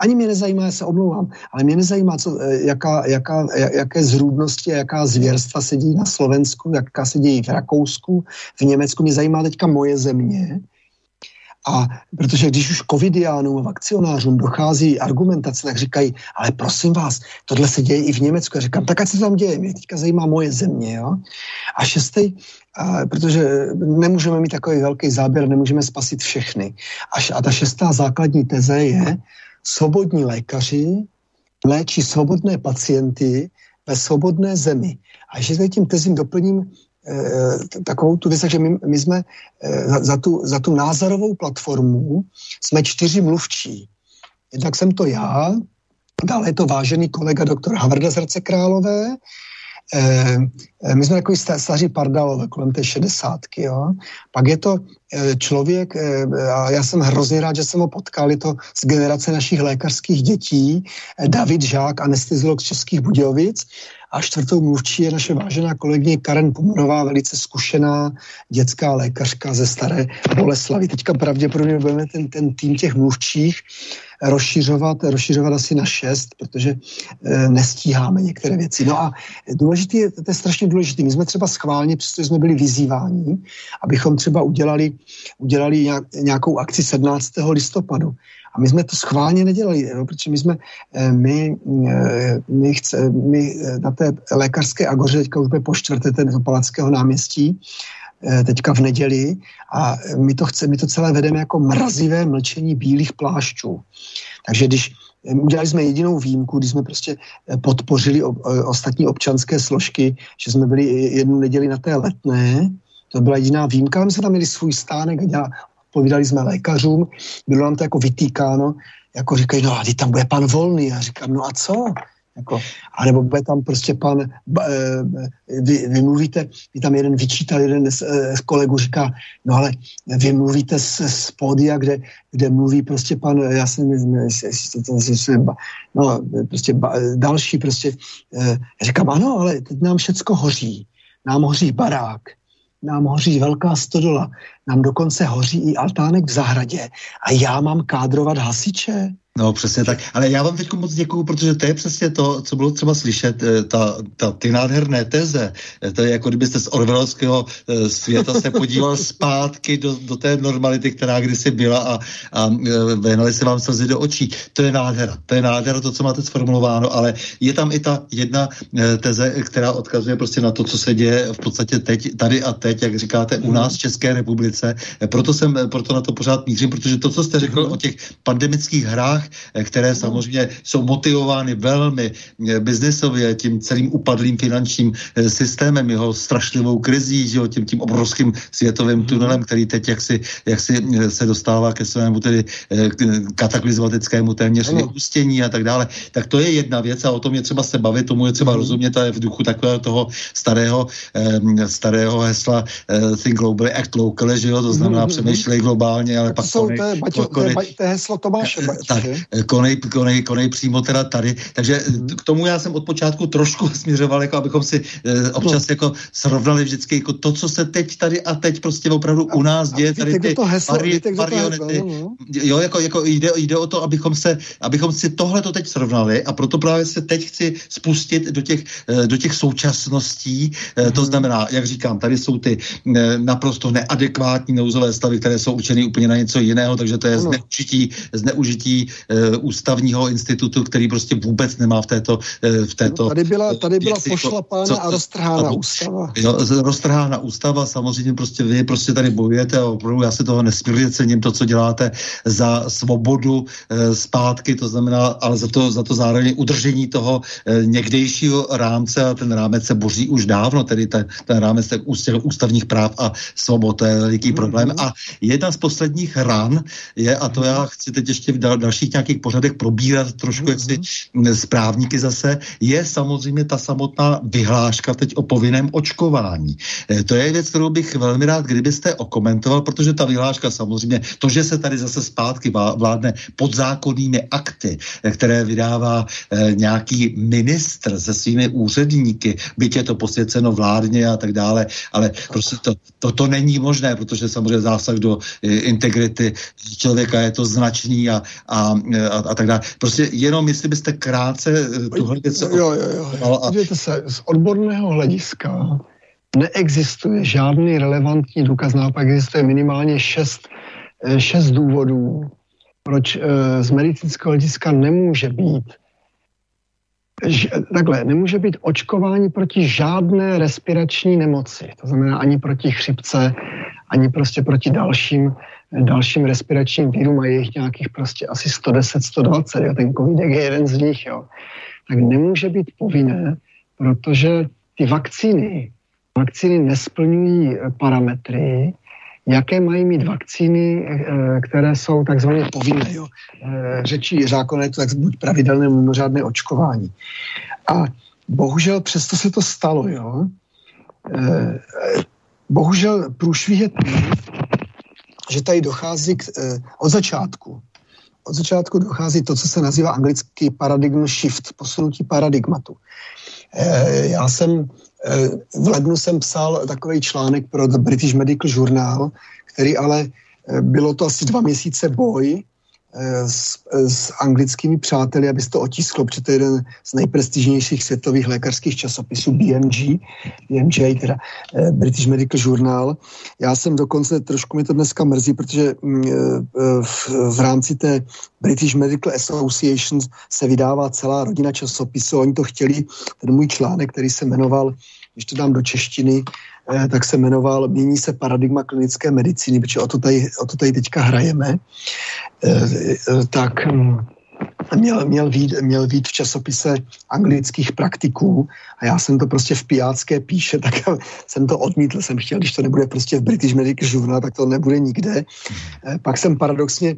C: ani mě nezajímá, já se omlouvám, ale mě nezajímá, co, eh, jaká, jaká, jaké zrůdnosti, jaká zvěrstva se dějí na Slovensku, jaká se dějí v Rakousku, v Německu. Mě zajímá teďka moje země, a protože když už covidiánům a vakcionářům dochází argumentace, tak říkají, ale prosím vás, tohle se děje i v Německu. Já říkám, tak ať se tam děje, mě teďka zajímá moje země. Jo? A šestý, a, protože nemůžeme mít takový velký záběr, nemůžeme spasit všechny. A, a ta šestá základní teze je, svobodní lékaři léčí svobodné pacienty ve svobodné zemi. A ještě tím tezím doplním Eh, takovou tu věc, že my, my jsme eh, za, za, tu, za tu názorovou platformu jsme čtyři mluvčí. Jednak jsem to já, dále je to vážený kolega doktor Havrda z Hradce Králové, my jsme takový staří pardalové kolem té šedesátky, jo. Pak je to eh, člověk, eh, a já jsem hrozně rád, že jsem ho potkal, je to z generace našich lékařských dětí, David Žák, anesteziolog z Českých Budějovic, a čtvrtou mluvčí je naše vážená kolegyně Karen Pomonová, velice zkušená dětská lékařka ze Staré Boleslavy. Teďka pravděpodobně budeme ten, ten tým těch mluvčích rozšiřovat, rozšiřovat asi na šest, protože e, nestíháme některé věci. No a důležitý je, to je strašně důležité. My jsme třeba schválně, přestože jsme byli vyzýváni, abychom třeba udělali, udělali nějak, nějakou akci 17. listopadu. A my jsme to schválně nedělali, jo, protože my jsme, eh, my, eh, my, chce, my na té lékařské agoře, teďka už po čtvrté, ten Palackého náměstí, Eh, teďka v neděli a my to, chce, my to celé vedeme jako mrazivé mlčení bílých plášťů. Takže když eh, udělali jsme jedinou výjimku, když jsme prostě eh, podpořili o, o, ostatní občanské složky, že jsme byli jednu neděli na té letné, to byla jediná výjimka, my jsme tam měli svůj stánek a dělali, povídali jsme lékařům, bylo nám to jako vytýkáno, jako říkají, no a ty tam bude pan Volný. A říkám, no a co? Jako, a nebo bude tam prostě pan, eh, vy, vy mluvíte, vy tam jeden vyčítal, jeden z, eh, z kolegů říká, no ale vy mluvíte z, z pódia, kde, kde mluví prostě pan, já to no, prostě další prostě, eh, říkám, ano, ale teď nám všecko hoří. Nám hoří barák, nám hoří velká stodola, nám dokonce hoří i altánek v zahradě a já mám kádrovat hasiče.
B: No přesně tak, ale já vám teď moc děkuju, protože to je přesně to, co bylo třeba slyšet, eh, ta, ta, ty nádherné teze, eh, to je jako kdybyste z orvelovského eh, světa se podíval zpátky do, do té normality, která kdysi byla a, a vehnali se vám slzy do očí. To je nádhera, to je nádhera, to, co máte sformulováno, ale je tam i ta jedna teze, která odkazuje prostě na to, co se děje v podstatě teď, tady a teď, jak říkáte, u nás v České republice. Proto jsem, proto na to pořád mířím, protože to, co jste řekl o těch pandemických hrách, Eh, které samozřejmě jsou motivovány velmi eh, biznesově tím celým upadlým finančním eh, systémem, jeho strašlivou krizí, že jo, tím, tím obrovským světovým mhm. tunelem, který teď jaksi, jaksi se dostává ke svému tedy kataklizmatickému téměř neústění a tak dále. Tak to je jedna věc a o tom je třeba se bavit, tomu je třeba mm. rozumět a je v duchu takového toho starého, starého hesla Think Globally, Act Locally, že jo, to znamená mm. přemýšlej globálně, ale pak...
C: Jsou, to, je, Baťo, to, je, to je heslo Tomáše
B: tak, konej, konej, konej přímo teda tady. Takže mm. k tomu já jsem od počátku trošku směřoval, jako abychom si eh, občas no. jako srovnali vždycky jako to, co se teď tady a teď prostě opravdu u nás děje, tady ty
C: varionety.
B: No. Jo, jako, jako jde, jde o to, abychom se, abychom si tohle to teď srovnali a proto právě se teď chci spustit do těch, eh, do těch současností. To mhm. znamená, jak říkám, tady jsou ty eh, naprosto neadekvátní nouzové stavy, které jsou určeny úplně na něco jiného, takže to je zneužití, zneužití ústavního institutu, který prostě vůbec nemá v této... V této
C: no, tady byla, tady byla pošlapána co, a roztrhána ústava. Jo,
B: roztrhána ústava, samozřejmě prostě vy prostě tady bojujete a opravdu já se toho nesmírně cením, to, co děláte za svobodu zpátky, to znamená, ale za to, za to zároveň udržení toho někdejšího rámce a ten rámec se boří už dávno, tedy ten, ten rámec těch ústavních práv a svobod, to je veliký mm-hmm. problém. A jedna z posledních ran je, a to já chci teď ještě v dal, dalších nějakých pořadech probírat trošku mm-hmm. jak správníky zase, je samozřejmě ta samotná vyhláška teď o povinném očkování. E, to je věc, kterou bych velmi rád, kdybyste okomentoval, protože ta vyhláška samozřejmě, to, že se tady zase zpátky vládne podzákonnými akty, e, které vydává e, nějaký ministr se svými úředníky, byť je to posvěceno vládně a tak dále, ale prostě to, to, to není možné, protože samozřejmě zásah do e, integrity člověka je to značný a, a a, a tak dále. Prostě jenom, jestli byste krátce tuhle věc...
C: Jo, jo, jo. A... se, z odborného hlediska neexistuje žádný relevantní důkaz, naopak existuje minimálně šest, šest důvodů, proč z medicínského hlediska nemůže být že, takhle, nemůže být očkování proti žádné respirační nemoci. To znamená ani proti chřipce, ani prostě proti dalším, dalším respiračním vírům a je jich nějakých prostě asi 110, 120, jo, ten covid je jeden z nich, jo. Tak nemůže být povinné, protože ty vakcíny, vakcíny nesplňují parametry, jaké mají mít vakcíny, eh, které jsou takzvaně povinné. Jo. Eh, řečí zákon je to tak buď pravidelné mimořádné očkování. A bohužel přesto se to stalo. Jo. Eh, bohužel průšvih je ten, že tady dochází k, od začátku. Od začátku dochází to, co se nazývá anglický paradigm shift, posunutí paradigmatu. Já jsem Eh, v lednu jsem psal takový článek pro The British Medical Journal, který ale eh, bylo to asi dva měsíce boj eh, s, s anglickými přáteli, aby se to otisklo, protože to je jeden z nejprestižnějších světových lékařských časopisů BMG, BMJ, teda British Medical Journal. Já jsem dokonce, trošku mi to dneska mrzí, protože mm, v, v rámci té British Medical Association se vydává celá rodina časopisů. Oni to chtěli, ten můj článek, který se jmenoval když to dám do češtiny, eh, tak se jmenoval Mění se paradigma klinické medicíny, protože o to tady, o to tady teďka hrajeme. Eh, eh, tak hm, měl, měl, vít, měl vít v časopise anglických praktiků a já jsem to prostě v pijácké píše, tak jsem to odmítl, jsem chtěl, když to nebude prostě v British Medical Journal, tak to nebude nikde. Pak jsem paradoxně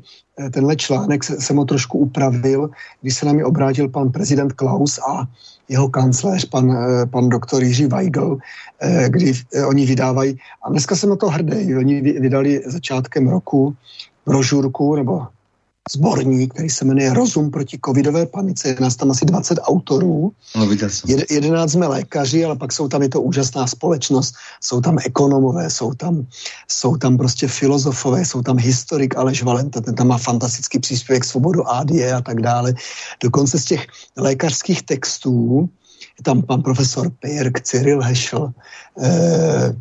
C: tenhle článek jsem ho trošku upravil, když se na mě obrátil pan prezident Klaus a jeho kancléř, pan, eh, pan doktor Jiří Weigl, eh, kdy eh, oni vydávají, a dneska jsem na to hrdý, oni vydali začátkem roku brožurku nebo sborník, který se jmenuje Rozum proti covidové panice. Je nás tam asi 20 autorů.
B: No, viděl jsem.
C: Jed, 11 jsme lékaři, ale pak jsou tam, je to úžasná společnost, jsou tam ekonomové, jsou tam, jsou tam prostě filozofové, jsou tam historik Aleš Valenta, ten tam má fantastický příspěvek svobodu ADE a tak dále. Dokonce z těch lékařských textů je tam pan profesor Pirk, Cyril Hešel, eh,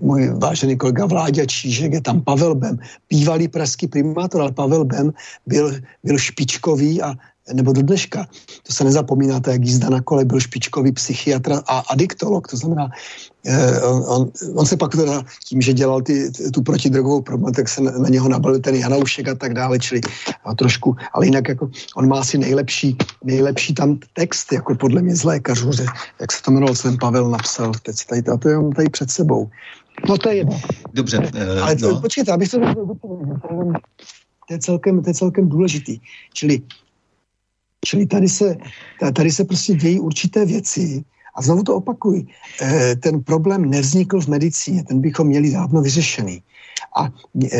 C: můj vážený kolega Vláďa Čížek, je tam Pavel Bem, bývalý pražský primátor, ale Pavel Bem byl, byl špičkový a nebo do dneška, to se nezapomínáte, jak jízda na kole, byl špičkový psychiatr a adiktolog, to znamená, eh, on, on, on se pak teda tím, že dělal ty, tu protidrogovou problém, tak se na, na něho nabalil ten Janoušek a tak dále, čili a trošku, ale jinak jako on má asi nejlepší, nejlepší tam text, jako podle mě z lékařů, že, jak se to jmenoval, ten Pavel napsal, teď tady, a to je on tady před sebou. No to je jedno.
B: Dobře.
C: Uh, ale to, no. počkejte, abych to to je celkem, to je celkem důležitý. Čili Čili tady se, tady se prostě dějí určité věci. A znovu to opakuji, eh, ten problém nevznikl v medicíně, ten bychom měli dávno vyřešený. A e,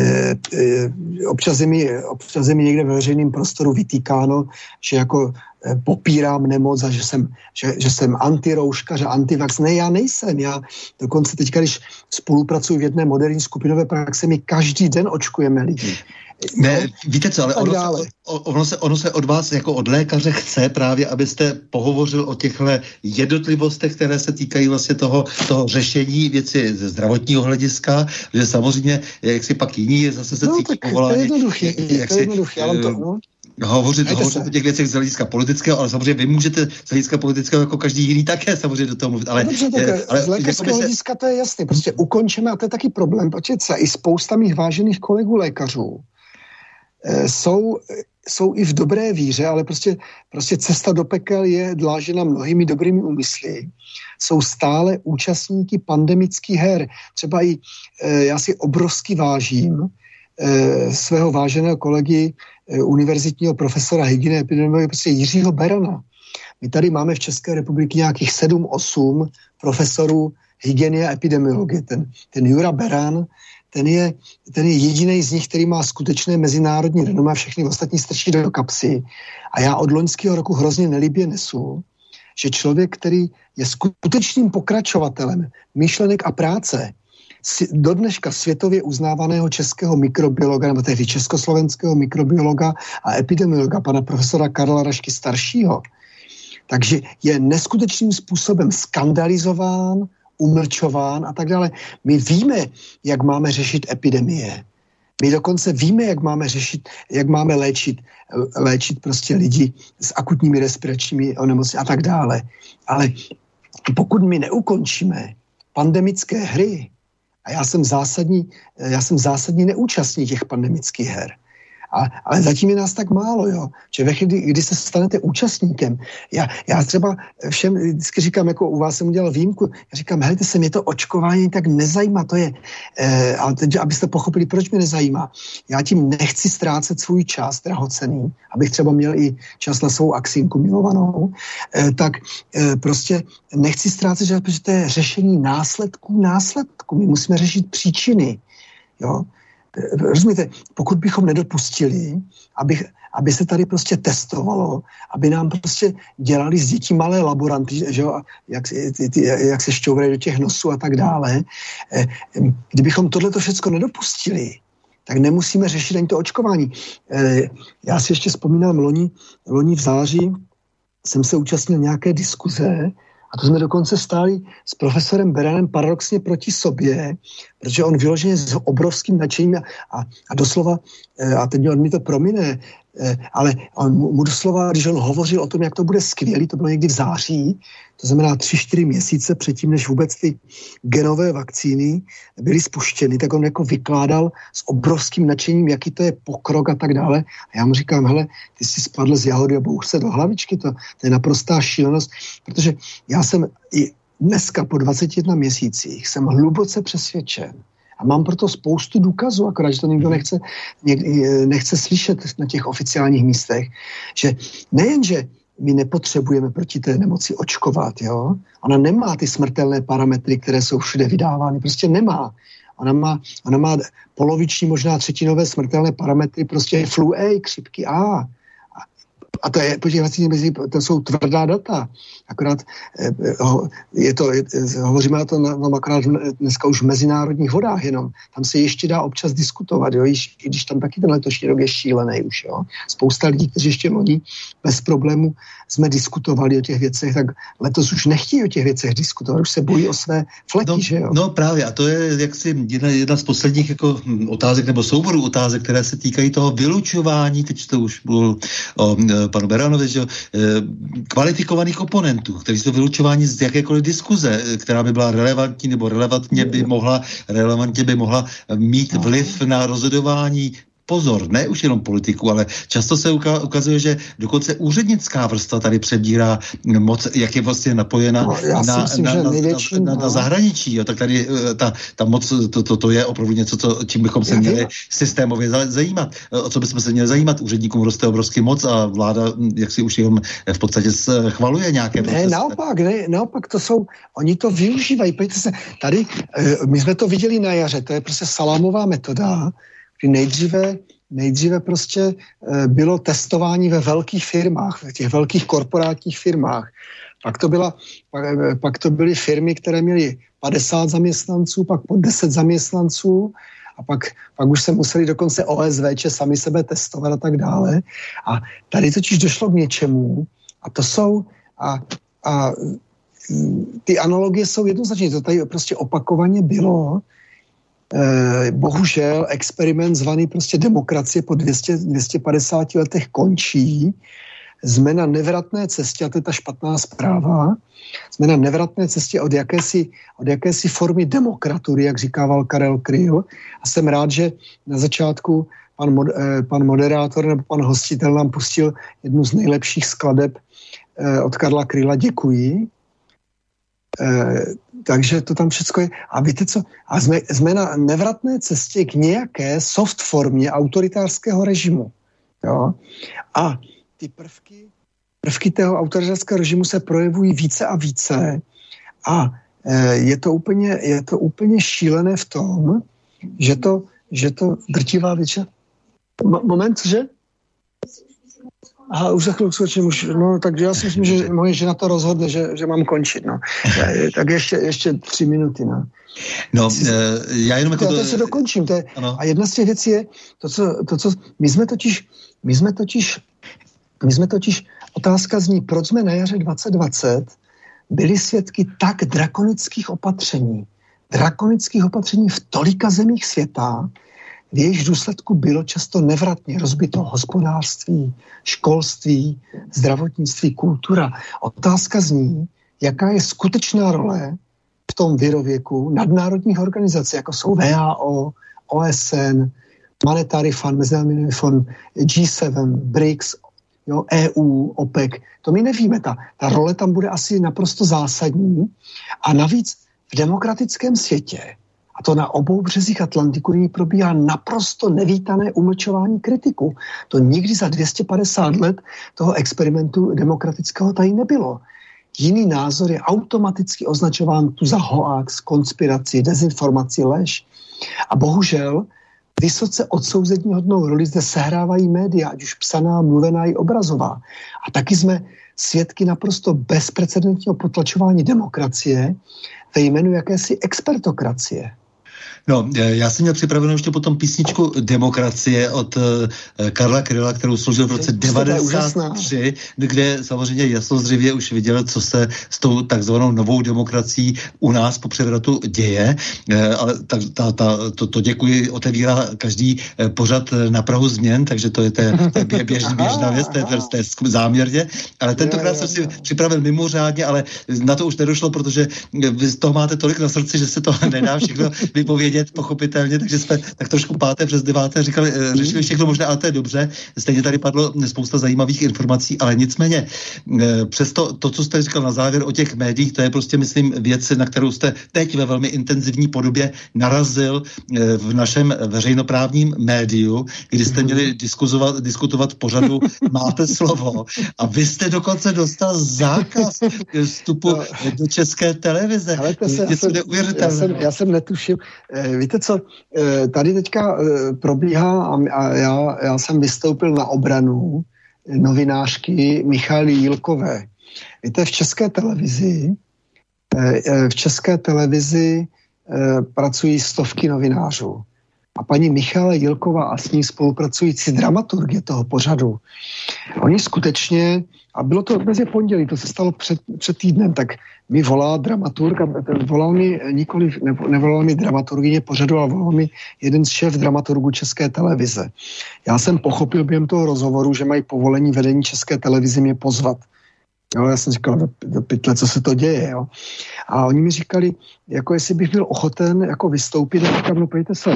C: e, občas, je mi, občas je mi někde ve veřejném prostoru vytýkáno, že jako popírám nemoc a že jsem, že, že jsem antirouškař a antivax. Ne, já nejsem. Já dokonce teďka, když spolupracuji v jedné moderní skupinové praxi, my každý den očkujeme lidi.
B: Ne, no, víte co, ale ono se, ono, se, ono se od vás jako od lékaře chce právě, abyste pohovořil o těchto jednotlivostech, které se týkají vlastně toho, toho řešení věci ze zdravotního hlediska, že samozřejmě, jak si pak jiní zase se
C: no,
B: cítí
C: povolání. To je jednoduché, jak to je jednoduché, já vám to, no
B: hovořit, hovořit o těch věcech z hlediska politického, ale samozřejmě vy můžete z hlediska politického jako každý jiný také samozřejmě do toho mluvit. Ale,
C: no dobře, tak, je, ale z lékařského se... hlediska to je jasné. Prostě ukončíme, a to je taky problém, protože i spousta mých vážených kolegů lékařů Eh, jsou, jsou i v dobré víře, ale prostě, prostě cesta do pekel je dlážena mnohými dobrými úmysly. Jsou stále účastníky pandemických her. Třeba i eh, já si obrovsky vážím eh, svého váženého kolegy univerzitního profesora hygieny epidemiologie, prostě Jiřího Berana. My tady máme v České republice nějakých 7-8 profesorů hygieny a epidemiologie. Ten, ten Jura Beran ten je, ten je jediný z nich, který má skutečné mezinárodní renomé všechny ostatní strčí do kapsy. A já od loňského roku hrozně nelíbě nesu, že člověk, který je skutečným pokračovatelem myšlenek a práce, do dneška světově uznávaného českého mikrobiologa, nebo tehdy československého mikrobiologa a epidemiologa, pana profesora Karla Rašky staršího. Takže je neskutečným způsobem skandalizován, umlčován a tak dále. My víme, jak máme řešit epidemie. My dokonce víme, jak máme řešit, jak máme léčit, léčit prostě lidi s akutními respiračními onemocněními a tak dále. Ale pokud my neukončíme pandemické hry, a já jsem zásadní, já jsem zásadní neúčastní těch pandemických her, a, ale zatím je nás tak málo, jo. Že ve chvíli, kdy se stanete účastníkem, já, já třeba všem vždycky říkám, jako u vás jsem udělal výjimku, já říkám, helejte se, mě to očkování tak nezajímá, to je, eh, ale teď, abyste pochopili, proč mě nezajímá. Já tím nechci ztrácet svůj čas drahocený, abych třeba měl i čas na svou axinku milovanou, eh, tak eh, prostě nechci ztrácet protože to je řešení následků následků. My musíme řešit příčiny. Jo? Rozumíte, pokud bychom nedopustili, aby, aby se tady prostě testovalo, aby nám prostě dělali z dětí malé laboranty, že jo, jak, ty, ty, jak se šťourají do těch nosů a tak dále. Eh, kdybychom tohle to všechno nedopustili, tak nemusíme řešit ani to očkování. Eh, já si ještě vzpomínám, loni, loni v září jsem se účastnil nějaké diskuze a to jsme dokonce stáli s profesorem Beranem paradoxně proti sobě, protože on vyloženě s obrovským nadšením a, a doslova, eh, a teď mi to promine, ale on mu doslova, když on hovořil o tom, jak to bude skvělý, to bylo někdy v září, to znamená tři, čtyři měsíce předtím, než vůbec ty genové vakcíny byly spuštěny, tak on jako vykládal s obrovským nadšením, jaký to je pokrok a tak dále. A já mu říkám, hele, ty jsi spadl z jahody a bouch se do hlavičky, to, to je naprostá šílenost, protože já jsem i dneska po 21 měsících jsem hluboce přesvědčen, a mám proto spoustu důkazů, akorát, že to nikdo nechce, nechce slyšet na těch oficiálních místech, že nejenže my nepotřebujeme proti té nemoci očkovat, jo? Ona nemá ty smrtelné parametry, které jsou všude vydávány, prostě nemá. Ona má, ona má poloviční, možná třetinové smrtelné parametry, prostě flu A, křipky A, a to je, podívejte mezi, to jsou tvrdá data. Akorát eh, je to, je, hovoříme o tom no, akorát dneska už v mezinárodních vodách jenom. Tam se ještě dá občas diskutovat, jo, i když tam taky ten letošní rok je šílený už, jo. Spousta lidí, kteří ještě loni bez problému jsme diskutovali o těch věcech, tak letos už nechtějí o těch věcech diskutovat, už se bojí o své fleky,
B: no,
C: že jo?
B: No právě, a to je jaksi jedna, jedna z posledních jako hm, otázek nebo souborů otázek, které se týkají toho vylučování, teď to už bylo o panu Beranovi, že jo, e, kvalifikovaných oponentů, kteří jsou vylučováni z jakékoliv diskuze, e, která by byla relevantní nebo relevantně by mohla, relevantně by mohla mít vliv na rozhodování pozor, ne už jenom politiku, ale často se ukazuje, že dokonce úřednická vrstva tady přebírá moc, jak je vlastně napojena no, na, myslím, na, na, největší, na, na, na zahraničí. Jo, tak tady eh, ta, ta moc, to, to, to je opravdu něco, co, čím bychom se měli systémově zajímat. Eh, o co bychom se měli zajímat? Úředníkům roste obrovský moc a vláda, hm, jak si už jenom v podstatě chvaluje nějaké
C: Ne, procesy. naopak, ne, naopak, to jsou, oni to využívají. Pojďte se, tady, eh, my jsme to viděli na jaře, to je prostě salámová metoda, kdy nejdříve, nejdříve prostě eh, bylo testování ve velkých firmách, v těch velkých korporátních firmách. Pak to, byla, pak, eh, pak to byly firmy, které měly 50 zaměstnanců, pak po 10 zaměstnanců a pak, pak už se museli dokonce OSVČ sami sebe testovat a tak dále. A tady totiž došlo k něčemu a to jsou a, a mm, ty analogie jsou jednoznačně, to tady prostě opakovaně bylo, bohužel experiment zvaný prostě demokracie po 200, 250 letech končí. Jsme na nevratné cestě, a to je ta špatná zpráva, jsme na nevratné cestě od jakési, od jakési formy demokratury, jak říkával Karel Kryl. A jsem rád, že na začátku pan, mod, eh, pan moderátor nebo pan hostitel nám pustil jednu z nejlepších skladeb eh, od Karla Kryla. Děkuji. Takže to tam všechno je. A víte co? A jsme, jsme na nevratné cestě k nějaké soft formě autoritářského režimu. Jo? A ty prvky, prvky toho autoritářského režimu se projevují více a více. A e, je to úplně, je to úplně šílené v tom, že to, že to drtivá většina... Moment, že? Aha, už za chvilku skočím, už, no, takže já si myslím, že moje žena to rozhodne, že, že mám končit, no. tak ještě, ještě tři minuty, no.
B: No, eh, já jenom jako...
C: To, to se dokončím, to je, a jedna z těch věcí je, to co, to, co, my jsme totiž, my jsme totiž, my jsme totiž, otázka zní, proč jsme na jaře 2020 byli svědky tak drakonických opatření, drakonických opatření v tolika zemích světa, v jejich důsledku bylo často nevratně rozbito hospodářství, školství, zdravotnictví, kultura. Otázka zní, jaká je skutečná role v tom věrověku nadnárodních organizací, jako jsou VHO, OSN, Monetary Fund, Mezinárodní fond, G7, BRICS, jo, EU, OPEC. To my nevíme. Ta, ta role tam bude asi naprosto zásadní. A navíc v demokratickém světě a to na obou březích Atlantiku nyní probíhá naprosto nevítané umlčování kritiku. To nikdy za 250 let toho experimentu demokratického tady nebylo. Jiný názor je automaticky označován tu za hoax, konspiraci, dezinformaci, lež. A bohužel vysoce odsouzení hodnou roli zde sehrávají média, ať už psaná, mluvená i obrazová. A taky jsme svědky naprosto bezprecedentního potlačování demokracie ve jménu jakési expertokracie.
B: No, e, já jsem měl připravenou ještě potom písničku Demokracie od uh, Karla Kryla, kterou složil v roce 93, kde samozřejmě jasnozřivě už viděl, co se s tou takzvanou novou demokracií u nás po převratu děje. Uh, ale tak, ta, ta, to, to děkuji, otevírá každý pořad na Prahu změn, takže to je, té, to je běž, běžná věc, to je, to je záměrně. Ale tentokrát jsem si připravil mimořádně, ale na to už nedošlo, protože vy z toho máte tolik na srdci, že se to nedá všechno vypovědět vědět, pochopitelně, takže jsme tak trošku páté přes deváté říkali, eh, řešili všechno možné, ale to je dobře. Stejně tady padlo spousta zajímavých informací, ale nicméně eh, přesto to, co jste říkal na závěr o těch médiích, to je prostě, myslím, věc, na kterou jste teď ve velmi intenzivní podobě narazil eh, v našem veřejnoprávním médiu, kdy jste měli diskutovat, diskutovat pořadu Máte slovo a vy jste dokonce dostal zákaz vstupu no. do české televize.
C: Ale to se, já, jsem, já, jsem, já jsem netušil, víte co, eh, tady teďka eh, probíhá a já, já jsem vystoupil na obranu novinářky Michaly Jílkové. Víte, v české televizi v české televizi pracují stovky novinářů. A paní Michala Jilková a s ní spolupracující dramaturgie toho pořadu, oni skutečně, a bylo to mezi pondělí, to se stalo před, před týdnem, tak mi volá dramaturg, a volal mi nikoli, nevolal mi dramaturgině pořadu, ale volal mi jeden z šéf dramaturgu České televize. Já jsem pochopil během toho rozhovoru, že mají povolení vedení České televize mě pozvat. Jo, já jsem říkal, do, do pytle, co se to děje, jo. A oni mi říkali, jako jestli bych byl ochoten jako vystoupit, a říkám, no pojďte se,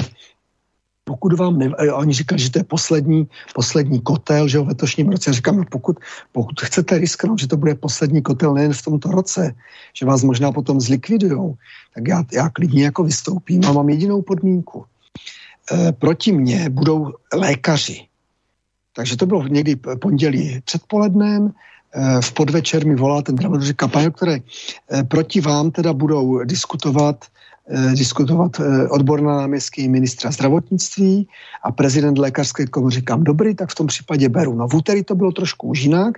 C: pokud vám ne, oni říkali, že to je poslední, poslední kotel, že v letošním roce. Říkám, no pokud, pokud chcete risknout, že to bude poslední kotel nejen v tomto roce, že vás možná potom zlikvidujou, tak já, já klidně jako vystoupím a mám jedinou podmínku. E, proti mně budou lékaři. Takže to bylo někdy pondělí předpolednem, e, v podvečer mi volá ten dramaturg kampaň, které e, proti vám teda budou diskutovat diskutovat eh, odborná náměstky ministra zdravotnictví a prezident lékařské komory říkám dobrý, tak v tom případě beru. No v úterý to bylo trošku už jinak.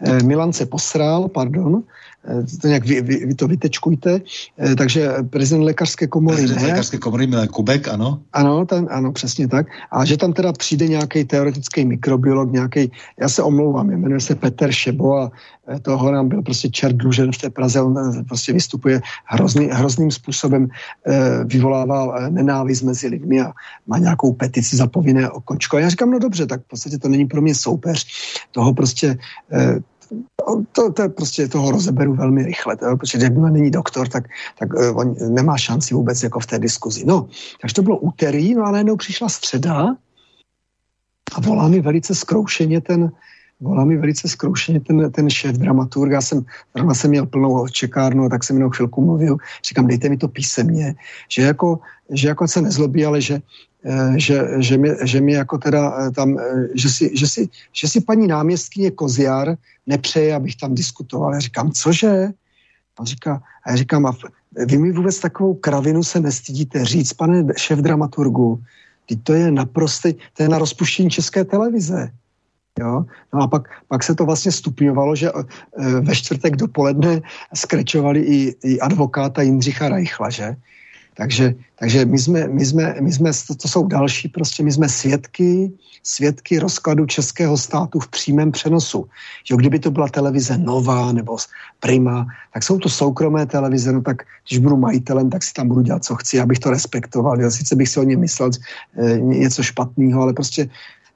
C: Eh, Milan se posral, pardon, Eh, to nějak vy, vy, vy to vytečkujte. Eh, takže prezident lékařské komory prezident
B: ne. lékařské komory Milan Kubek, ano.
C: Ano, ten, ano, přesně tak. A že tam teda přijde nějaký teoretický mikrobiolog, nějaký, já se omlouvám, jmenuje se Petr Šebo a eh, toho nám byl prostě čert dlužen v té Praze, on prostě vystupuje hrozný, hrozným způsobem, vyvolává nenávist mezi lidmi a má nějakou petici za povinné okočko. A já říkám, no dobře, tak v podstatě to není pro mě soupeř, toho prostě to, to je prostě toho rozeberu velmi rychle, to, protože jakmile není doktor, tak, tak uh, on nemá šanci vůbec jako v té diskuzi. No, takže to bylo úterý, no a najednou přišla středa a volá mi velice zkroušeně ten, volá mi velice zkroušeně ten, ten šéf dramaturg. Já jsem, jsem měl plnou čekárnu, tak jsem jenom chvilku mluvil. Říkám, dejte mi to písemně, že jako, že jako se nezlobí, ale že, Eh, že, že, mi, že mi jako teda eh, tam, eh, že si, že si, že si paní náměstkyně Koziar nepřeje, abych tam diskutoval. Já říkám, cože? A, říká, a já říkám, a vy mi vůbec takovou kravinu se nestydíte říct, pane šéf dramaturgu, teď to je naprosto, to je na rozpuštění české televize. Jo? No a pak, pak se to vlastně stupňovalo, že ve čtvrtek dopoledne skrečovali i, i advokáta Jindřicha Reichla, že? Takže, takže my jsme, my jsme, my jsme, to jsou další, prostě my jsme svědky, svědky rozkladu českého státu v přímém přenosu. Jo, kdyby to byla televize Nová nebo Prima, tak jsou to soukromé televize, no tak když budu majitelem, tak si tam budu dělat, co chci, abych to respektoval. Jo, sice bych si o ně myslel e, něco špatného, ale prostě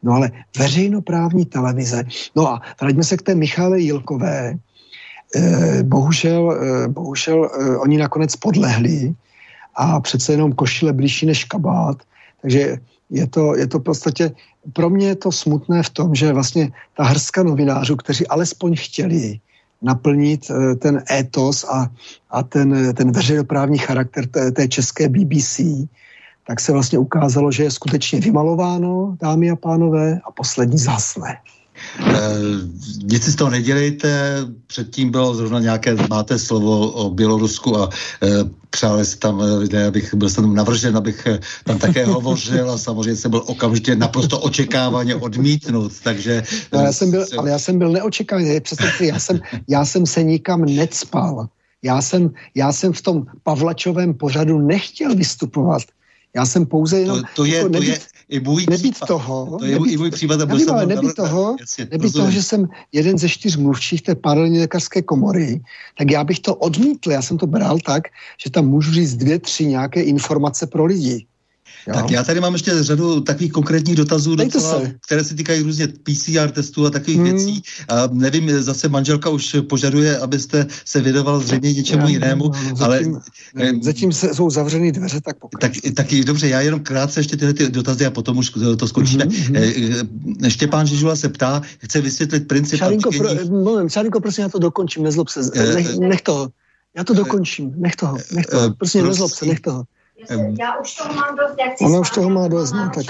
C: No ale veřejnoprávní televize. No a vraťme se k té Michále Jilkové. E, bohužel, e, bohužel e, oni nakonec podlehli a přece jenom košile blížší než kabát. Takže je to, je to podstatě, pro mě je to smutné v tom, že vlastně ta hrska novinářů, kteří alespoň chtěli naplnit eh, ten étos a, a ten, ten veřejnoprávní charakter té, té české BBC, tak se vlastně ukázalo, že je skutečně vymalováno, dámy a pánové, a poslední zasne.
B: Eh, nic si z toho nedělejte, předtím bylo zrovna nějaké, máte slovo o Bělorusku a e, přáli si tam eh, lidé, abych byl jsem navržen, abych tam také hovořil a samozřejmě jsem byl okamžitě naprosto očekávaně odmítnut, takže...
C: No, já jsem byl, ale já jsem byl neočekávaný, představte, já jsem, já jsem se nikam necpal. Já jsem, já jsem v tom Pavlačovém pořadu nechtěl vystupovat. Já jsem pouze jenom...
B: To, to, je, jako to je i můj
C: nebýt případ. toho...
B: To je nebýt, i můj případ. Byl
C: jsem ale nebýt toho, jasně, nebýt toho, že jsem jeden ze čtyř mluvčích té paralelní lékařské komory, tak já bych to odmítl. Já jsem to bral tak, že tam můžu říct dvě, tři nějaké informace pro lidi.
B: Jo. Tak já tady mám ještě řadu takových konkrétních dotazů, docela, se. které se týkají různě PCR testů a takových hmm. věcí. A nevím, zase manželka už požaduje, abyste se vědoval zřejmě něčemu já, jinému, no, no,
C: ale... Zatím, eh, zatím se, jsou zavřený dveře, tak
B: Tak, taky dobře, já jenom krátce ještě tyhle ty dotazy a potom už to skončíme. Mm-hmm. Štěpán Žižula se ptá, chce vysvětlit princip...
C: Šarinko, pro, moment, Šarinko, prosím, já to dokončím, nezlob se. Nech, nech toho. Já to dokončím, nech toho, nech toho. Prosím, nezlob se, nech toho.
E: Já už toho mám dost, jak
C: Ona už toho má dost, no, tak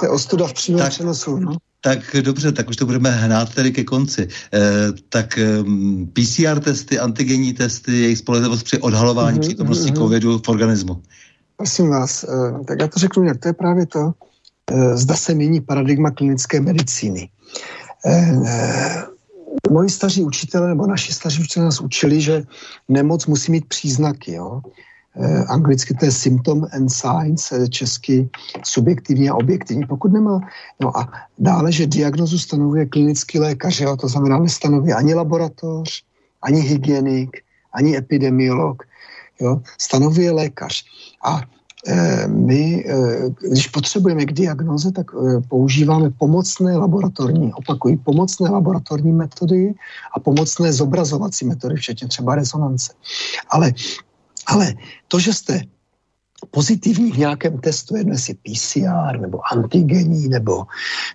C: to je ostuda v přímém přenosu. No.
B: Tak dobře, tak už to budeme hnát tedy ke konci. E, tak e, PCR testy, antigenní testy, jejich spolehlivost při odhalování mm-hmm, přítomnosti mm-hmm. covidu v organismu.
C: Prosím vás, e, tak já to řeknu jak to je právě to, e, zda se mění paradigma klinické medicíny. E, e, moji staří učitelé nebo naši staří učitelé nás učili, že nemoc musí mít příznaky. Jo? Eh, anglicky to je symptom and signs, eh, česky subjektivní a objektivní. Pokud nemá, no a dále, že diagnozu stanovuje klinický lékař, jo, to znamená, nestanoví ani laboratoř, ani hygienik, ani epidemiolog, jo, stanovuje lékař. A e, my, když potřebujeme k diagnoze, tak používáme pomocné laboratorní, opakují, pomocné laboratorní metody a pomocné zobrazovací metody, včetně třeba rezonance. Ale ale to, že jste pozitivní v nějakém testu, jedno jestli PCR nebo antigenní nebo,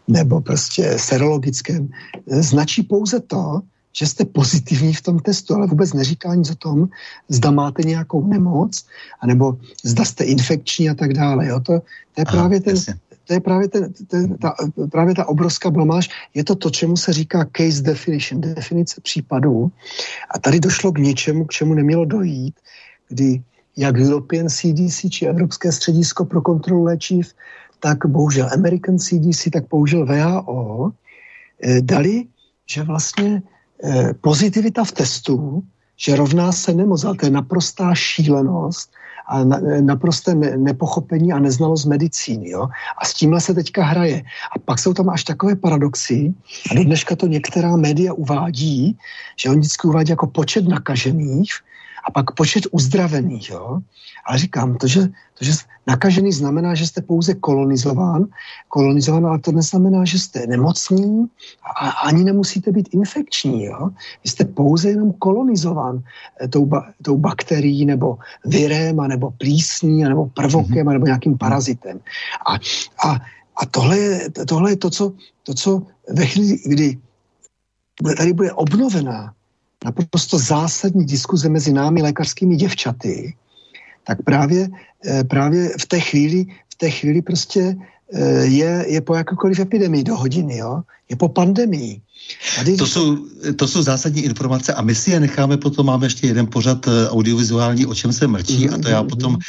C: nebo prostě serologickém, značí pouze to, že jste pozitivní v tom testu, ale vůbec neříká nic o tom, zda máte nějakou nemoc, anebo zda jste infekční a tak dále. Jo? To, to je Aha, právě ten, to je právě, ten, ten, ta, právě ta obrovská blamáž. Je to to, čemu se říká case definition, definice případů. A tady došlo k něčemu, k čemu nemělo dojít, kdy jak European CDC či Evropské středisko pro kontrolu léčiv, tak bohužel American CDC, tak bohužel VHO, eh, dali, že vlastně eh, pozitivita v testu, že rovná se nemoc, ale to je naprostá šílenost a naprosté nepochopení a neznalost medicíny. Jo? A s tímhle se teďka hraje. A pak jsou tam až takové paradoxy, a do dneška to některá média uvádí, že oni vždycky uvádí jako počet nakažených, a pak počet uzdravených. Jo? Ale říkám, to že, to, že nakažený znamená, že jste pouze kolonizován, kolonizován, ale to neznamená, že jste nemocný a ani nemusíte být infekční. Jo? Vy jste pouze jenom kolonizován eh, tou, ba, tou bakterií nebo virem, nebo plísní, nebo prvokem, nebo nějakým parazitem. A, a, a tohle, je, tohle je to co, to, co ve chvíli, kdy tady bude obnovená naprosto zásadní diskuze mezi námi lékařskými děvčaty, tak právě, eh, právě v té chvíli, v té chvíli prostě eh, je, je po jakékoliv epidemii do hodiny, jo? je po pandemii.
B: Tady... To, jsou, to jsou zásadní informace a my si je necháme, potom máme ještě jeden pořad eh, audiovizuální, o čem se mrčí mm-hmm. a to já mhm, potom uh,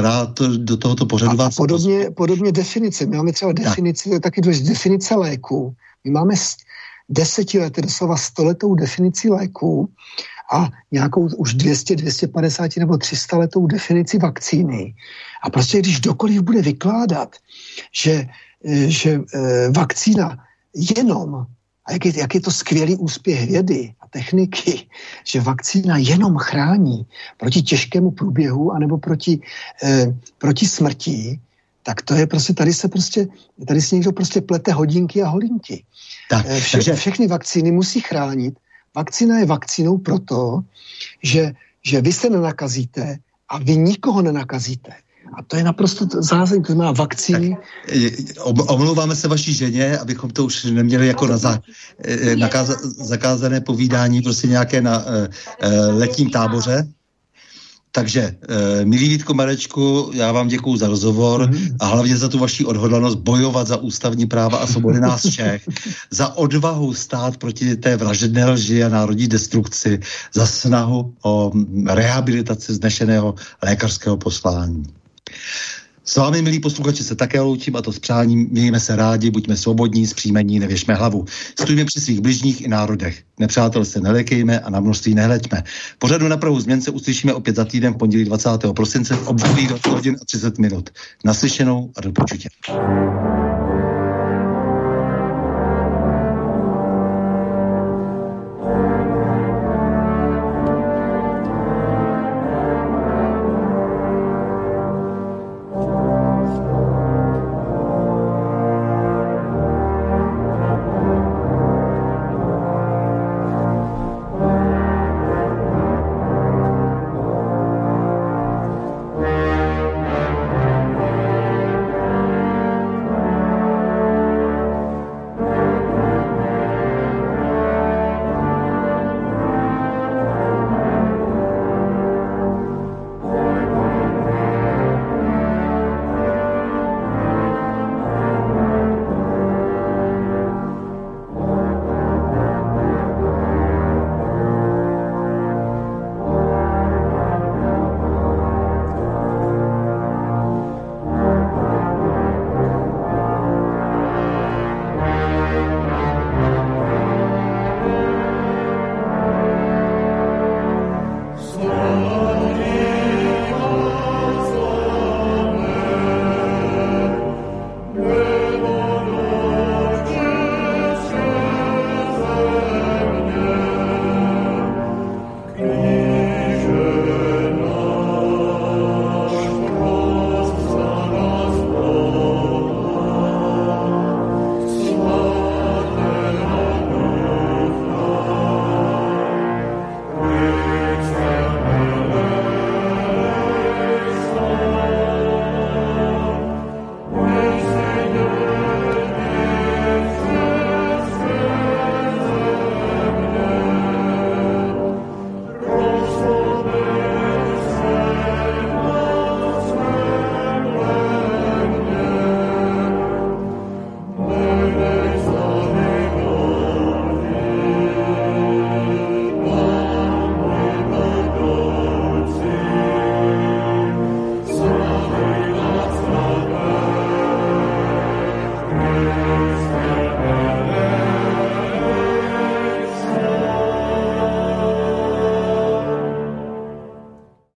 B: rád do tohoto pořadu
C: a, vás... A podobně, podobně definice. My máme třeba definici, tak. taky důležité, definice léku My máme desetileté, doslova stoletou definici léků a nějakou už 200, 250 nebo 300 letou definici vakcíny. A prostě když dokoliv bude vykládat, že, eh, že eh, vakcína jenom, a jak je, jak je to skvělý úspěch vědy a techniky, že vakcína jenom chrání proti těžkému průběhu anebo proti, eh, proti smrti, tak to je prostě, tady se prostě, tady si někdo prostě plete hodinky a holinky. Tak, eh, Vše, takže... Všechny vakcíny musí chránit. Vakcína je vakcínou proto, že, že vy se nenakazíte a vy nikoho nenakazíte. A to je naprosto zásadní, to znamená vakcíny.
B: omlouváme se vaší ženě, abychom to už neměli jako na za, eh, nakáza, zakázané povídání, prostě nějaké na uh, letním táboře. Takže, uh, milý Vítko Marečku, já vám děkuji za rozhovor mm-hmm. a hlavně za tu vaši odhodlanost bojovat za ústavní práva a svobody nás všech, za odvahu stát proti té vražedné lži a národní destrukci, za snahu o rehabilitaci znešeného lékařského poslání. S vámi, milí posluchači, se také loučím a to s přáním. Mějme se rádi, buďme svobodní, zpříjmení, nevěšme hlavu. Stůjme při svých bližních i národech. Nepřátel se nelekejme a na množství nehleďme. Pořadu na Prahu změn se uslyšíme opět za týden v pondělí 20. prosince v období 20 hodin a 30 minut. Naslyšenou a do počutě.